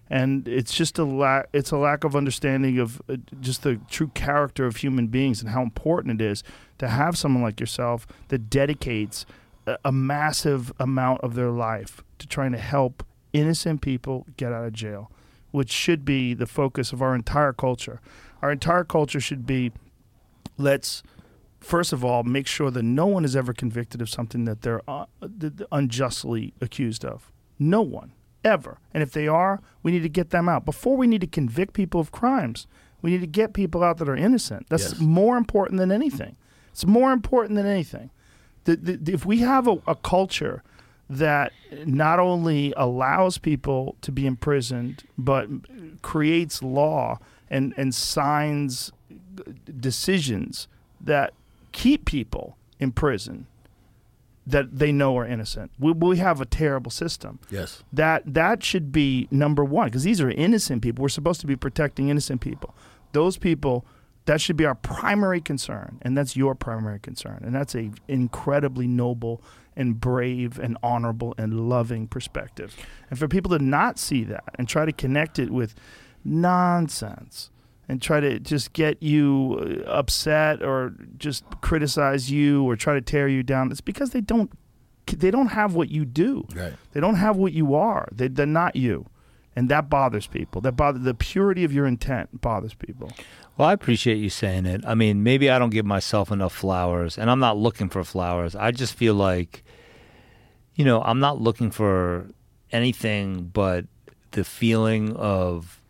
And it's just a lack. It's a lack of understanding of uh, just the true character of human beings and how important it is to have someone like yourself that dedicates a, a massive amount of their life to trying to help innocent people get out of jail, which should be the focus of our entire culture. Our entire culture should be let's first of all make sure that no one is ever convicted of something that they're uh, unjustly accused of. No one ever. And if they are, we need to get them out. Before we need to convict people of crimes, we need to get people out that are innocent. That's Yes. more important than anything. It's more important than anything. The, the, if we have a, a culture that not only allows people to be imprisoned, but creates law and, and signs uh, decisions that keep people in prison that they know are innocent. We, we have a terrible system. Yes. That that should be number one because these are innocent people. We're supposed to be protecting innocent people. Those people, that should be our primary concern, and that's your primary concern, and that's a incredibly noble and brave and honorable and loving perspective. And for people to not see that and try to connect it with nonsense and try to just get you uh, upset or just criticize you or try to tear you down, it's because they don't they don't have what you do. Right. They don't have what you are. They, they're not you, and that bothers people. That bother the purity of your intent bothers people. Well, I appreciate you saying it. I mean, maybe I don't give myself enough flowers, and I'm not looking for flowers. I just feel like, you know, I'm not looking for anything but the feeling of,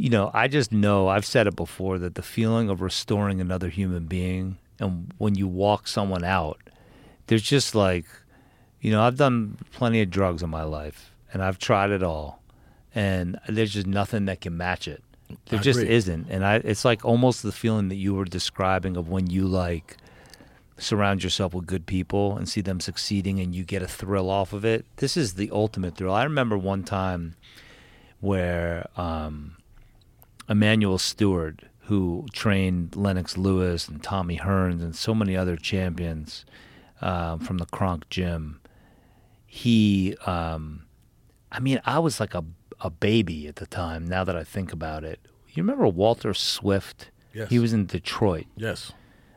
you know, I just know, I've said it before, that the feeling of restoring another human being, and when you walk someone out, there's just like, you know, I've done plenty of drugs in my life, and I've tried it all, and there's just nothing that can match it. There I just agree. isn't, and I. It's like almost the feeling that you were describing of when you like surround yourself with good people and see them succeeding, and you get a thrill off of it. This is the ultimate thrill. I remember one time where um, Emanuel Steward, who trained Lennox Lewis and Tommy Hearns and so many other champions um, from the Kronk Gym, he, um, I mean, I was like a, a baby at the time. Now that I think about it, you remember Walter Swift? Yes. He was in Detroit. Yes.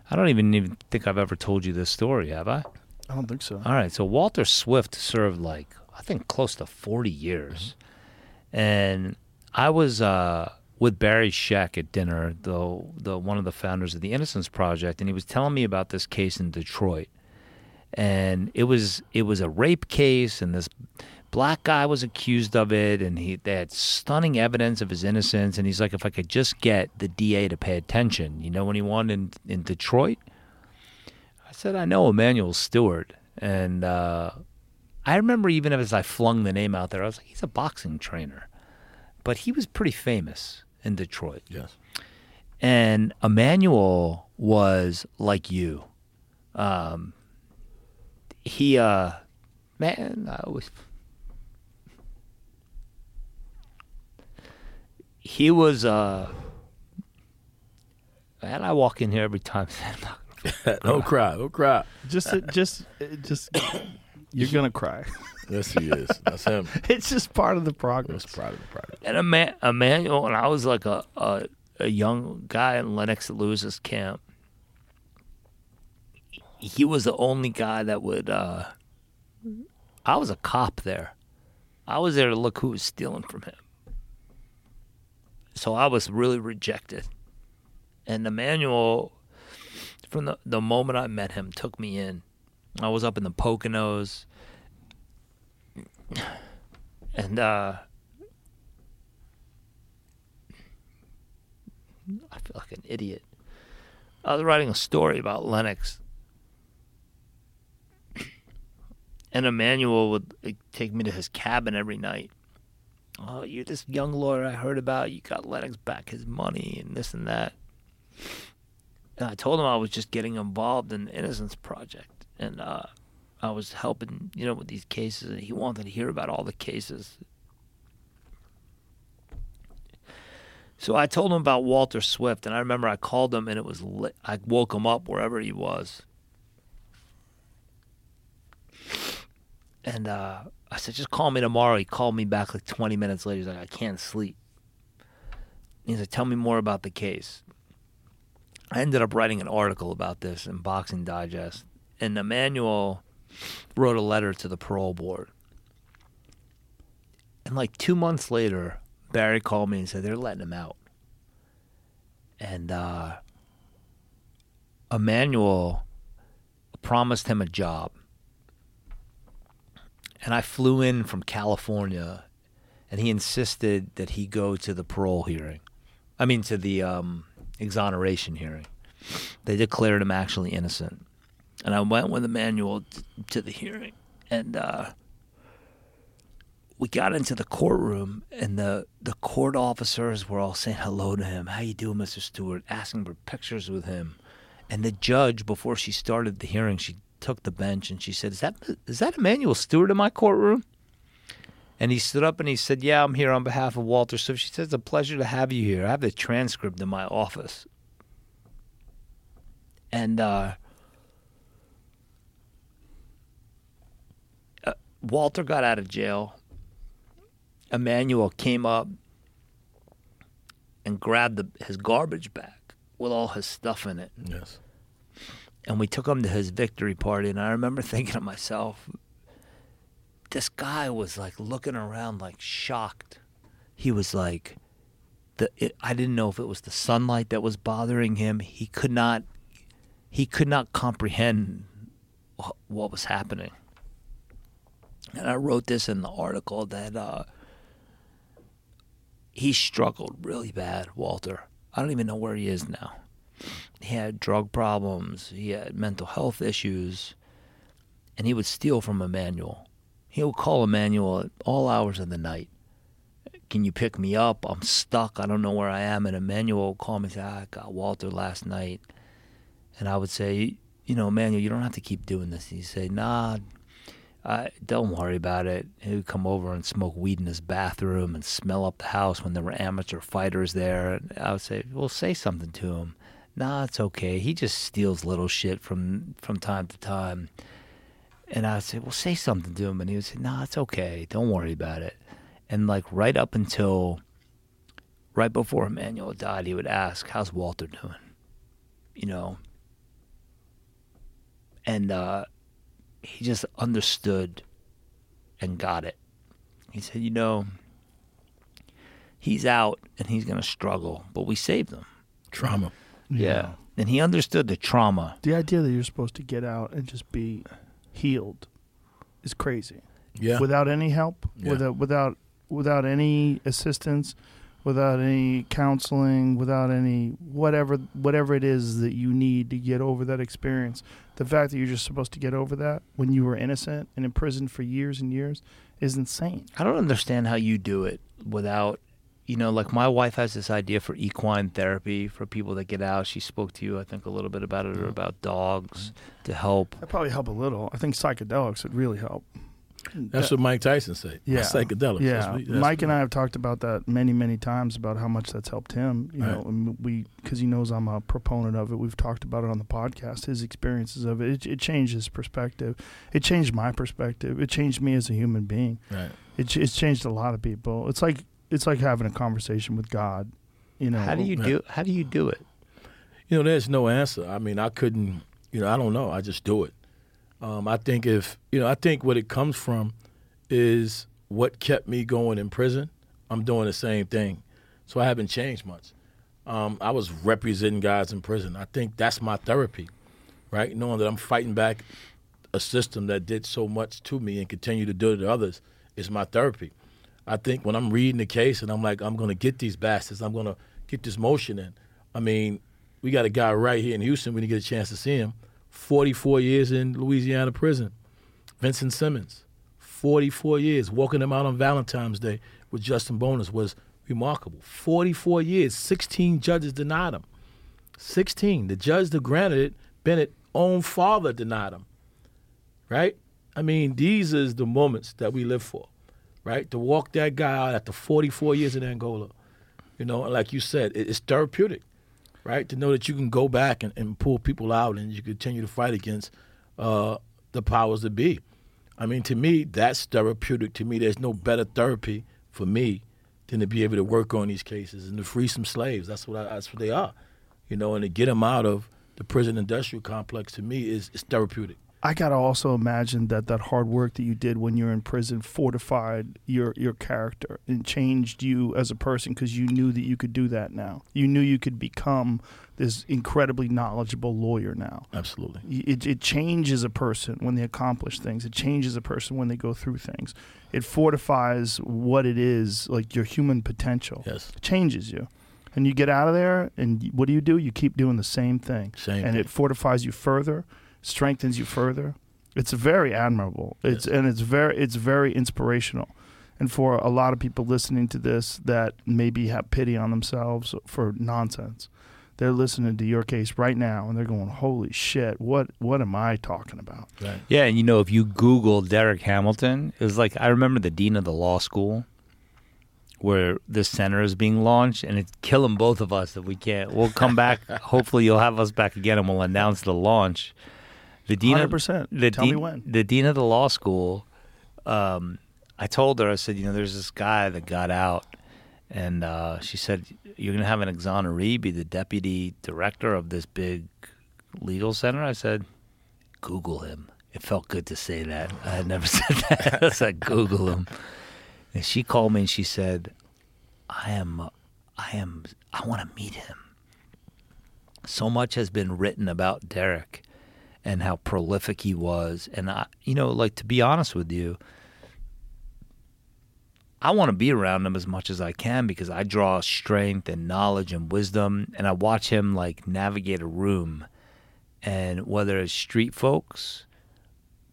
I don't even even think I've ever told you this story, have I? I don't think so. All right, so Walter Swift served like I think close to 40 years. And I was uh, with Barry Scheck at dinner, the the one of the founders of the Innocence Project, and he was telling me about this case in Detroit. And it was it was a rape case and this black guy was accused of it, and he they had stunning evidence of his innocence. And he's like, if I could just get the DA to pay attention, you know, when he won in in Detroit. I said, I know Emanuel Steward, and uh, I remember even as I flung the name out there, I was like, he's a boxing trainer, but he was pretty famous in Detroit. Yes. And Emanuel was like you. Um, he, uh, man, I was. He was, uh, and I walk in here every time saying, (laughs) I'm not gonna (laughs) don't cry. Don't cry. Just, just, just. (coughs) You're gonna cry. (laughs) Yes, he is. That's him. (laughs) It's just part of the That's progress. proud of the product. And Eman- Emanuel, and I was like a, a, a young guy in Lennox Lewis's camp. He was the only guy that would. Uh, I was a cop there. I was there to look who was stealing from him. So I was really rejected. And Emanuel, from the, the moment I met him, took me in. I was up in the Poconos. And uh, I feel like an idiot. I was writing a story about Lennox. And Emanuel would like, take me to his cabin every night. Oh, you're this young lawyer I heard about. You got Lennox back his money and this and that. And I told him I was just getting involved in the Innocence Project. And uh, I was helping, you know, with these cases. And he wanted to hear about all the cases. So I told him about Walter Swift, and I remember I called him, and it was lit. I woke him up wherever he was, and uh, I said, "Just call me tomorrow." He called me back like 20 minutes later. He's like, "I can't sleep." He said, "Tell me more about the case." I ended up writing an article about this in Boxing Digest, and Emanuel wrote a letter to the parole board. And like two months later, Barry called me and said they're letting him out. And uh, Emanuel promised him a job. And I flew in from California, and he insisted that he go to the parole hearing. I mean, to the um, exoneration hearing. They declared him actually innocent. And I went with Emanuel t- to the hearing. And uh, we got into the courtroom and the, the court officers were all saying hello to him. How you doing, Mr. Steward? Asking for pictures with him. And the judge, before she started the hearing, she took the bench and she said, "Is that is that Emanuel Steward in my courtroom?" And he stood up and he said, "Yeah, I'm here on behalf of Walter So She said, "It's a pleasure to have you here. I have the transcript in my office." And uh, uh, Walter got out of jail. Emanuel came up and grabbed the, his garbage bag with all his stuff in it. Yes. And we took him to his victory party. And I remember (laughs) thinking to myself, this guy was like looking around like shocked. He was like, the it, I didn't know if it was the sunlight that was bothering him. He could not, he could not comprehend wh- what was happening. And I wrote this in the article that uh, he struggled really bad, Walter. I don't even know where he is now. He had drug problems, he had mental health issues, and he would steal from Emanuel. He would call Emanuel at all hours of the night. Can you pick me up? I'm stuck. I don't know where I am. And Emanuel would call me and say, "Ah, I got Walter last night. And I would say, you know, Emanuel, you don't have to keep doing this. And He'd say, nah, I, don't worry about it. He would come over and smoke weed in his bathroom and smell up the house when there were amateur fighters there. And I would say, well, say something to him. Nah, it's okay. He just steals little shit from from time to time. And I would say, well, say something to him. And he would say, nah, it's okay. Don't worry about it. And like right up until right before Emanuel died, he would ask, how's Walter doing? You know? And uh, he just understood and got it. He said, you know, he's out and he's going to struggle, but we saved him. Trauma. Yeah. And he understood the trauma. The idea that you're supposed to get out and just be healed is crazy. Yeah. without any help, Yeah. without without without any assistance, without any counseling, without any whatever whatever it is that you need to get over that experience. The fact that you're just supposed to get over that when you were innocent and in prison for years and years is insane. I don't understand how you do it without, you know, like my wife has this idea for equine therapy for people that get out. She spoke to you, I think, a little bit about it or about dogs to help. That probably help a little. I think psychedelics would really help. That's what Mike Tyson said. Yeah, psychedelics. Yeah, That's what- that's Mike and I have talked about that many, many times about how much that's helped him. You know, Right. and we because he knows I'm a proponent of it. We've talked about it on the podcast. His experiences of it, it, it changed his perspective. It changed my perspective. It changed me as a human being. Right. It, it's changed a lot of people. It's like it's like having a conversation with God. You know, How do you do? How do you do it? You know, there's no answer. I mean, I couldn't. You know, I don't know. I just do it. Um, I think if you know, I think what it comes from is what kept me going in prison. I'm doing the same thing, so I haven't changed much. Um, I was representing guys in prison. I think that's my therapy, right? Knowing that I'm fighting back a system that did so much to me and continue to do it to others is my therapy. I think when I'm reading the case and I'm like, I'm going to get these bastards, I'm going to get this motion in. I mean, we got a guy right here in Houston when you get a chance to see him, 44 years in Louisiana prison, Vincent Simmons, 44 years, walking him out on Valentine's Day with Justin Bonus was remarkable. 44 years, 16 judges denied him. 16. The judge that granted it, Bennett, own father denied him. Right? I mean, these is the moments that we live for, right? To walk that guy out after 44 years in Angola, you know, like you said, it's therapeutic, right? To know that you can go back and, and pull people out and you continue to fight against uh, the powers that be. I mean, to me, that's therapeutic. To me, there's no better therapy for me than to be able to work on these cases and to free some slaves. That's what I, that's what they are, you know, and to get them out of the prison industrial complex to me is, is therapeutic. I gotta also imagine that that hard work that you did when you were in prison fortified your your character and changed you as a person because you knew that you could do that now. You knew you could become this incredibly knowledgeable lawyer now. Absolutely. It, it changes a person when they accomplish things. It changes a person when they go through things. It fortifies what it is, like your human potential. Yes. It changes you. And you get out of there, and what do you do? You keep doing the same thing. Same and thing. it fortifies you further, strengthens you further. It's very admirable. It's and it's very it's very inspirational. And for a lot of people listening to this that maybe have pity on themselves for nonsense, they're listening to your case right now and they're going, "Holy shit! What what am I talking about?" Right. Yeah, and you know, if you Google Derrick Hamilton, it was like I remember the dean of the law school where this center is being launched, and it's killing both of us if we can't. We'll come back. (laughs) Hopefully, you'll have us back again, and we'll announce the launch. The dean, of, 100%. the Tell me when. the dean of the law school. Um, I told her, I said, you know, there's this guy that got out, and uh, she said, you're gonna have an exoneree be the deputy director of this big legal center. I said, Google him. It felt good to say that. I had never (laughs) said that. I said, Google him. And she called me and she said, I am, I am, I want to meet him. So much has been written about Derrick and how prolific he was. And I, you know, like to be honest with you, I want to be around him as much as I can because I draw strength and knowledge and wisdom. And I watch him like navigate a room. And whether it's street folks,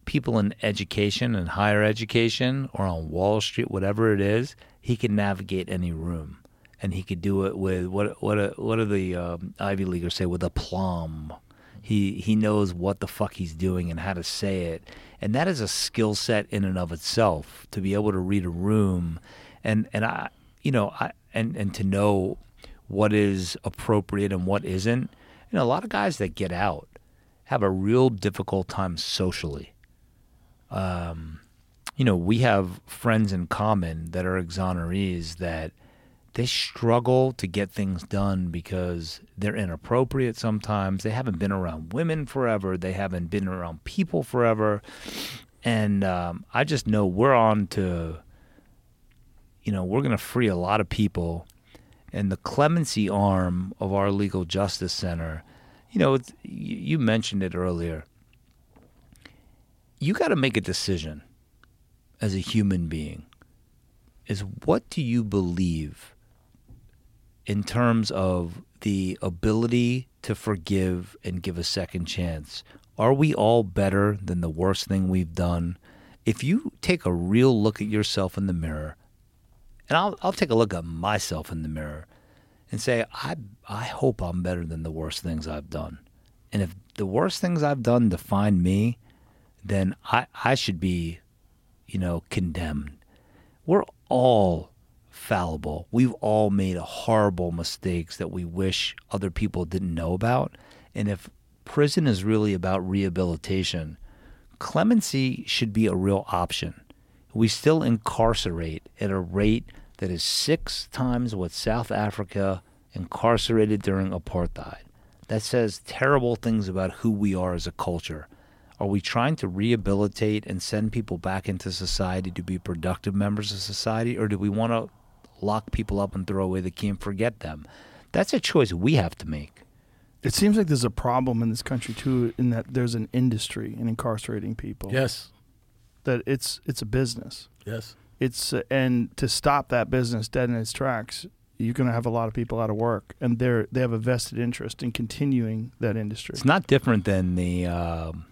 people in education and higher education or on Wall Street, whatever it is, he can navigate any room, and he could do it with what what what do the um, Ivy Leaguers say with aplomb. He he knows what the fuck he's doing and how to say it, and that is a skill set in and of itself to be able to read a room, and and I you know I and and to know what is appropriate and what isn't. You know, a lot of guys that get out have a real difficult time socially. Um, you know, we have friends in common that are exonerees that they struggle to get things done because they're inappropriate sometimes. They haven't been around women forever. They haven't been around people forever. And um, I just know we're on to, you know, we're going to free a lot of people. And the clemency arm of our legal justice center, you know, you mentioned it earlier. You got to make a decision as a human being is what do you believe in terms of the ability to forgive and give a second chance? Are we all better than the worst thing we've done? If you take a real look at yourself in the mirror, and I'll, I'll take a look at myself in the mirror and say, I, I hope I'm better than the worst things I've done. And if the worst things I've done define me, then I, I should be, you know, condemned. We're all fallible. We've all made horrible mistakes that we wish other people didn't know about. And if prison is really about rehabilitation, clemency should be a real option. We still incarcerate at a rate that is six times what South Africa incarcerated during apartheid. That says terrible things about who we are as a culture. Are we trying to rehabilitate and send people back into society to be productive members of society, or do we want to lock people up and throw away the key and forget them? That's a choice we have to make. It seems like there's a problem in this country too, in that there's an industry in incarcerating people. Yes. That it's it's a business. Yes. It's uh, and to stop that business dead in its tracks, you're going to have a lot of people out of work, and they're they have a vested interest in continuing that industry. It's not different than the um,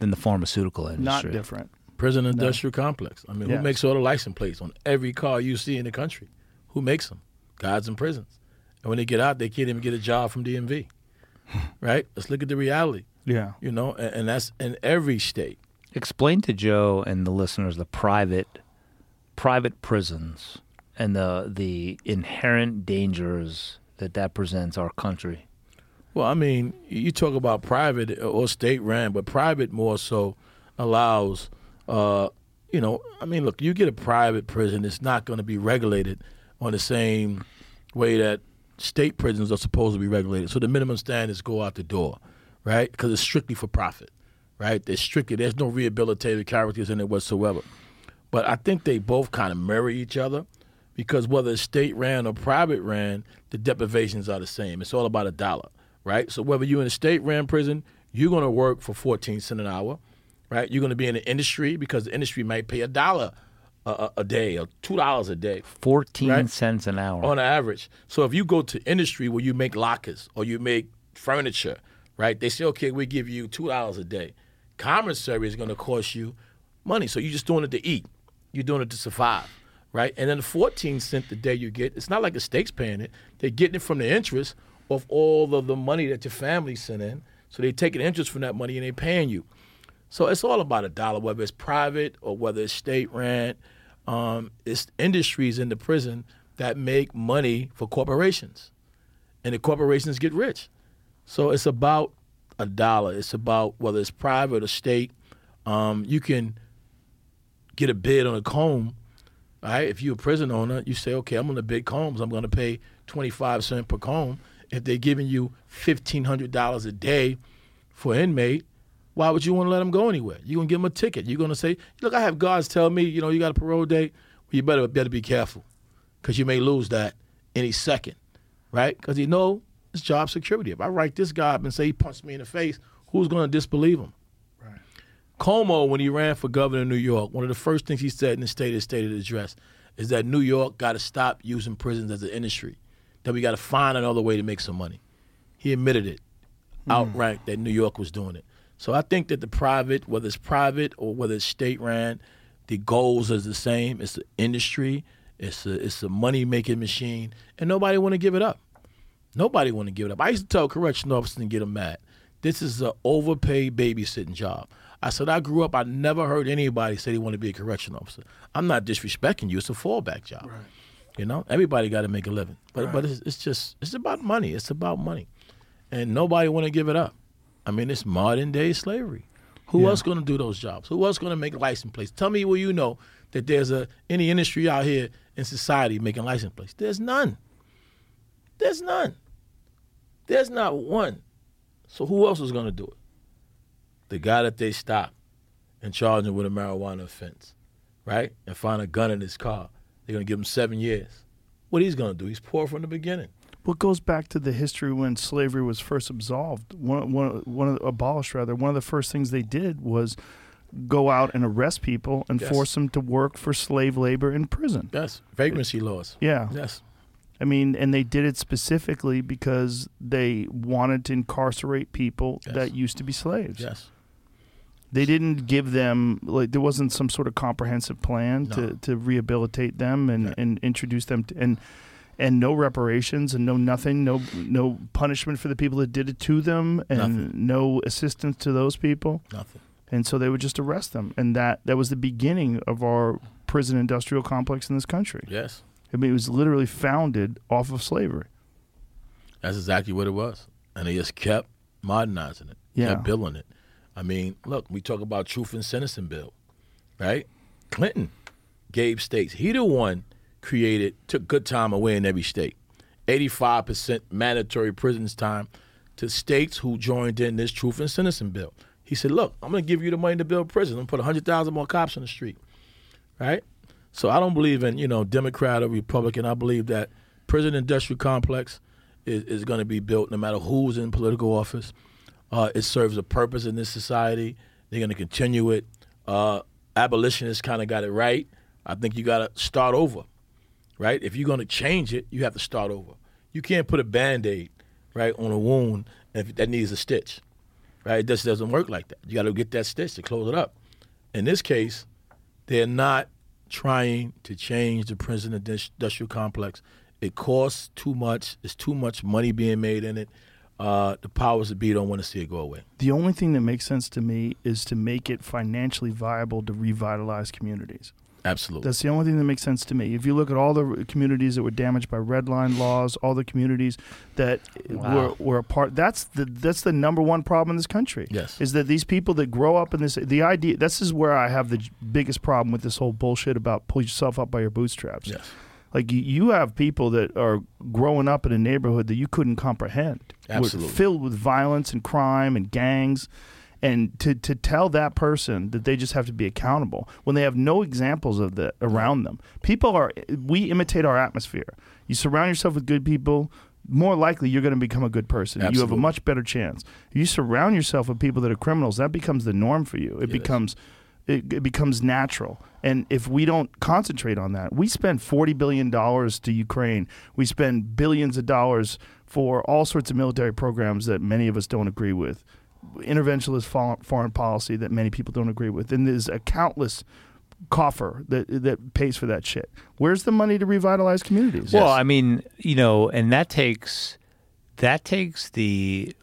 than the pharmaceutical industry. Not different. Prison industrial complex. I mean, Yes. who makes all the license plates on every car you see in the country? Who makes them? Guards in prisons. And when they get out, they can't even get a job from DMV. (laughs) right? Let's look at the reality. Yeah. You know, and, and that's in every state. Explain to Joe and the listeners the private private prisons and the the inherent dangers that that presents our country. Well, I mean, you talk about private or state ran, but private more so allows, uh, you know, I mean, look, you get a private prison, it's not going to be regulated on the same way that state prisons are supposed to be regulated. So the minimum standards go out the door, right? Because it's strictly for profit, right? They're strictly, there's no rehabilitative characters in it whatsoever. But I think they both kind of mirror each other because whether it's state ran or private ran, the deprivations are the same. It's all about a dollar, right? So whether you're in a state ran prison, you're going to work for 14 cents an hour, right? You're going to be in the industry because the industry might pay a dollar a, a, day or two dollars a day Fourteen Right. cents an hour. on average. So if you go to industry where you make lockers or you make furniture, right? They say, okay, we give you two dollars a day. Commerce Commissary is going to cost you money, so you're just doing it to eat. You're doing it to survive, right? And then the 14 cent a day you get, it's not like the state's paying it. They're getting it from the interest of all of the money that your family sent in. So they're taking interest from that money and they're paying you. So it's all about a dollar, whether it's private or whether it's state rent. Um, it's industries in the prison that make money for corporations, and the corporations get rich. So it's about a dollar. It's about whether it's private or state. Um, you can get a bid on a comb. Right, if you're a prison owner, you say, okay, I'm going to bid combs. I'm going to pay 25 cents per comb. If they're giving you $1,500 a day for inmate, why would you want to let them go anywhere? You're going to give them a ticket. You're going to say, look, I have guards tell me, you know, you got a parole date. Well, you better, better be careful because you may lose that any second, right? Because you know it's job security. If I write this guy up and say he punched me in the face, who's going to disbelieve him? Cuomo, when he ran for governor of New York, one of the first things he said in the State of the State Address is that New York got to stop using prisons as an industry, that we got to find another way to make some money. He admitted it hmm. outright that New York was doing it. So I think that the private, whether it's private or whether it's state ran, the goals is the same. It's the industry. It's a it's a money making machine, and nobody want to give it up. Nobody want to give it up. I used to tell correction officers and get them mad. This is an overpaid babysitting job. I said I grew up. I never heard anybody say they want to be a correction officer. I'm not disrespecting you. It's a fallback job. Right. You know, everybody got to make a living, but but it's, it's just it's about money. It's about money, and nobody want to give it up. I mean, it's modern day slavery. Who else going to do those jobs? Who else going to make license plates? Tell me where you know that there's a any industry out here in society making license plates. There's none. There's none. There's not one. So who else is going to do it? The guy that they stop and charge him with a marijuana offense, right? And find a gun in his car. They're going to give him seven years. What he's going to do? He's poor from the beginning. What goes back to the history when slavery was first absolved, one, one, one of the, abolished rather. One of the first things they did was go out and arrest people and Yes. force them to work for slave labor in prison. Yes, vagrancy laws. Yeah. Yes, I mean, and they did it specifically because they wanted to incarcerate people Yes. that used to be slaves. yes. They didn't give them like there wasn't some sort of comprehensive plan No. to, to rehabilitate them and, and introduce them to, and and no reparations and no nothing, no no punishment for the people that did it to them and Nothing. no assistance to those people. Nothing. And so they would just arrest them. And that that was the beginning of our prison industrial complex in this country. Yes, I mean it was literally founded off of slavery. that's exactly what it was, and they just kept modernizing it, Yeah. kept building it. I mean, look, we talk about truth and sentencing bill, right? Clinton gave states. He the one created took good time away in every state. Eighty-five percent mandatory prisons time to states who joined in this truth and sentencing bill. He said, "Look, I'm going to give you the money to build prisons. I'm going to put hundred thousand more cops on the street." Right? So I don't believe in you know Democrat or Republican. I believe that prison industrial complex is, is going to be built no matter who's in political office. Uh, it serves a purpose in this society. They're going to continue it. Uh, abolitionists kind of got it right. I think you got to start over, right? If you're going to change it, you have to start over. You can't put a band aid, right, on a wound if that needs a stitch, right? It just doesn't work like that. You got to get that stitch to close it up. In this case, they're not trying to change the prison industrial complex. It costs too much. There's too much money being made in it. Uh, the powers that be don't want to see it go away. The only thing that makes sense to me is to make it financially viable to revitalize communities. Absolutely. That's the only thing that makes sense to me. If you look at all the communities that were damaged by red line laws, all the communities that uh, Wow. were, were a part, that's the that's the number one problem in this country. Yes. is that these people that grow up in this the idea. This is where I have the biggest problem with this whole bullshit about pull yourself up by your bootstraps. yes. Like you, you have people that are growing up in a neighborhood that you couldn't comprehend. We're Absolutely. filled with violence and crime and gangs. And to, to tell that person that they just have to be accountable when they have no examples of that around them. People are, we imitate our atmosphere. You surround yourself with good people, more likely you're going to become a good person. You have a much better chance. If you surround yourself with people that are criminals, that becomes the norm for you. It Yes. becomes it, it becomes natural. And if we don't concentrate on that, we spend forty billion dollars to Ukraine. We spend billions of dollars for all sorts of military programs that many of us don't agree with, interventionist fo- foreign policy that many people don't agree with, and there's a countless coffer that that pays for that shit. Where's the money to revitalize communities? Well, I mean, you know, and that takes that takes the.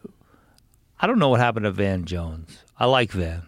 I don't know what happened to Van Jones. I like Van.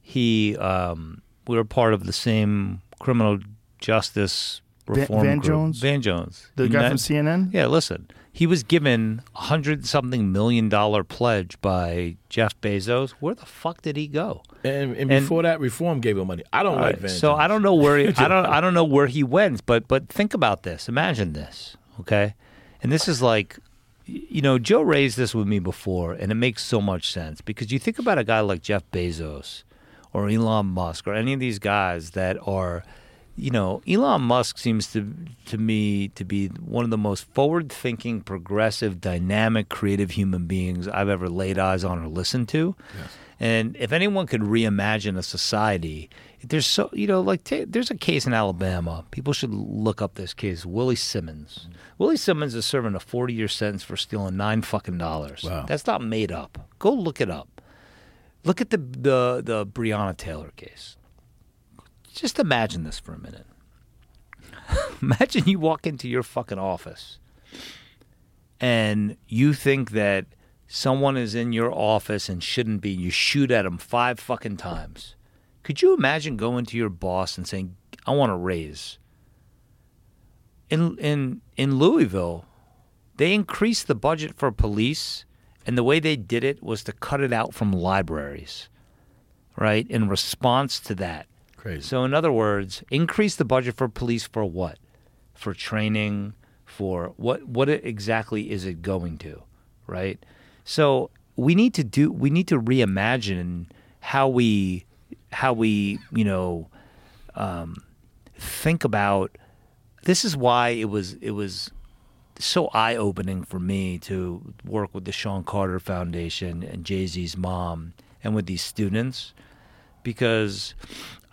He, um, we were part of the same criminal justice Van- reform Van group. Jones? Van Jones, the You guy know- from CNN. Yeah, listen. He was given a hundred something million dollar pledge by Jeff Bezos. Where the fuck did he go? And, and And- before that, reform gave him money. I don't like right, Van. so. I don't know where he, (laughs) I don't I don't know where he went, but but think about this. Imagine this, okay? And this is like, you know, Joe raised this with me before, and it makes so much sense because you think about a guy like Jeff Bezos or Elon Musk or any of these guys that are, you know, Elon Musk seems to to me to be one of the most forward-thinking, progressive, dynamic, creative human beings I've ever laid eyes on or listened to. And if anyone could reimagine a society, there's so you know like ta there's a case in Alabama. People should look up this case. Willie Simmons. Willie Simmons is serving a 40 year sentence for stealing nine fucking dollars. Wow. That's not made up. Go look it up. Look at the the the Breonna Taylor case. Just imagine this for a minute. (laughs) imagine you walk into your fucking office and you think that someone is in your office and shouldn't be, you shoot at them five fucking times. Could you imagine going to your boss and saying, "I want a raise"? In in in Louisville, they increased the budget for police, and the way they did it was to cut it out from libraries, right? In response to that. Crazy. So, in other words, increase the budget for police for what? For training, for what? What exactly is it going to, right? So we need to do. We need to reimagine how we, how we, you know, um, think about. This is why it was. It was so eye opening for me to work with the Shawn Carter Foundation and Jay Z's mom and with these students because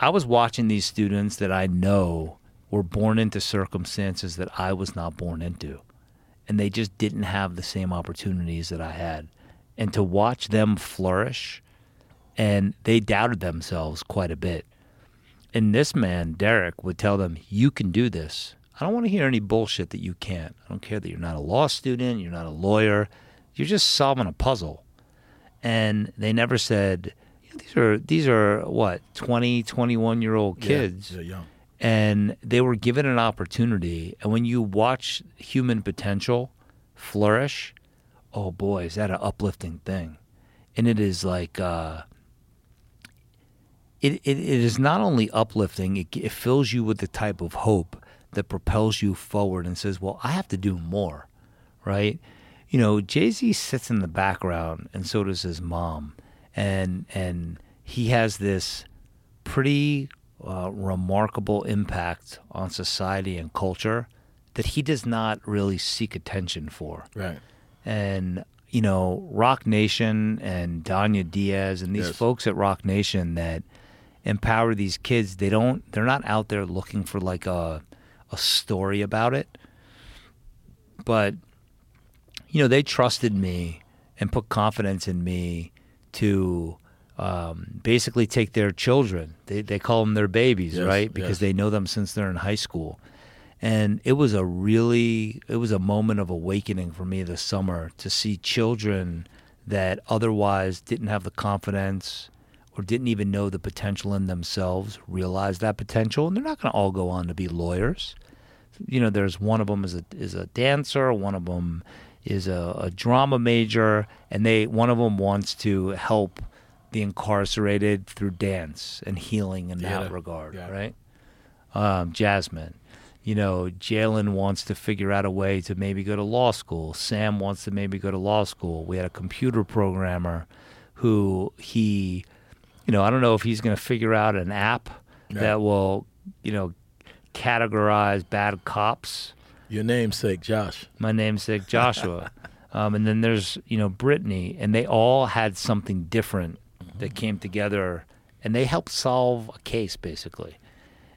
I was watching these students that I know were born into circumstances that I was not born into. And they just didn't have the same opportunities that I had. And to watch them flourish, and they doubted themselves quite a bit. And this man, Derrick, would tell them, You can do this. I don't want to hear any bullshit that you can't. I don't care that you're not a law student, you're not a lawyer, you're just solving a puzzle. And they never said, these are these are what 20 21 year old kids. Yeah, young. and they were given an opportunity. And when you watch human potential flourish oh boy is that an uplifting thing. And it is like uh, it, it, it is not only uplifting it, it fills you with the type of hope that propels you forward and says well i have to do more right? You know jay-z sits in the background and so does his mom and and he has this pretty uh, remarkable impact on society and culture that he does not really seek attention for. Right. And you know, Roc Nation and Dania Diaz and these Yes. folks at Roc Nation that empower these kids, they don't they're not out there looking for like a a story about it. But you know, they trusted me and put confidence in me to um, basically take their children. They, they call them their babies, Yes, right? Because yes. they know them since they're in high school. And it was a really, it was a moment of awakening for me this summer to see children that otherwise didn't have the confidence or didn't even know the potential in themselves realize that potential. And they're not going to all go on to be lawyers you know, there's one of them is a is a dancer, one of them is a, a drama major, and they one of them wants to help the incarcerated through dance and healing in Yeah, that regard, yeah. right? Um, Jasmine, you know, Jalen wants to figure out a way to maybe go to law school. Sam wants to maybe go to law school. We had a computer programmer who he, you know, I don't know if he's going to figure out an app Yeah. that will, you know, categorize bad cops. Your namesake, Josh. My namesake Joshua, (laughs) um, and then there's you know Brittany, and they all had something different that came together, and they helped solve a case basically.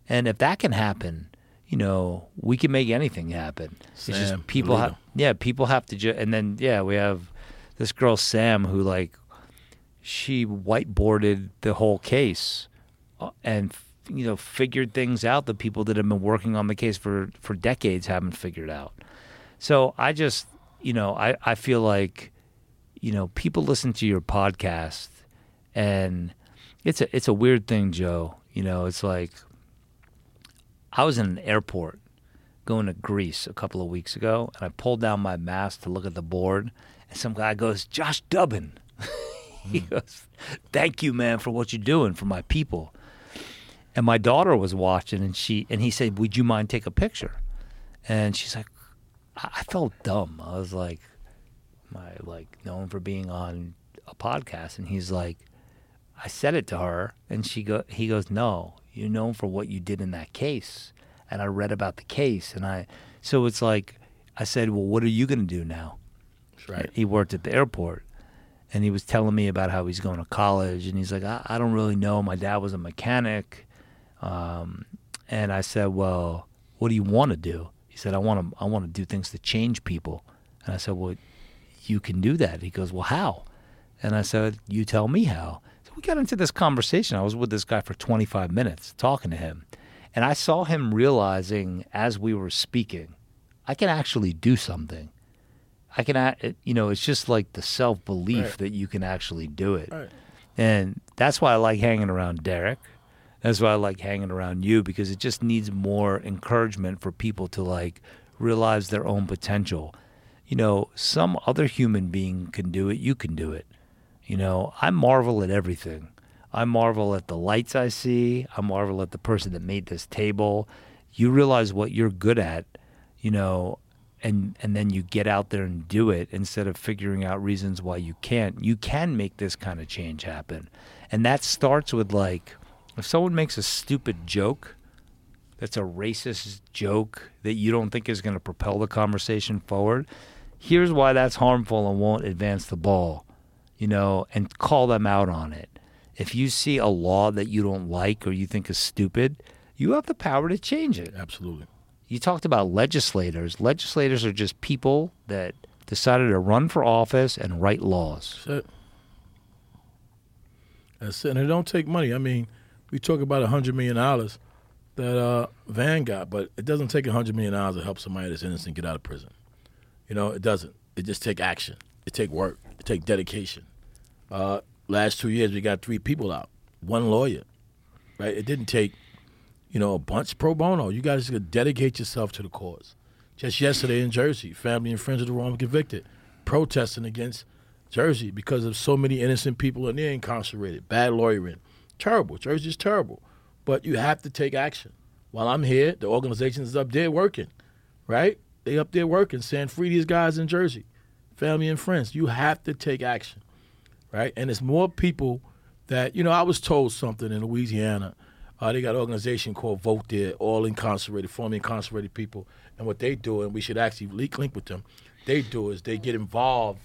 And if that can happen, you know, we can make anything happen. it's just people have, yeah, people have to just, and then yeah, we have this girl Sam who like she whiteboarded the whole case uh, and you know figured things out that people that have been working on the case for for decades haven't figured out. So i just you know i i feel like you know people listen to your podcast and it's a it's a weird thing joe. You know it's like i was in an airport going to greece a couple of weeks ago and i pulled down my mask to look at the board and some guy goes josh dubin. (laughs) He hmm. goes thank you man for what you're doing for my people and my daughter was watching and she and he said would you mind take a picture? And she's like i, I felt dumb. I was like am i like known for being on a podcast? And he's like i said it to her. And she go he goes no you're known for what you did in that case. And i read about the case. And i so it's like i said well what are you going to do now? Right. he worked at the airport. And he was telling me about how he's going to college. And he's like I, I don't really know. My dad was a mechanic um, and i said well what do you want to do he said i want to i want to do things to change people and i said well you can do that he goes well how and i said you tell me how so we got into this conversation i was with this guy for 25 minutes talking to him and i saw him realizing as we were speaking i can actually do something I can, you know, it's just like the self belief Right. that you can actually do it. Right. And that's why I like hanging around Derrick. That's why I like hanging around you because it just needs more encouragement for people to like realize their own potential. You know, some other human being can do it, you can do it. You know, I marvel at everything. I marvel at the lights I see. I marvel at the person that made this table. You realize what you're good at, you know, and and then you get out there and do it instead of figuring out reasons why you can't. You can make this kind of change happen. And that starts with like if someone makes a stupid joke that's a racist joke that you don't think is going to propel the conversation forward, here's why that's harmful and won't advance the ball, you know, and call them out on it. if you see a law that you don't like or you think is stupid, you have the power to change it. Absolutely. You talked about legislators. Legislators are just people that decided to run for office and write laws. That's it. That's it. And it don't take money. I mean, we talk about hundred million dollars that uh, Van got, but it doesn't take hundred million dollars to help somebody that's innocent get out of prison. You know, it doesn't. It just take action. It take work. It take dedication. Uh, last two years, we got three people out, one lawyer. Right? It didn't take, you know, a bunch pro bono. You guys could dedicate yourself to the cause. Just yesterday in Jersey, family and friends of the wrong convicted, protesting against Jersey because of so many innocent people in there incarcerated, bad lawyering. Terrible. Church is terrible. But you have to take action. While I'm here, the organization is up there working, right? They up there working, saying free these guys in Jersey, family and friends. You have to take action, right? And it's more people that you know. I was told something in Louisiana. Uh, they got an organization called Vote There, all incarcerated, formerly incarcerated people. And what they do, and we should actually link, link with them, they do is they get involved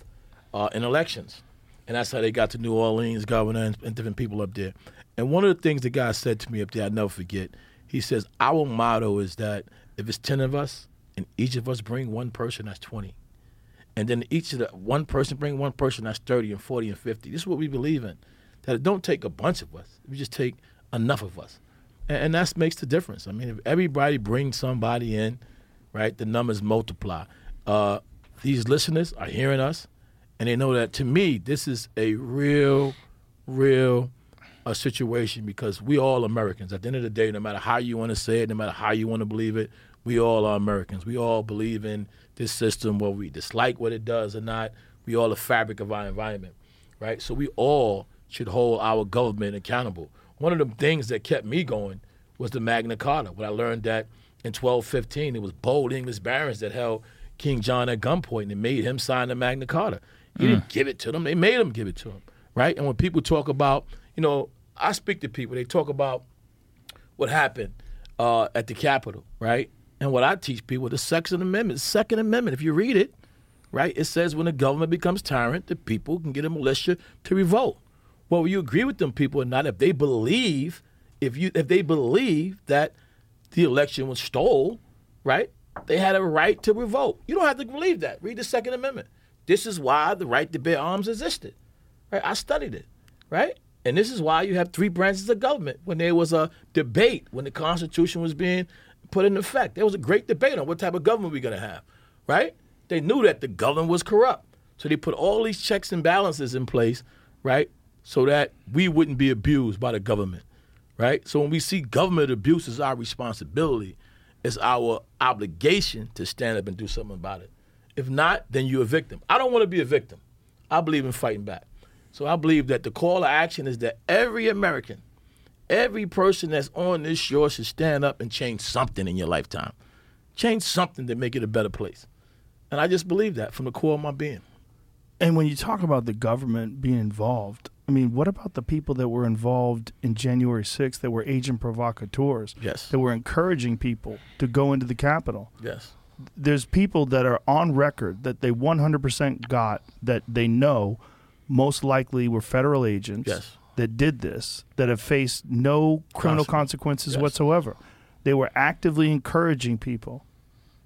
uh, in elections. And that's how they got to New Orleans, governor, and, and different people up there. And one of the things the guy said to me up there, I'll never forget, he says, Our motto is that if it's 10 of us and each of us bring one person, that's 20. And then each of the one person bring one person, that's 30 and 40 and 50. This is what we believe in. That it don't take a bunch of us, we just take enough of us. And, and that makes the difference. I mean, if everybody brings somebody in, right, the numbers multiply. Uh, these listeners are hearing us, and they know that to me, this is a real, real a situation because we all Americans. At the end of the day, no matter how you want to say it, no matter how you want to believe it, we all are Americans. We all believe in this system, whether we dislike what it does or not. We all the fabric of our environment, right? So we all should hold our government accountable. One of the things that kept me going was the Magna Carta. When I learned that in 1215, it was bold English barons that held King John at gunpoint and made him sign the Magna Carta. He didn't give it to them; they made him give it to him, right? And when people talk about, you know, I speak to people, they talk about what happened uh, at the Capitol, right? And what I teach people, the Second Amendment, Second Amendment, if you read it, right, it says when the government becomes tyrant, the people can get a militia to revolt. Well, will you agree with them people or not? If they believe, if you if they believe that the election was stole, right? They had a right to revolt. You don't have to believe that. Read the Second Amendment. This is why the right to bear arms existed. Right? I studied it. Right? And this is why you have three branches of government. When there was a debate, when the Constitution was being put in effect, there was a great debate on what type of government we're going to have. Right? They knew that the government was corrupt. So they put all these checks and balances in place, right? So that we wouldn't be abused by the government. Right? So when we see government abuse as our responsibility, it's our obligation to stand up and do something about it. If not, then you're a victim. I don't want to be a victim. I believe in fighting back. So I believe that the call to action is that every American, every person that's on this shore should stand up and change something in your lifetime. Change something to make it a better place. And I just believe that from the core of my being. And when you talk about the government being involved, I mean, what about the people that were involved in January 6th that were agent provocateurs? Yes. That were encouraging people to go into the Capitol? Yes. There's people that are on record that they 100% got that they know most likely were federal agents Yes. that did this that have faced no criminal consequences Yes. whatsoever. They were actively encouraging people.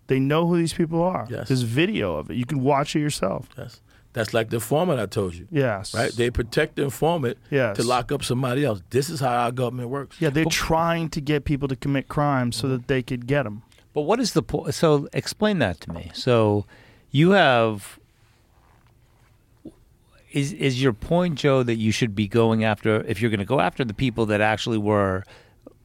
They know who these people are. Yes. There's video of it. You can watch it yourself. Yes. That's like the informant I told you. Yes. Right? They protect the informant Yes. to lock up somebody else. This is how our government works. Yeah, they're trying to get people to commit crimes so mm-hmm. that they could get them. But what is the point? So explain that to me. So you have is is your point, Joe, that you should be going after if you're going to go after the people that actually were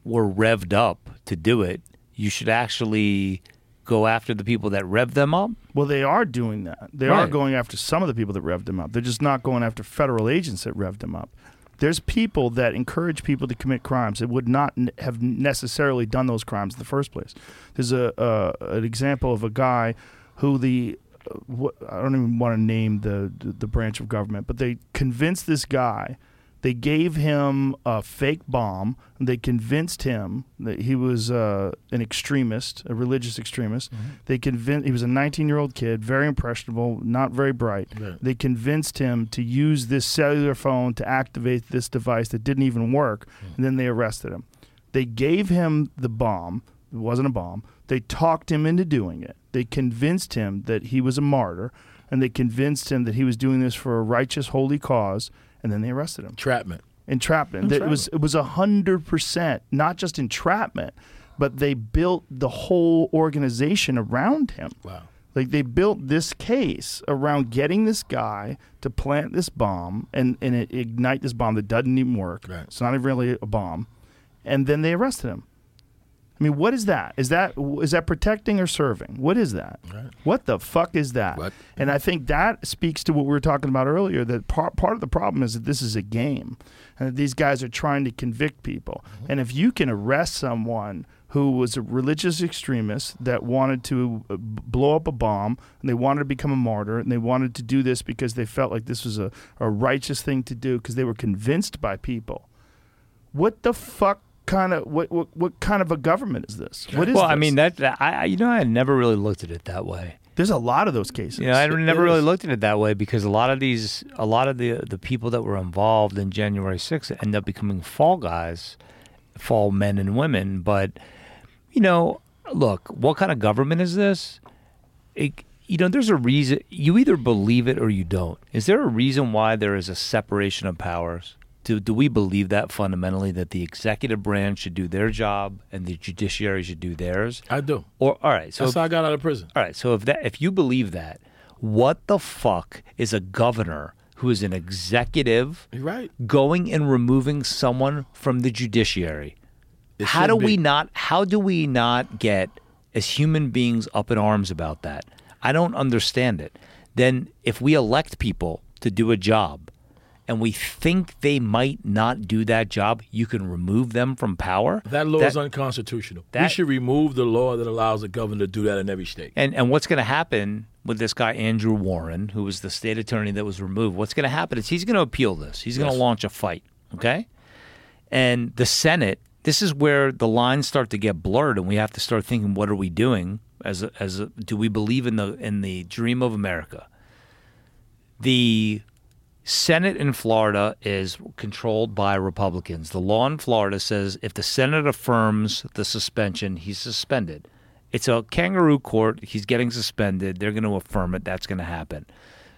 were revved up to do it, you should actually go after the people that rev them up. Well, they are doing that. They are going after some of the people that revved them up. They're just not going after federal agents that revved them up. There's people that encourage people to commit crimes that would not n- have necessarily done those crimes in the first place. There's a uh, an example of a guy who the I don't even want to name the the branch of government, but they convinced this guy They gave him a fake bomb. They convinced him that he was uh, an extremist, a religious extremist. They convinced he was a 19 year old kid, very impressionable, not very bright. Right. They convinced him to use this cellular phone to activate this device that didn't even work, and then they arrested him. They gave him the bomb. It wasn't a bomb. They talked him into doing it. They convinced him that he was a martyr, and they convinced him that he was doing this for a righteous, holy cause, and then they arrested him. Entrapment. Entrapment. That It was it was a hundred percent, not just entrapment, but they built the whole organization around him. Wow. Like they built this case around getting this guy to plant this bomb and, and it, ignite this bomb that doesn't even work. Right. It's not even really a bomb. And then they arrested him. I mean, what is that? Is that is that protecting or serving? What is that? Right. What the fuck is that? What? And I think that speaks to what we were talking about earlier. That part part of the problem is that this is a game, and that these guys are trying to convict people. Mm-hmm. And if you can arrest someone who was a religious extremist that wanted to uh, blow up a bomb, and they wanted to become a martyr, and they wanted to do this because they felt like this was a, a righteous thing to do because they were convinced by people. What the fuck? Kind of what, what what kind of a government is this? What is well, I mean that, that I you know I never really looked at it that way. there's a lot of those cases. You know, I It never really looked at it that way because a lot of these, a lot of the the people that were involved in January 6th end up becoming fall guys, fall men and women. But you know, look, what kind of government is this? It, you know, there's a reason. You either believe it or you don't. Is there a reason why there is a separation of powers? Do do we believe that fundamentally that the executive branch should do their job and the judiciary should do theirs? I do. Or all right, so That's how I got out of prison. all right, so if that if you believe that, what the fuck is a governor who is an executive You're right. going and removing someone from the judiciary? It how do shouldn't we not how do we not get as human beings up in arms about that? I don't understand it. Then if we elect people to do a job and we think they might not do that job, you can remove them from power. That law is unconstitutional. we should remove the law that allows the governor to do that in every state. And and what's going to happen with this guy Andrew Warren, who was the state attorney that was removed? What's going to happen is he's going to appeal this. He's going to launch a fight. Okay, and the Senate. This is where the lines start to get blurred, and we have to start thinking: What are we doing? As a, as a, do we believe in the in the dream of America? The Senate in Florida is controlled by Republicans. The law in Florida says if the Senate affirms the suspension, he's suspended. It's a kangaroo court. He's getting suspended. They're going to affirm it. That's going to happen.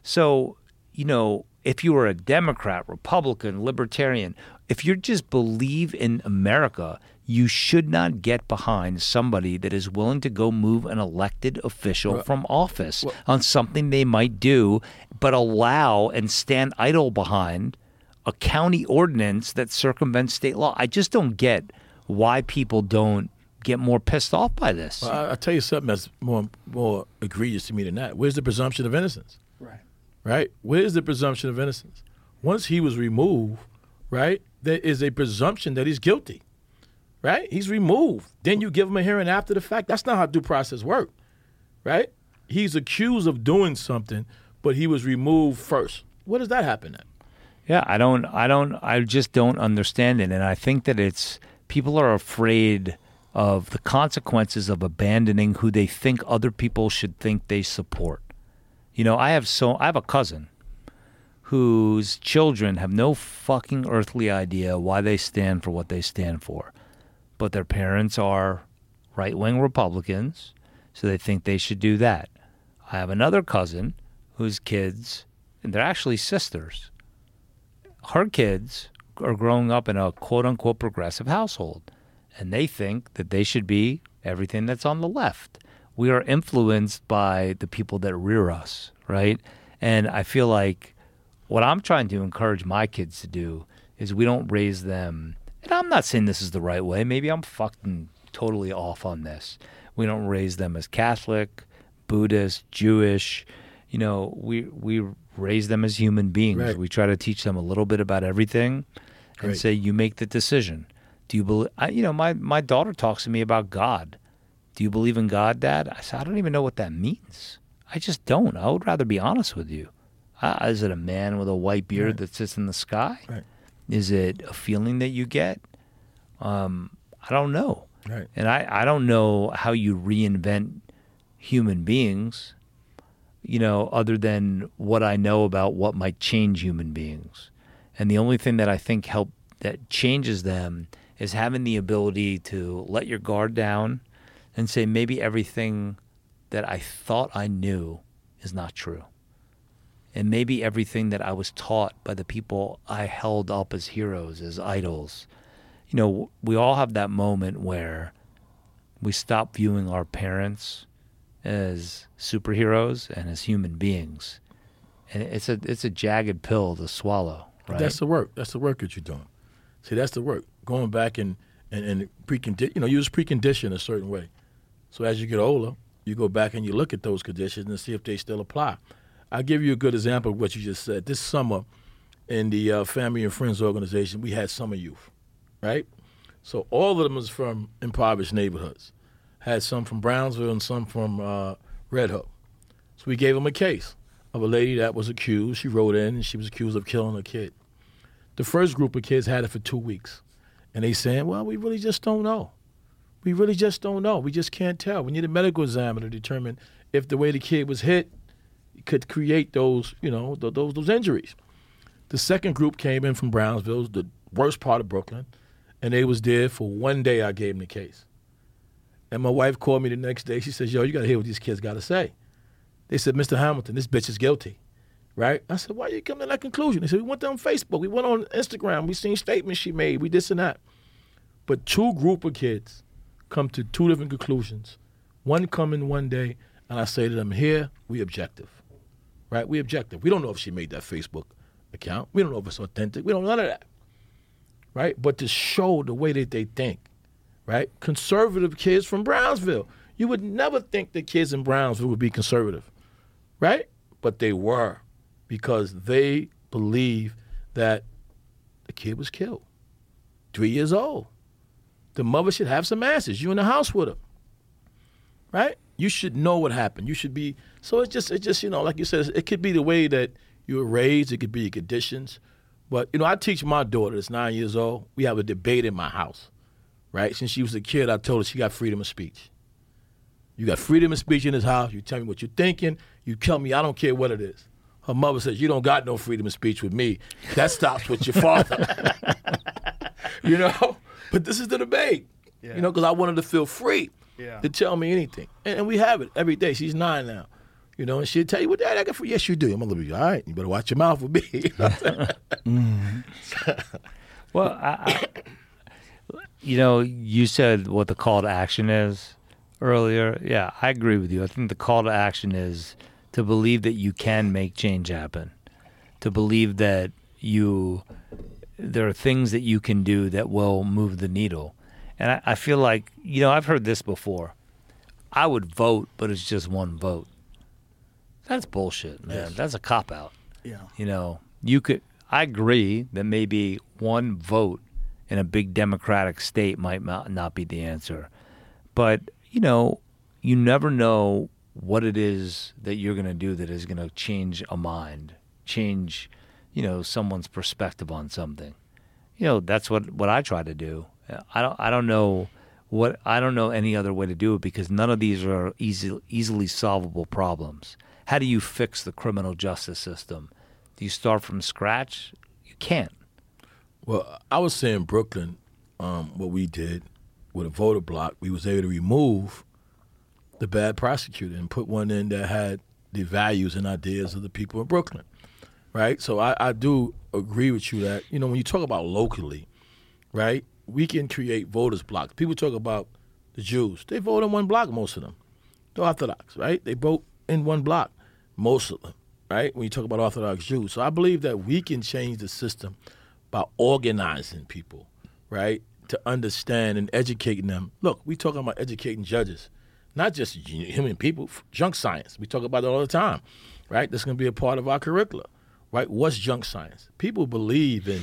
So, you know, if you are a Democrat, Republican, Libertarian, if you just believe in America, you should not get behind somebody that is willing to go move an elected official from office on something they might do, but allow and stand idle behind a county ordinance that circumvents state law. I just don't get why people don't get more pissed off by this. I, I'll tell you something that's more more egregious to me than that. Where's the presumption of innocence? Right. Right? Where's the presumption of innocence? Once he was removed, right, there is a presumption that he's guilty. Right? He's removed. Then you give him a hearing after the fact. That's not how due process work. Right? He's accused of doing something, but he was removed first. What does that happen at? Yeah, I don't, I don't, I just don't understand it, and I think that it's people are afraid of the consequences of abandoning who they think other people should think they support. You know, I have so I have a cousin whose children have no fucking earthly idea why they stand for what they stand for, but their parents are right-wing Republicans, so they think they should do that. I have another cousin whose kids, and they're actually sisters her kids are growing up in a quote unquote progressive household and they think that they should be everything that's on the left. We are influenced by the people that rear us, right? And I feel like what I'm trying to encourage my kids to do is we don't raise them. And I'm not saying this is the right way. Maybe I'm fucking totally off on this. We don't raise them as Catholic, Buddhist, Jewish. You know, we we raise them as human beings. Right. We try to teach them a little bit about everything, and say you make the decision. Do you believe? I, you know, my my daughter talks to me about God. Do you believe in God, Dad? I said I don't even know what that means. I just don't. I would rather be honest with you. Uh, is it a man with a white beard that sits in the sky? Right. Is it a feeling that you get? Um, I don't know. Right. And I, I don't know how you reinvent human beings, you know, other than what I know about what might change human beings. And the only thing that I think help that changes them is having the ability to let your guard down and say maybe everything that I thought I knew is not true. And maybe everything that I was taught by the people I held up as heroes, as idols, you know, we all have that moment where we stop viewing our parents as superheroes and as human beings. And it's a it's a jagged pill to swallow, right? That's the work. That's the work that you're doing. See, that's the work. Going back and and, and precondi- you know, you was preconditioned a certain way. So as you get older, you go back and you look at those conditions and see if they still apply. I'll give you a good example of what you just said. This summer, in the uh, Family and Friends organization, we had summer youth, right? So all of them was from impoverished neighborhoods. Had some from Brownsville and some from uh, Red Hook. So we gave them a case of a lady that was accused. She wrote in and she was accused of killing a kid. The first group of kids had it for two weeks. And they saying, well, we really just don't know. We really just don't know. We just can't tell. We need a medical examiner to determine if the way the kid was hit could create those, you know, th- those those injuries. The second group came in from Brownsville, the worst part of Brooklyn, and they was there for one day. I gave them the case, and my wife called me the next day. She says, "Yo, you got to hear what these kids got to say." They said, "Mr. Hamilton, this bitch is guilty." Right? I said, "Why you come to that conclusion?" They said, "We went on Facebook, we went on Instagram, we seen statements she made, we this and that." But two group of kids come to two different conclusions. One come in one day, and I say to them, "Here, we objective." Right? We objective. We don't know if she made that Facebook account. We don't know if it's authentic. We don't know none of that, right? But to show the way that they think, right? Conservative kids from Brownsville. You would never think the kids in Brownsville would be conservative, right? But they were because they believe that the kid was killed, three years old. The mother should have some answers. You in the house with her, right? You should know what happened. You should be. So it's just, it's just, you know, like you said, it could be the way that you were raised. It could be your conditions. But you know, I teach my daughter that's nine years old. We have a debate in my house, right? Since she was a kid, I told her she got freedom of speech. You got freedom of speech in this house. You tell me what you're thinking. You tell me I don't care what it is. Her mother says you don't got no freedom of speech with me. That stops with your father. (laughs) you know, but this is the debate. You know, because I wanted to feel free Yeah. to tell me anything, and, and we have it every day. She's nine now. You know, and she'll tell you what dad I got for yes you do. I'm gonna be all right. You better watch your mouth with (laughs) (laughs) me. Mm-hmm. Well, I, I, you know, you said what the call to action is earlier. Yeah, I agree with you. I think the call to action is to believe that you can make change happen, to believe that you there are things that you can do that will move the needle. And I, I feel like, you know, I've heard this before. I would vote, but it's just one vote. That's bullshit, man. That's a cop out. Yeah. You know, you could. I agree that maybe one vote in a big democratic state might not not be the answer, but you know, you never know what it is that you're going to do that is going to change a mind, change, you know, someone's perspective on something. You know, that's what what I try to do. I don't. I don't know what. I don't know any other way to do it because none of these are easy, easily solvable problems. How do you fix the criminal justice system? Do you start from scratch? You can't. Well, I was saying Brooklyn, um, what we did with a voter block, we was able to remove the bad prosecutor and put one in that had the values and ideas of the people in Brooklyn, right? So I, I do agree with you that you know when you talk about locally, right, we can create voters blocks. People talk about the Jews; they vote in one block, most of them. The Orthodox, right? They vote in one block, most of them, right? When you talk about Orthodox Jews, so I believe that we can change the system by organizing people, right? To understand and educating them. Look, we talking about educating judges, not just human people, junk science. We talk about it all the time, right? That's going to be a part of our curricula, right? What's junk science? People believe in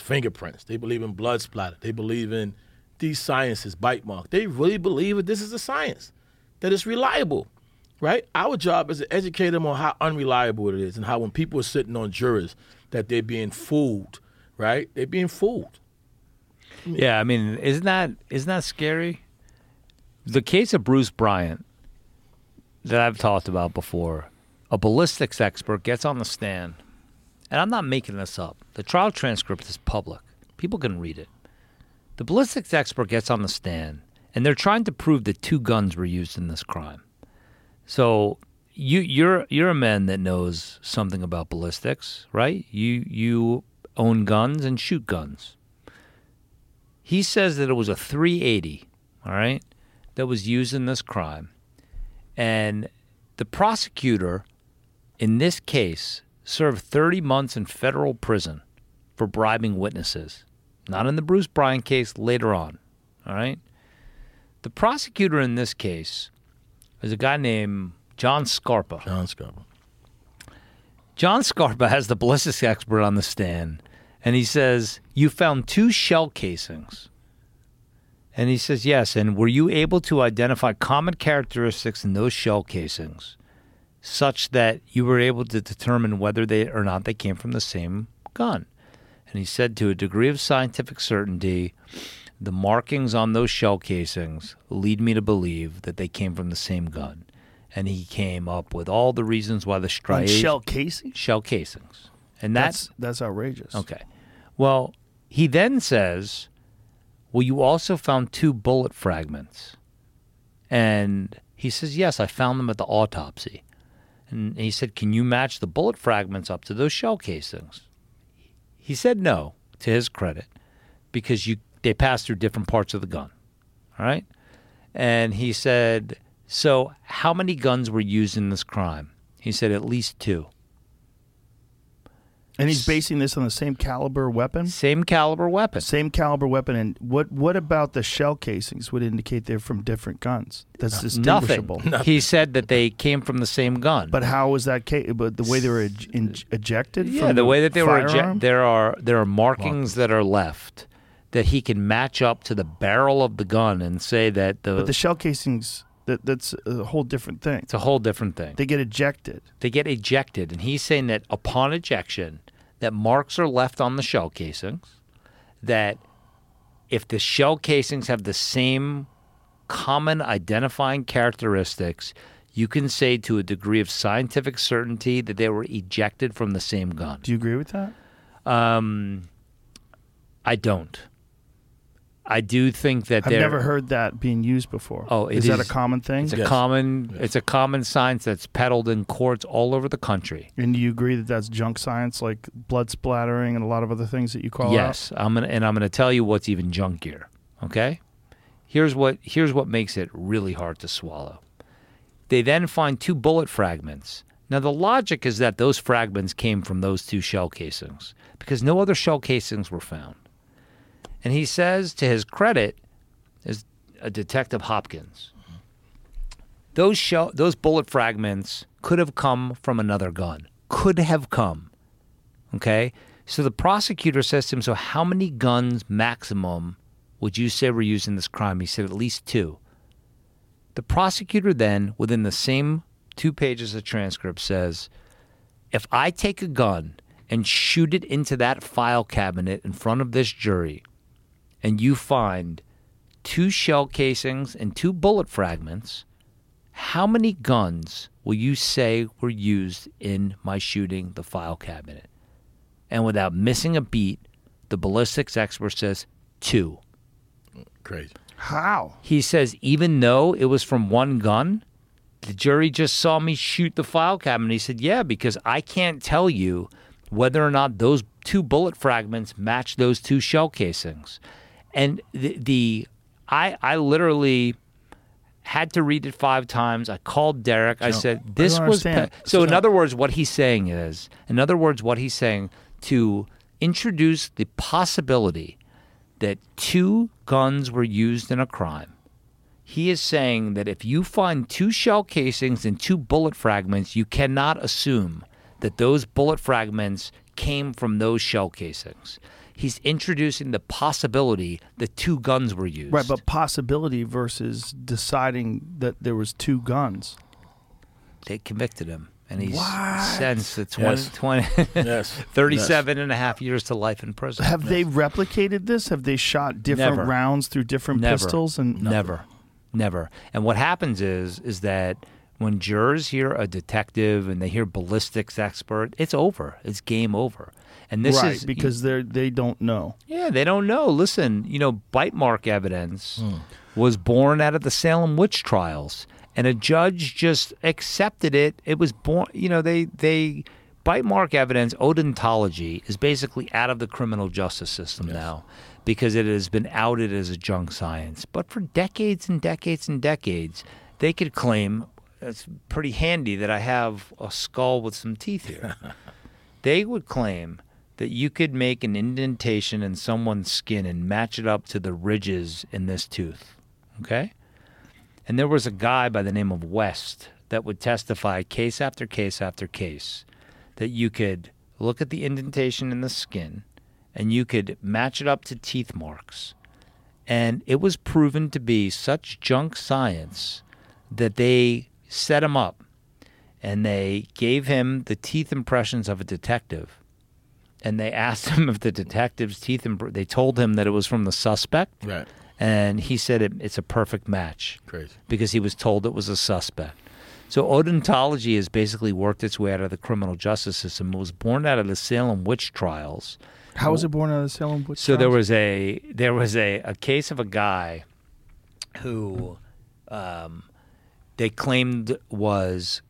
fingerprints. They believe in blood splatter. They believe in these sciences, bite mark. They really believe that this is a science, that it's reliable, right? Our job is to educate them on how unreliable it is and how when people are sitting on jurors that they're being fooled, right? They're being fooled. Yeah, I mean, isn't that isn't that scary? The case of Bruce Bryant that I've talked about before, a ballistics expert gets on the stand, and I'm not making this up. The trial transcript is public. People can read it. The ballistics expert gets on the stand, and they're trying to prove that two guns were used in this crime. So you you're you're a man that knows something about ballistics, right? You you own guns and shoot guns. He says that it was a 380, all right, that was used in this crime. And the prosecutor in this case served 30 months in federal prison for bribing witnesses. Not in the Bruce Bryant case, later on, all right? The prosecutor in this case is a guy named John Scarpa. John Scarpa. John Scarpa has the ballistics expert on the stand, and he says, You found two shell casings. And he says, Yes. And were you able to identify common characteristics in those shell casings such that you were able to determine whether they or not they came from the same gun? And he said, To a degree of scientific certainty, the markings on those shell casings lead me to believe that they came from the same gun. And he came up with all the reasons why the striate Shell Casey? shell casings. And that's That's that's outrageous. okay. Well, he then says, Well, you also found two bullet fragments. And he says, Yes, I found them at the autopsy. And he said, Can you match the bullet fragments up to those shell casings? He said no, to his credit, because you they passed through different parts of the gun. All right? And he said, So how many guns were used in this crime? He said, At least two. And he's basing this on the same caliber weapon? Same caliber weapon. Same caliber weapon. And what what about the shell casings would indicate they're from different guns? That's Nothing. distinguishable. He said that they came from the same gun. But how was that case? But the way they were ej- in- ejected? yeah, from the way that they were firearm? eject- there are there are markings that are left that he can match up to the barrel of the gun and say that the, But the shell casings, that that's a whole different thing. it's a whole different thing. They get ejected. They get ejected, and he's saying that upon ejection, that marks are left on the shell casings. That if the shell casings have the same common identifying characteristics, you can say to a degree of scientific certainty that they were ejected from the same gun. Do you agree with that? Um, I don't. I do think that I've there. never heard that being used before. Oh, it is that a common thing? It's a Yes. common. It's a common science that's peddled in courts all over the country. And do you agree that that's junk science, like blood splattering and a lot of other things that you call out? yes, I'm gonna and I'm gonna tell you what's even junkier. Okay, here's what here's what makes it really hard to swallow. They then find two bullet fragments. Now the logic is that those fragments came from those two shell casings because no other shell casings were found. And he says, to his credit, is a detective Hopkins. Those shell, those bullet fragments could have come from another gun. Could have come. Okay? So the prosecutor says to him, So how many guns maximum would you say were used in this crime? He said, At least two. The prosecutor then, within the same two pages of transcript, says, If I take a gun and shoot it into that file cabinet in front of this jury, and you find two shell casings and two bullet fragments, how many guns will you say were used in my shooting the file cabinet? And without missing a beat, the ballistics expert says two. Crazy. How? He says, even though it was from one gun, the jury just saw me shoot the file cabinet. He said, yeah, because I can't tell you whether or not those two bullet fragments match those two shell casings. And the, the I, I literally had to read it five times. I called Derrick. I said, this don't was. Pe-. So, in other words, what he's saying is, in other words, what he's saying to introduce the possibility that two guns were used in a crime. He is saying that if you find two shell casings and two bullet fragments, you cannot assume that those bullet fragments came from those shell casings. He's introducing the possibility that two guns were used. Right, but possibility versus deciding that there was two guns. they convicted him. and he's sentenced to 20, Yes. 20 Yes. (laughs) 37 and a half years to life in prison. Have they replicated this? Have they shot different Never. rounds through different Never. pistols? And Never, never. And what happens is, is that when jurors hear a detective and they hear ballistics expert, it's over. It's game over. And this right, is because they're they don't know. yeah, they don't know. Listen, you know, bite mark evidence hmm. was born out of the Salem witch trials, and a judge just accepted it. It was born, you know, they they bite mark evidence odontology is basically out of the criminal justice system now because it has been outed as a junk science. But for decades and decades and decades, they could claim it's pretty handy that I have a skull with some teeth here (laughs) they would claim that you could make an indentation in someone's skin and match it up to the ridges in this tooth. Okay? And there was a guy by the name of West that would testify case after case after case that you could look at the indentation in the skin and you could match it up to teeth marks. And it was proven to be such junk science that they set him up and they gave him the teeth impressions of a detective. And they asked (laughs) him if the detective's teeth, imp- they told him that it was from the suspect. Right. And he said it, it's a perfect match Crazy. because he was told it was a suspect. So odontology has basically worked its way out of the criminal justice system. It was born out of the Salem witch trials. How was it born out of the Salem witch So there was a there was a, a case of a guy who um, they claimed was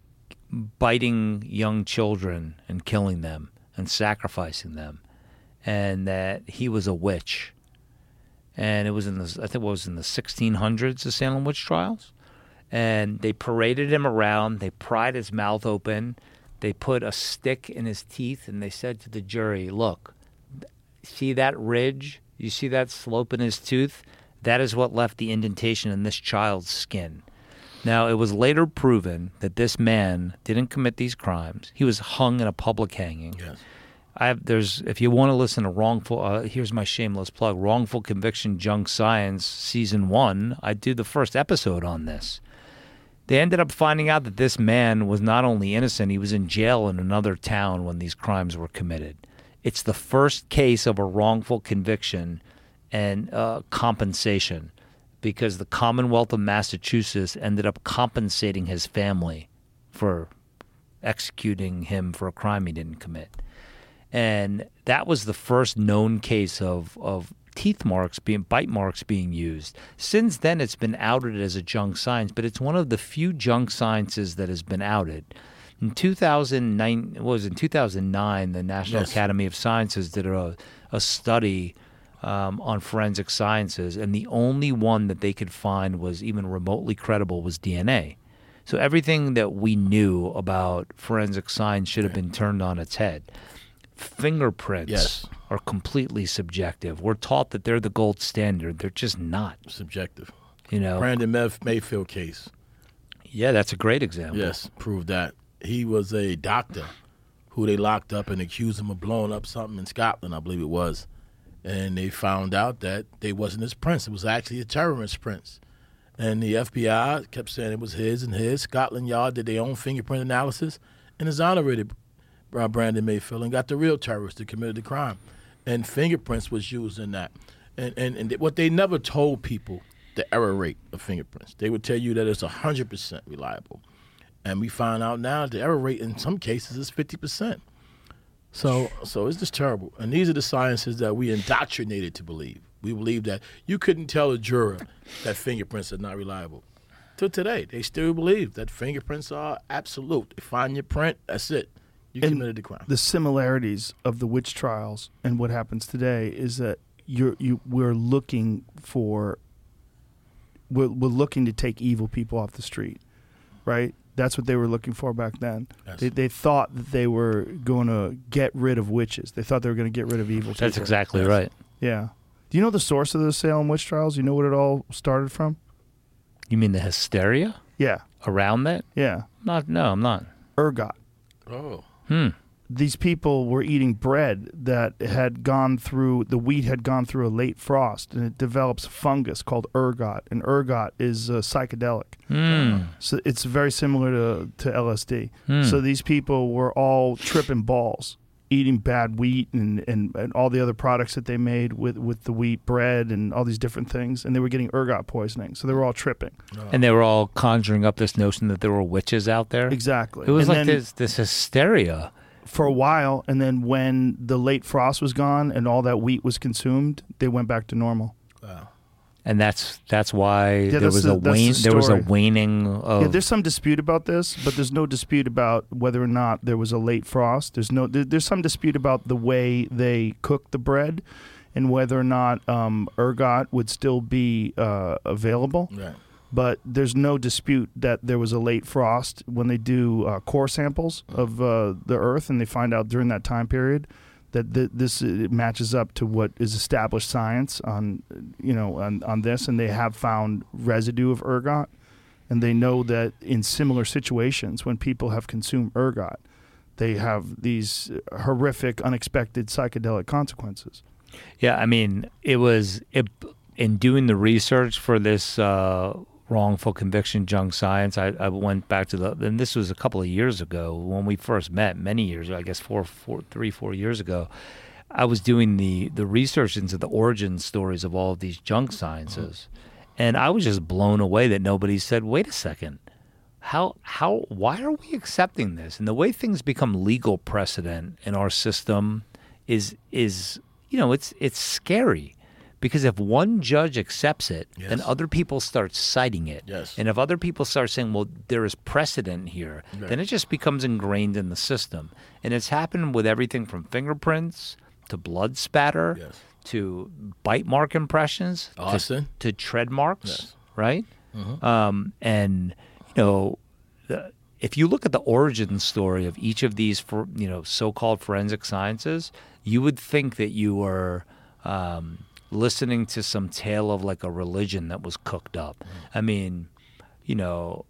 biting young children and killing them and sacrificing them, and that he was a witch. And it was in the I think it was in the 1600s, the Salem witch trials, and they paraded him around. They pried his mouth open. They put a stick in his teeth, and they said to the jury, "Look, see that ridge? You see that slope in his tooth? That is what left the indentation in this child's skin. Now, it was later proven that this man didn't commit these crimes. He was hung in a public hanging. Yes. I have, there's if you want to listen to wrongful uh, here's my shameless plug wrongful conviction junk science season 1 I did the first episode on this they ended up finding out that this man was not only innocent he was in jail in another town when these crimes were committed it's the first case of a wrongful conviction and uh, compensation because the Commonwealth of Massachusetts ended up compensating his family for executing him for a crime he didn't commit and that was the first known case of of teeth marks being bite marks being used. Since then, it's been outed as a junk science, but it's one of the few junk sciences that has been outed. In 2009, it was in 2009, the National Yes. Academy of Sciences did a a study um, on forensic sciences, and the only one that they could find was even remotely credible was DNA. So everything that we knew about forensic science should have been turned on its head fingerprints Yes. are completely subjective. We're taught that they're the gold standard. They're just not. Subjective. You know. Brandon May- Mayfield case. Yeah, that's a great example. Yes, proved that. He was a doctor who they locked up and accused him of blowing up something in Scotland, I believe it was. And they found out that they wasn't his prints. It was actually a terrorist prints. And the FBI kept saying it was his and his. Scotland Yard did their own fingerprint analysis and exonerated uh, Brandon Mayfield and got the real terrorist that committed the crime. And fingerprints was used in that. And, and, and what they never told people, the error rate of fingerprints. They would tell you that it's 100% reliable. And we find out now the error rate in some cases is 50%. So, so it's just terrible. And these are the sciences that we indoctrinated to believe. We believe that you couldn't tell a juror that fingerprints are not reliable. Till today, they still believe that fingerprints are absolute. They find your print, that's it. You And committed the crime. the similarities of the witch trials and what happens today is that you're you we're looking for we're, we're looking to take evil people off the street right that's what they were looking for back then Yes. they, they thought that they were going to get rid of witches they thought they were going to get rid of evil That's people. exactly Yes. right. yeah do you know the source of the salem witch trials you know what it all started from You mean the hysteria yeah around that? yeah Not no, I'm not. ergot Oh, Hmm. These people were eating bread that had gone through the wheat had gone through a late frost and it develops fungus called ergot and ergot is uh, psychedelic. So it's very similar to, to lsd so these people were all tripping balls eating bad wheat and, and, and all the other products that they made with, with the wheat bread and all these different things and they were getting ergot poisoning. So they were all tripping. And they were all conjuring up this notion that there were witches out there. exactly. It was And like then- this this hysteria. For a while, and then when the late frost was gone and all that wheat was consumed, they went back to normal. And that's that's why there that's was the- a that's the there was a waning of yeah, there's some dispute about this, but there's no dispute about whether or not there was a late frost. There's no there, there's some dispute about the way they cooked the bread, and whether or not um, ergot would still be uh, available. Right. But there's no dispute that there was a late frost when they do uh, core samples of uh, the Earth, and they find out during that time period that th- this it matches up to what is established science on you know on, on this, and they have found residue of ergot, and they know that in similar situations when people have consumed ergot, they have these horrific, unexpected psychedelic consequences. Yeah, I mean, it was it, in doing the research for this uh, wrongful conviction junk science. I, I went back to the and this was a couple of years ago when we first met, many years I guess four, four, three, four years ago. I was doing the the research into the origin stories of all of these junk sciences, and I was just blown away that nobody said, "Wait a second, how how why are we accepting this?" And the way things become legal precedent in our system is is you know it's it's scary because if one judge accepts it, then other people start citing it, Yes. and if other people start saying, "Well, there is precedent here," then it just becomes ingrained in the system, and it's happened with everything from fingerprints to blood spatter Yes. to bite mark impressions to- Austin. to, tread marks, Yes. right? Um, and you know, the, if you look at the origin story of each of these, for you know, so-called forensic sciences, you would think that you were um, listening to some tale of like a religion that was cooked up. Mm. I mean, you know,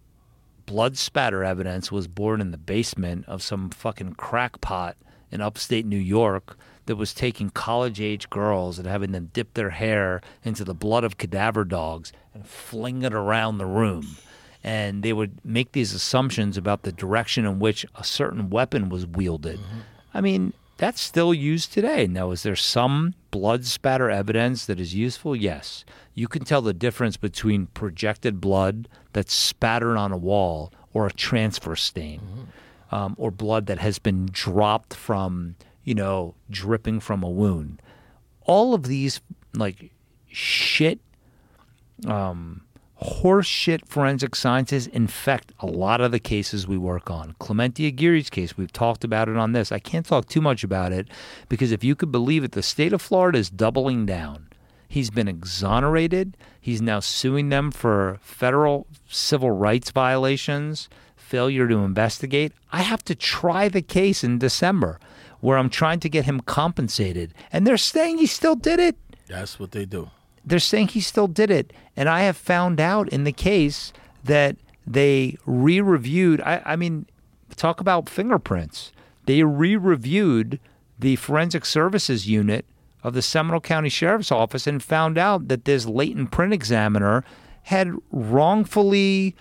blood spatter evidence was born in the basement of some fucking crackpot in upstate New York that was taking college age girls and having them dip their hair into the blood of cadaver dogs and fling it around the room. And they would make these assumptions about the direction in which a certain weapon was wielded. Mm-hmm. I mean, that's still used today. Now, is there some blood spatter evidence that is useful? Yes. You can tell the difference between projected blood that's spattered on a wall or a transfer stain, um, or blood that has been dropped from, you know, dripping from a wound. All of these, like, shit horseshit forensic sciences infect a lot of the cases we work on. Clemente Aguirre's case, we've talked about it on this. I can't talk too much about it because if you could believe it, the state of Florida is doubling down. He's been exonerated. He's now suing them for federal civil rights violations, failure to investigate. I have to try the case in December where I'm trying to get him compensated. And they're saying he still did it That's what they do. They're saying he still did it. And I have found out in the case that they re reviewed. I, I mean, talk about fingerprints. They re reviewed the forensic services unit of the Seminole County Sheriff's Office and found out that this latent print examiner had wrongfully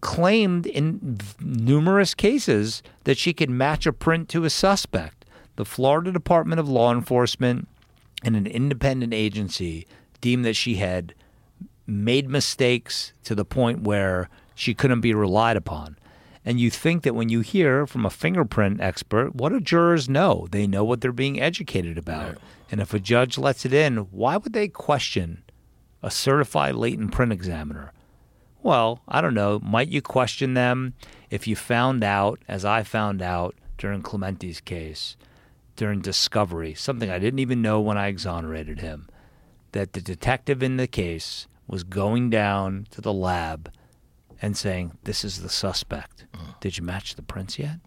claimed in numerous cases that she could match a print to a suspect. The Florida Department of Law Enforcement and an independent agency deemed that she had made mistakes to the point where she couldn't be relied upon. And you think that when you hear from a fingerprint expert, what do jurors know? They know what they're being educated about. And if a judge lets it in, why would they question a certified latent print examiner? Well, I don't know. Might you question them if you found out, as I found out during Clemente's case, during discovery, something I didn't even know when I exonerated him, that the detective in the case was going down to the lab and saying, This is the suspect. Mm. Did you match the prints yet?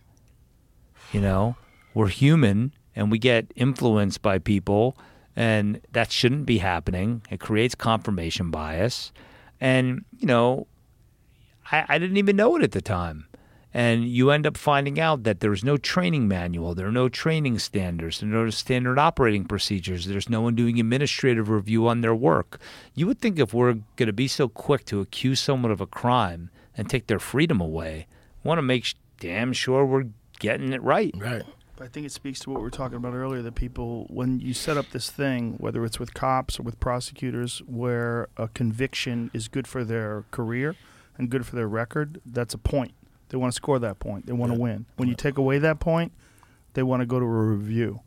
You know, we're human and we get influenced by people, and that shouldn't be happening. It creates confirmation bias. And, you know, I, I didn't even know it at the time. And you end up finding out that there's no training manual, there are no training standards, there are no standard operating procedures, there's no one doing administrative review on their work. You would think if we're going to be so quick to accuse someone of a crime and take their freedom away, want to make damn sure we're getting it right. Right. I think it speaks to what we were talking about earlier that people, when you set up this thing, whether it's with cops or with prosecutors, where a conviction is good for their career and good for their record, that's a point. They want to score that point. They want to Yeah. win. When you take away that point, they want to go to a review.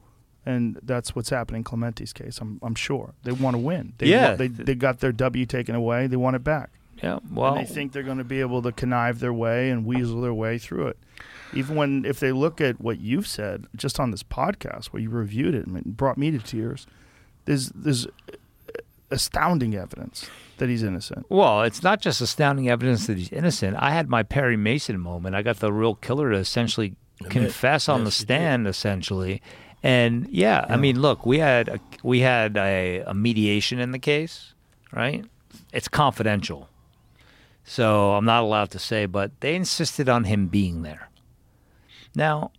And that's what's happening in Clemente's case. I'm, I'm sure they want to win. They Yeah. want- they they got their W taken away. They want it back. Yeah, well, and they think they're going to be able to connive their way and weasel their way through it. Even when, if they look at what you've said just on this podcast, where you reviewed it and it brought me to tears, there's there's astounding evidence that he's innocent. Well, it's not just astounding evidence that he's innocent. I had my Perry Mason moment. I got the real killer to essentially Admit. confess on the Yes, you did. stand, essentially. And yeah, I mean, look, we had a, we had a, a mediation in the case, right? It's confidential, so I'm not allowed to say. But they insisted on him being there. Now,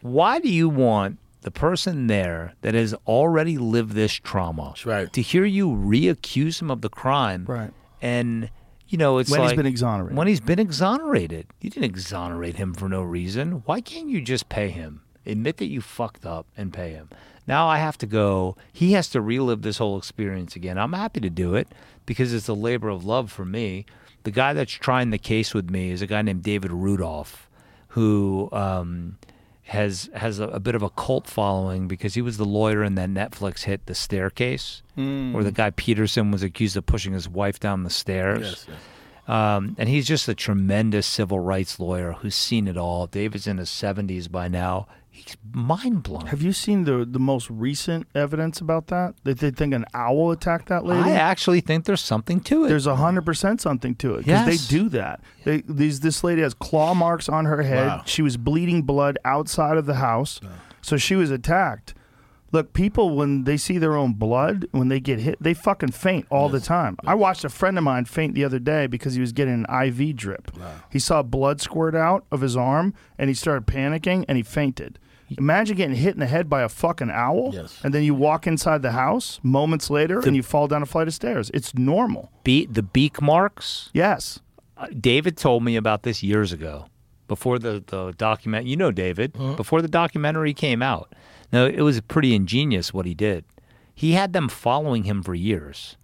why do you want the person there that has already lived this trauma That's right. to hear you re-accuse him of the crime? Right. And you know, it's When he's like been exonerated. When he's been exonerated, you didn't exonerate him for no reason. Why can't you just pay him? Admit that you fucked up and pay him. Now I have to go. He has to relive this whole experience again. I'm happy to do it because it's a labor of love for me. The guy that's trying the case with me is a guy named David Rudolph, who um, has has a, a bit of a cult following because he was the lawyer in that Netflix hit, The Staircase, where the guy Peterson was accused of pushing his wife down the stairs. Yes. yes. Um, and he's just a tremendous civil rights lawyer who's seen it all. David's in his 70s by now. He's mind blown. Have you seen the the most recent evidence about that? That they think an owl attacked that lady. I actually think there's something to it. There's a hundred percent something to it because Yes. they do that. They, these this lady has claw marks on her head. Wow. She was bleeding blood outside of the house, so she was attacked. Look, people when they see their own blood, when they get hit, they fucking faint all the time. I watched a friend of mine faint the other day because he was getting an IV drip. He saw blood squirt out of his arm and he started panicking and he fainted. Imagine getting hit in the head by a fucking owl, Yes. and then you walk inside the house moments later and you fall down a flight of stairs. It's normal. Be- the beak marks. Yes. Uh, David told me about this years ago, before the the document. You know, David, before the documentary came out. Now it was pretty ingenious what he did. He had them following him for years,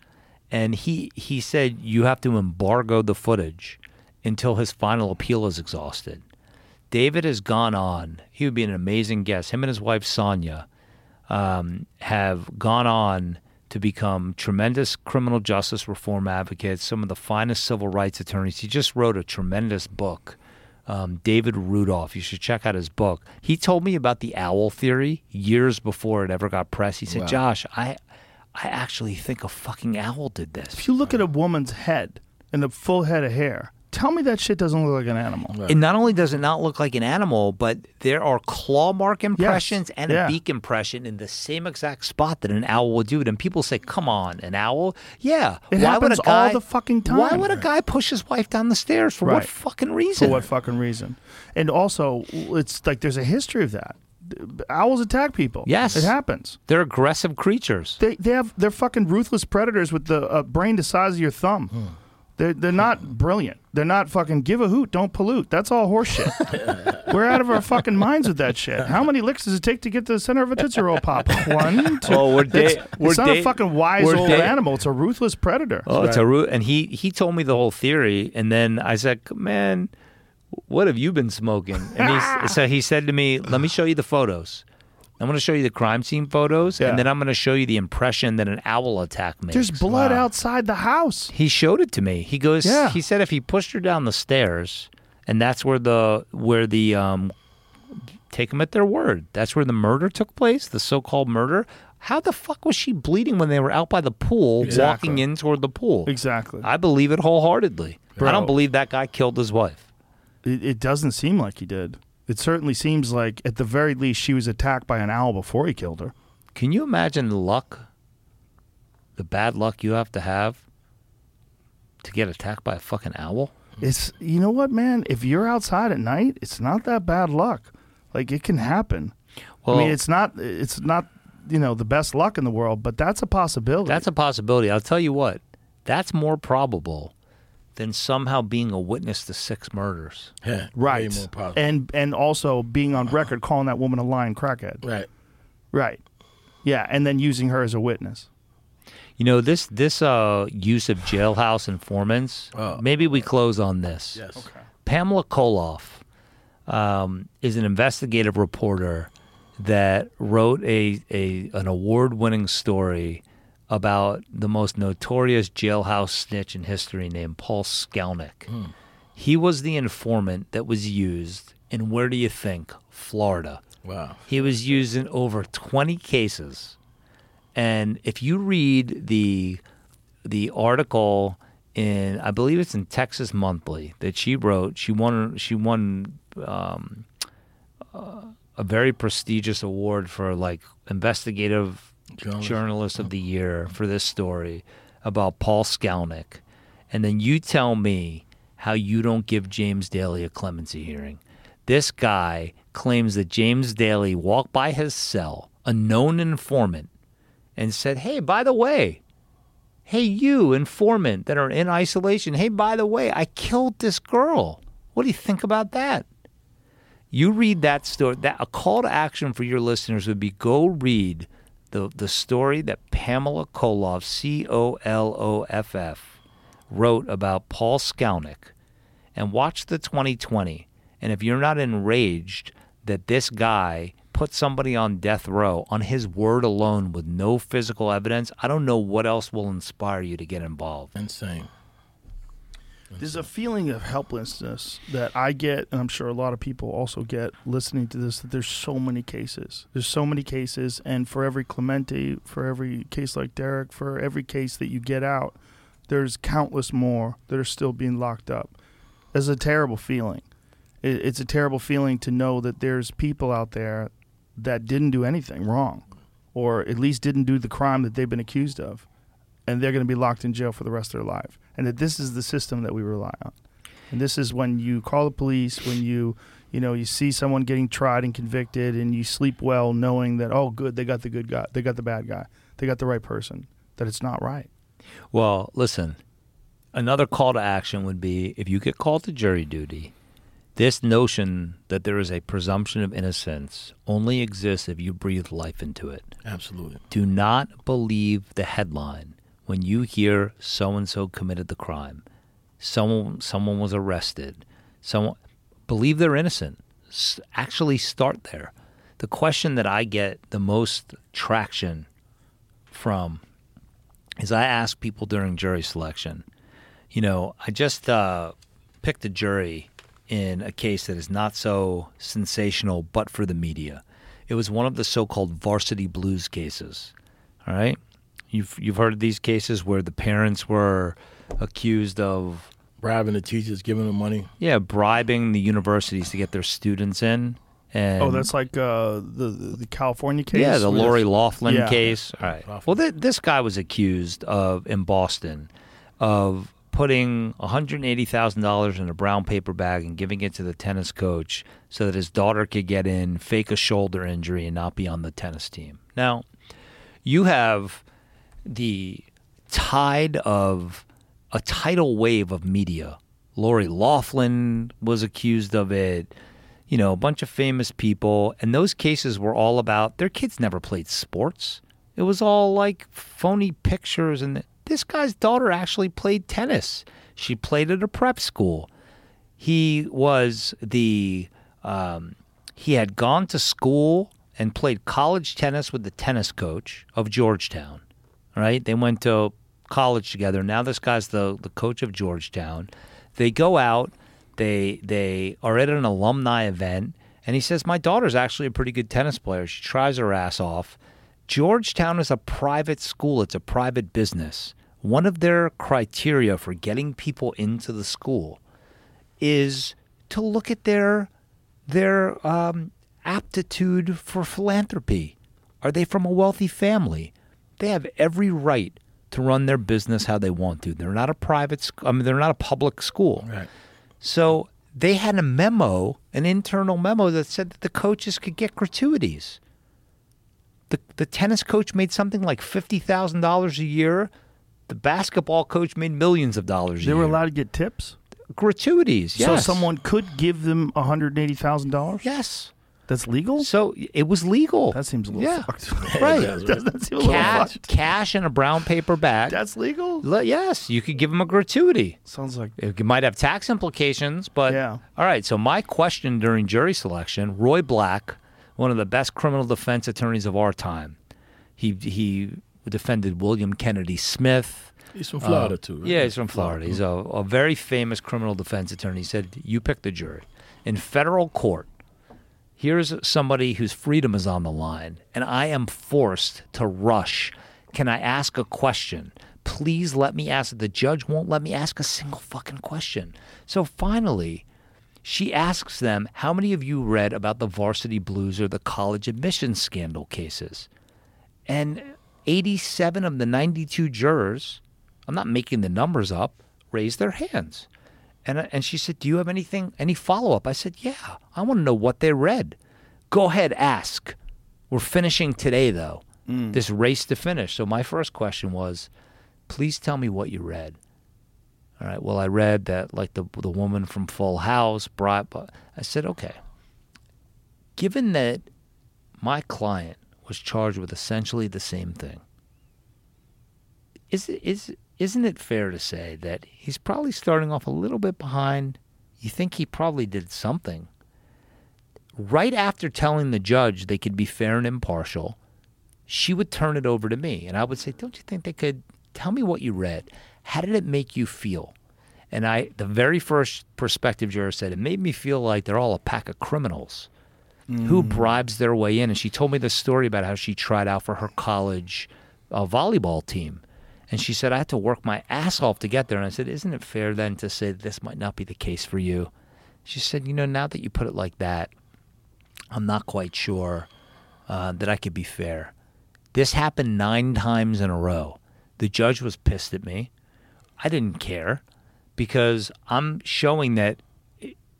and he he said you have to embargo the footage until his final appeal is exhausted. David has gone on. He would be an amazing guest. Him and his wife Sonya um, have gone on to become tremendous criminal justice reform advocates, some of the finest civil rights attorneys. He just wrote a tremendous book. Um, David Rudolph, you should check out his book. He told me about the owl theory years before it ever got press. He said, "Josh, I, I actually think a fucking owl did this." If you look at a woman's head and a full head of hair, tell me that shit doesn't look like an animal. And not only does it not look like an animal, but there are claw mark impressions and Yeah. a beak impression in the same exact spot that an owl would do it. And people say, "Come on, an owl? Yeah, It why would happens a guy, all the fucking time. Why would a guy push his wife down the stairs for what fucking reason? For what fucking reason? And also, it's like there's a history of that. Owls attack people. Yes. it happens. They're aggressive creatures. They they have they're fucking ruthless predators with the uh, brain the size of your thumb. They're they're not brilliant. They're not fucking give a hoot, don't pollute. That's all horseshit. (laughs) We're out of our fucking minds with that shit. How many licks does it take to get to the center of a tootsie roll pop? (laughs) One, two. Oh, we're It's, we're it's not a fucking wise old da- animal. It's a ruthless predator. Oh, it's a root. And he he told me the whole theory, and then I said, "Man, what have you been smoking?" And he (laughs) so he said to me, "Let me show you the photos. I'm going to show you the crime scene photos, Yeah. and then I'm going to show you the impression that an owl attack makes." There's blood outside the house. He showed it to me. He goes. Yeah. He said if he pushed her down the stairs, and that's where the where the um, take them at their word. That's where the murder took place, the so-called murder. How the fuck was she bleeding when they were out by the pool, Exactly. walking in toward the pool? Exactly. I believe it wholeheartedly. I don't believe that guy killed his wife. It, it doesn't seem like he did. It certainly seems like, at the very least, she was attacked by an owl before he killed her. Can you imagine the luck, the bad luck you have to have to get attacked by a fucking owl? It's you know what, man. If you're outside at night, it's not that bad luck. Like it can happen. Well, I mean, it's not. It's not. You know, the best luck in the world, but that's a possibility. that's a possibility. I'll tell you what, that's more probable than somehow being a witness to six murders. Yeah, way right. more. And and also being on record calling that woman a lying crackhead. right. Right. Yeah, and then using her as a witness. You know this this uh, use of jailhouse informants. Oh. Maybe we close on this. Yes. Okay. Pamela Colloff um, is an investigative reporter that wrote a, a an award winning story about the most notorious jailhouse snitch in history named Paul Skalnik. He was the informant that was used in where do you think? Florida. Wow. He was used in over 20 cases. And if you read the the article in I believe it's in Texas Monthly that she wrote, she won she won um, uh, a very prestigious award for like investigative Journalist. journalist of oh. the year for this story about Paul Skalnik. And then you tell me how you don't give James Dailey a clemency hearing. This guy claims that James Dailey walked by his cell, a known informant, and said, Hey, by the way, hey, you informant that are in isolation, hey, by the way, I killed this girl. What do you think about that? You read that story. That a call to action for your listeners would be go read the the story that Pamela Colloff, C O L O F F, wrote about Paul Skalnik, and watch the 2020. And if you're not enraged that this guy put somebody on death row on his word alone with no physical evidence, I don't know what else will inspire you to get involved. Insane. There's a feeling of helplessness that I get, and I'm sure a lot of people also get listening to this. That there's so many cases. There's so many cases, and for every Clemente, for every case like Derrick, for every case that you get out, there's countless more that are still being locked up. It's a terrible feeling. It's a terrible feeling to know that there's people out there that didn't do anything wrong, or at least didn't do the crime that they've been accused of, and they're going to be locked in jail for the rest of their life. And that this is the system that we rely on. And this is when you call the police, when you, you know, you see someone getting tried and convicted, and you sleep well knowing that oh, good, they got the good guy, they got the bad guy, they got the right person. That it's not right. Well, listen, another call to action would be if you get called to jury duty, this notion that there is a presumption of innocence only exists if you breathe life into it. Absolutely. Do not believe the headline when you hear so and so committed the crime. Someone someone was arrested. Someone believe they're innocent. S- actually start there. The question that I get the most traction from is I ask people during jury selection, you know, I just uh, picked a jury in a case that is not so sensational, but for the media. It was one of the so-called varsity blues cases. All right, you've you've heard of these cases where the parents were accused of Bribing the teachers, giving them money. yeah bribing the universities to get their students in. And oh, that's like uh, the the California case. Yeah, the where Lori Loughlin Yeah. case. All right. Loughlin. Well, th- this guy was accused of in Boston of putting $180,000 in a brown paper bag and giving it to the tennis coach so that his daughter could get in, fake a shoulder injury, and not be on the tennis team. Now, you have the tide of a tidal wave of media. Lori Loughlin was accused of it. You know, a bunch of famous people, and those cases were all about their kids never played sports. It was all like phony pictures, and this guy's daughter actually played tennis. She played at a prep school. He was the um, he had gone to school and played college tennis with the tennis coach of Georgetown. Right? They went to college together. Now this guy's the the coach of Georgetown. They go out. They they are at an alumni event, and he says, "My daughter's actually a pretty good tennis player. She tries her ass off." Georgetown is a private school. It's a private business. One of their criteria for getting people into the school is to look at their their um, aptitude for philanthropy. Are they from a wealthy family? They have every right to run their business how they want to. They're not a private. sc- I mean, they're not a public school. Right. So they had a memo, an internal memo that said that the coaches could get gratuities. The the tennis coach made something like fifty thousand dollars a year. The basketball coach made millions of dollars. They were year. allowed to get tips. gratuities. Yes. So someone could give them one hundred eighty thousand dollars. Yes. That's legal. So it was legal. That seems a little yeah. fucked. (laughs) Right. That's Doesn't that seem a little Cash, fucked? cash in a brown paper bag. That's legal. Le- yes, you could give them a gratuity. Sounds like It might have tax implications, but Yeah. all right. So my question during jury selection, Roy Black, one of the best criminal defense attorneys of our time, he he defended William Kennedy Smith. He's from Florida uh, too. Right? Yeah, he's from Florida. He's a, a very famous criminal defense attorney. He said, "You pick the jury in federal court." Here's somebody whose freedom is on the line, and I am forced to rush. Can I ask a question? Please let me ask. The judge won't let me ask a single fucking question. So finally, she asks them, How many of you read about the varsity blues or the college admissions scandal cases? And 87 of the 92 jurors, I'm not making the numbers up, raised their hands. And, uh, and she said, Do you have anything, any follow up? I said, Yeah, I want to know what they read. Go ahead, ask. We're finishing today, though, mm. this race to finish. So my first question was, Please tell me what you read. All right. Well, I read that like the the woman from Full House brought. But I said, okay. Given that my client was charged with essentially the same thing, is it- is isn't it fair to say that he's probably starting off a little bit behind? You think he probably did something. Right after telling the judge they could be fair and impartial, she would turn it over to me and I would say, Don't you think they could tell me what you read? How did it make you feel? And I the very first prospective juror said, It made me feel like they're all a pack of criminals who bribes their way in. And she told me the story about how she tried out for her college uh, volleyball team. And she said, I had to work my ass off to get there. And I said, Isn't it fair then to say this might not be the case for you? She said, You know, now that you put it like that, I'm not quite sure uh, that I could be fair. This happened nine times in a row. The judge was pissed at me. I didn't care because I'm showing that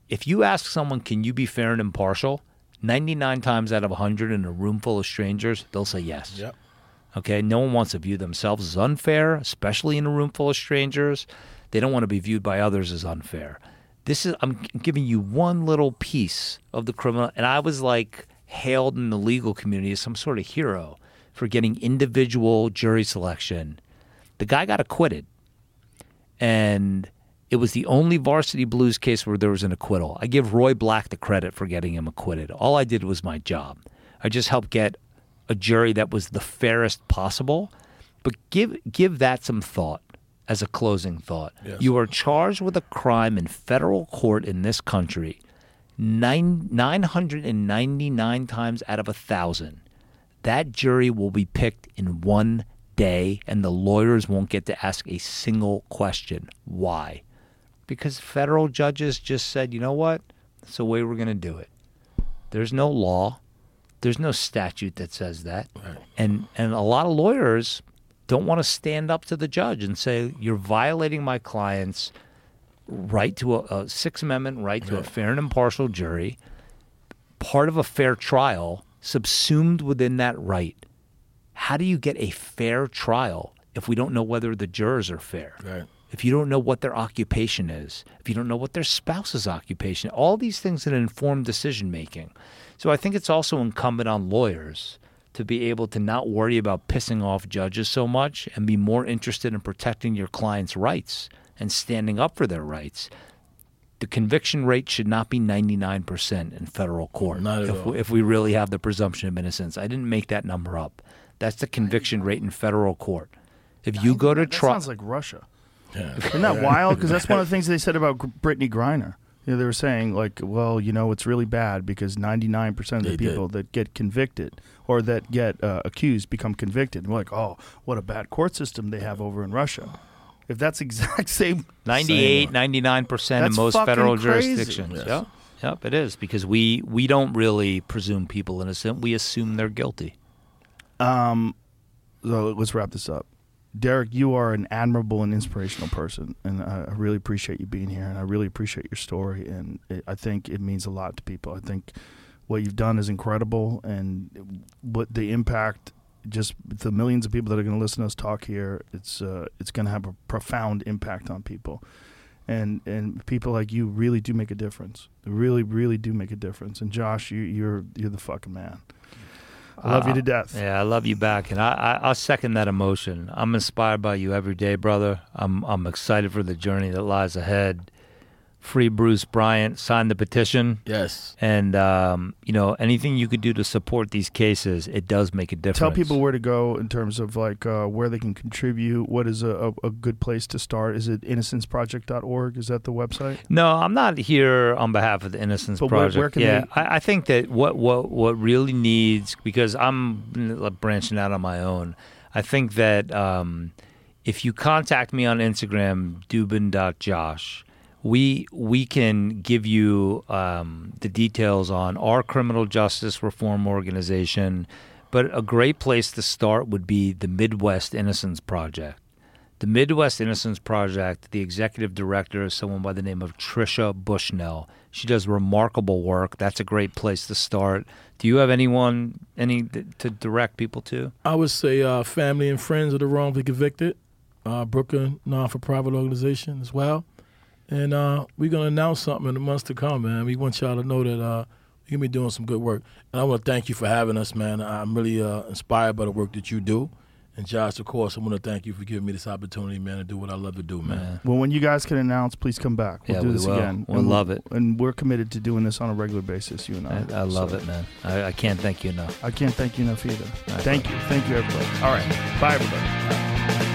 if you ask someone, can you be fair and impartial? 99 times out of 100 in a room full of strangers, they'll say yes. Yep. Okay, no one wants to view themselves as unfair, especially in a room full of strangers. They don't want to be viewed by others as unfair. This is I'm giving you one little piece of the criminal and I was like hailed in the legal community as some sort of hero for getting individual jury selection. The guy got acquitted. And it was the only varsity blues case where there was an acquittal. I give Roy Black the credit for getting him acquitted. All I did was my job. I just helped get a jury that was the fairest possible. But give give that some thought as a closing thought. Yes. You are charged with a crime in federal court in this country. Nine, 999 times out of a thousand, that jury will be picked in one day, and the lawyers won't get to ask a single question. Why? Because federal judges just said, you know what? That's the way we're going to do it. There's no law, there's no statute that says that. And, and a lot of lawyers don't want to stand up to the judge and say, you're violating my client's right to a, a Sixth Amendment right to a fair and impartial jury, part of a fair trial, subsumed within that right. How do you get a fair trial if we don't know whether the jurors are fair? Right. If you don't know what their occupation is, if you don't know what their spouse's occupation, all these things that inform decision making. So I think it's also incumbent on lawyers to be able to not worry about pissing off judges so much and be more interested in protecting your client's rights and standing up for their rights. The conviction rate should not be 99% in federal court Not at if, all. we, if we really have the presumption of innocence. I didn't make that number up. That's the conviction rate in federal court. If you go to that trial, sounds like Russia. Yeah. Isn't that wild? Because that's one of the (laughs) things they said about Brittney Griner. You know, they were saying like, well, you know, it's really bad because 99% of the They did. people that get convicted or that get uh, accused become convicted. And we're like, oh, what a bad court system they have over in Russia. If that's (laughs) exact same, 98, 99% in That's most fucking federal crazy. jurisdictions. Yes. Yep. Yep, it is because we we don't really presume people innocent. We assume they're guilty. so let's wrap this up. Derrick, you are an admirable and inspirational person, and I, really appreciate you being here, and I really appreciate your story, and it, I think it means a lot to people. I think what you've done is incredible, and what the impact, just the millions of people that are going to listen to us talk here, it's uh, it's going to have a profound impact on people, and and people like you really do make a difference. They really, really do make a difference. And Josh, you, you're you're the fucking man. I love you to uh, death. Yeah, I love you back, and I, I I'll second that emotion. I'm inspired by you every day, brother. I'm I'm excited for the journey that lies ahead. Free Bruce Bryant. Sign the petition. Yes. And um, you know anything you could do to support these cases, it does make a difference. Tell people where to go in terms of like uh, where they can contribute. What is a, a, a good place to start? Is it innocenceproject.org? Is that the website? No, I'm not here on behalf of the Innocence But where- Project. where can yeah, they- I, I think that what what what really needs because I'm branching out on my own. I think that um, if you contact me on Instagram, Dubin.Josh, we we can give you um, the details on our criminal justice reform organization. But a great place to start would be the Midwest Innocence Project. The Midwest Innocence Project, the executive director is someone by the name of Tricia Bushnell. She does remarkable work. That's a great place to start. Do you have anyone any to direct people to? I would say uh, family and friends of the wrongfully convicted, uh, Brooklyn non-for-profit organization as well. And uh, we're going to announce something in the months to come, man. We want y'all to know that uh, you're going to be doing some good work. And I want to thank you for having us, man. I'm really uh, inspired by the work that you do. And Josh, of course, I want to thank you for giving me this opportunity, man, to do what I love to do, man. Well, when you guys can announce, please come back. We'll Yeah, do we this will. again. We'll And love it. And we're committed to doing this on a regular basis, you and I. I, I love So, it, man. I, I can't thank you enough. I can't thank you enough either. right, thank you. Thank you, everybody. All right. Bye, everybody.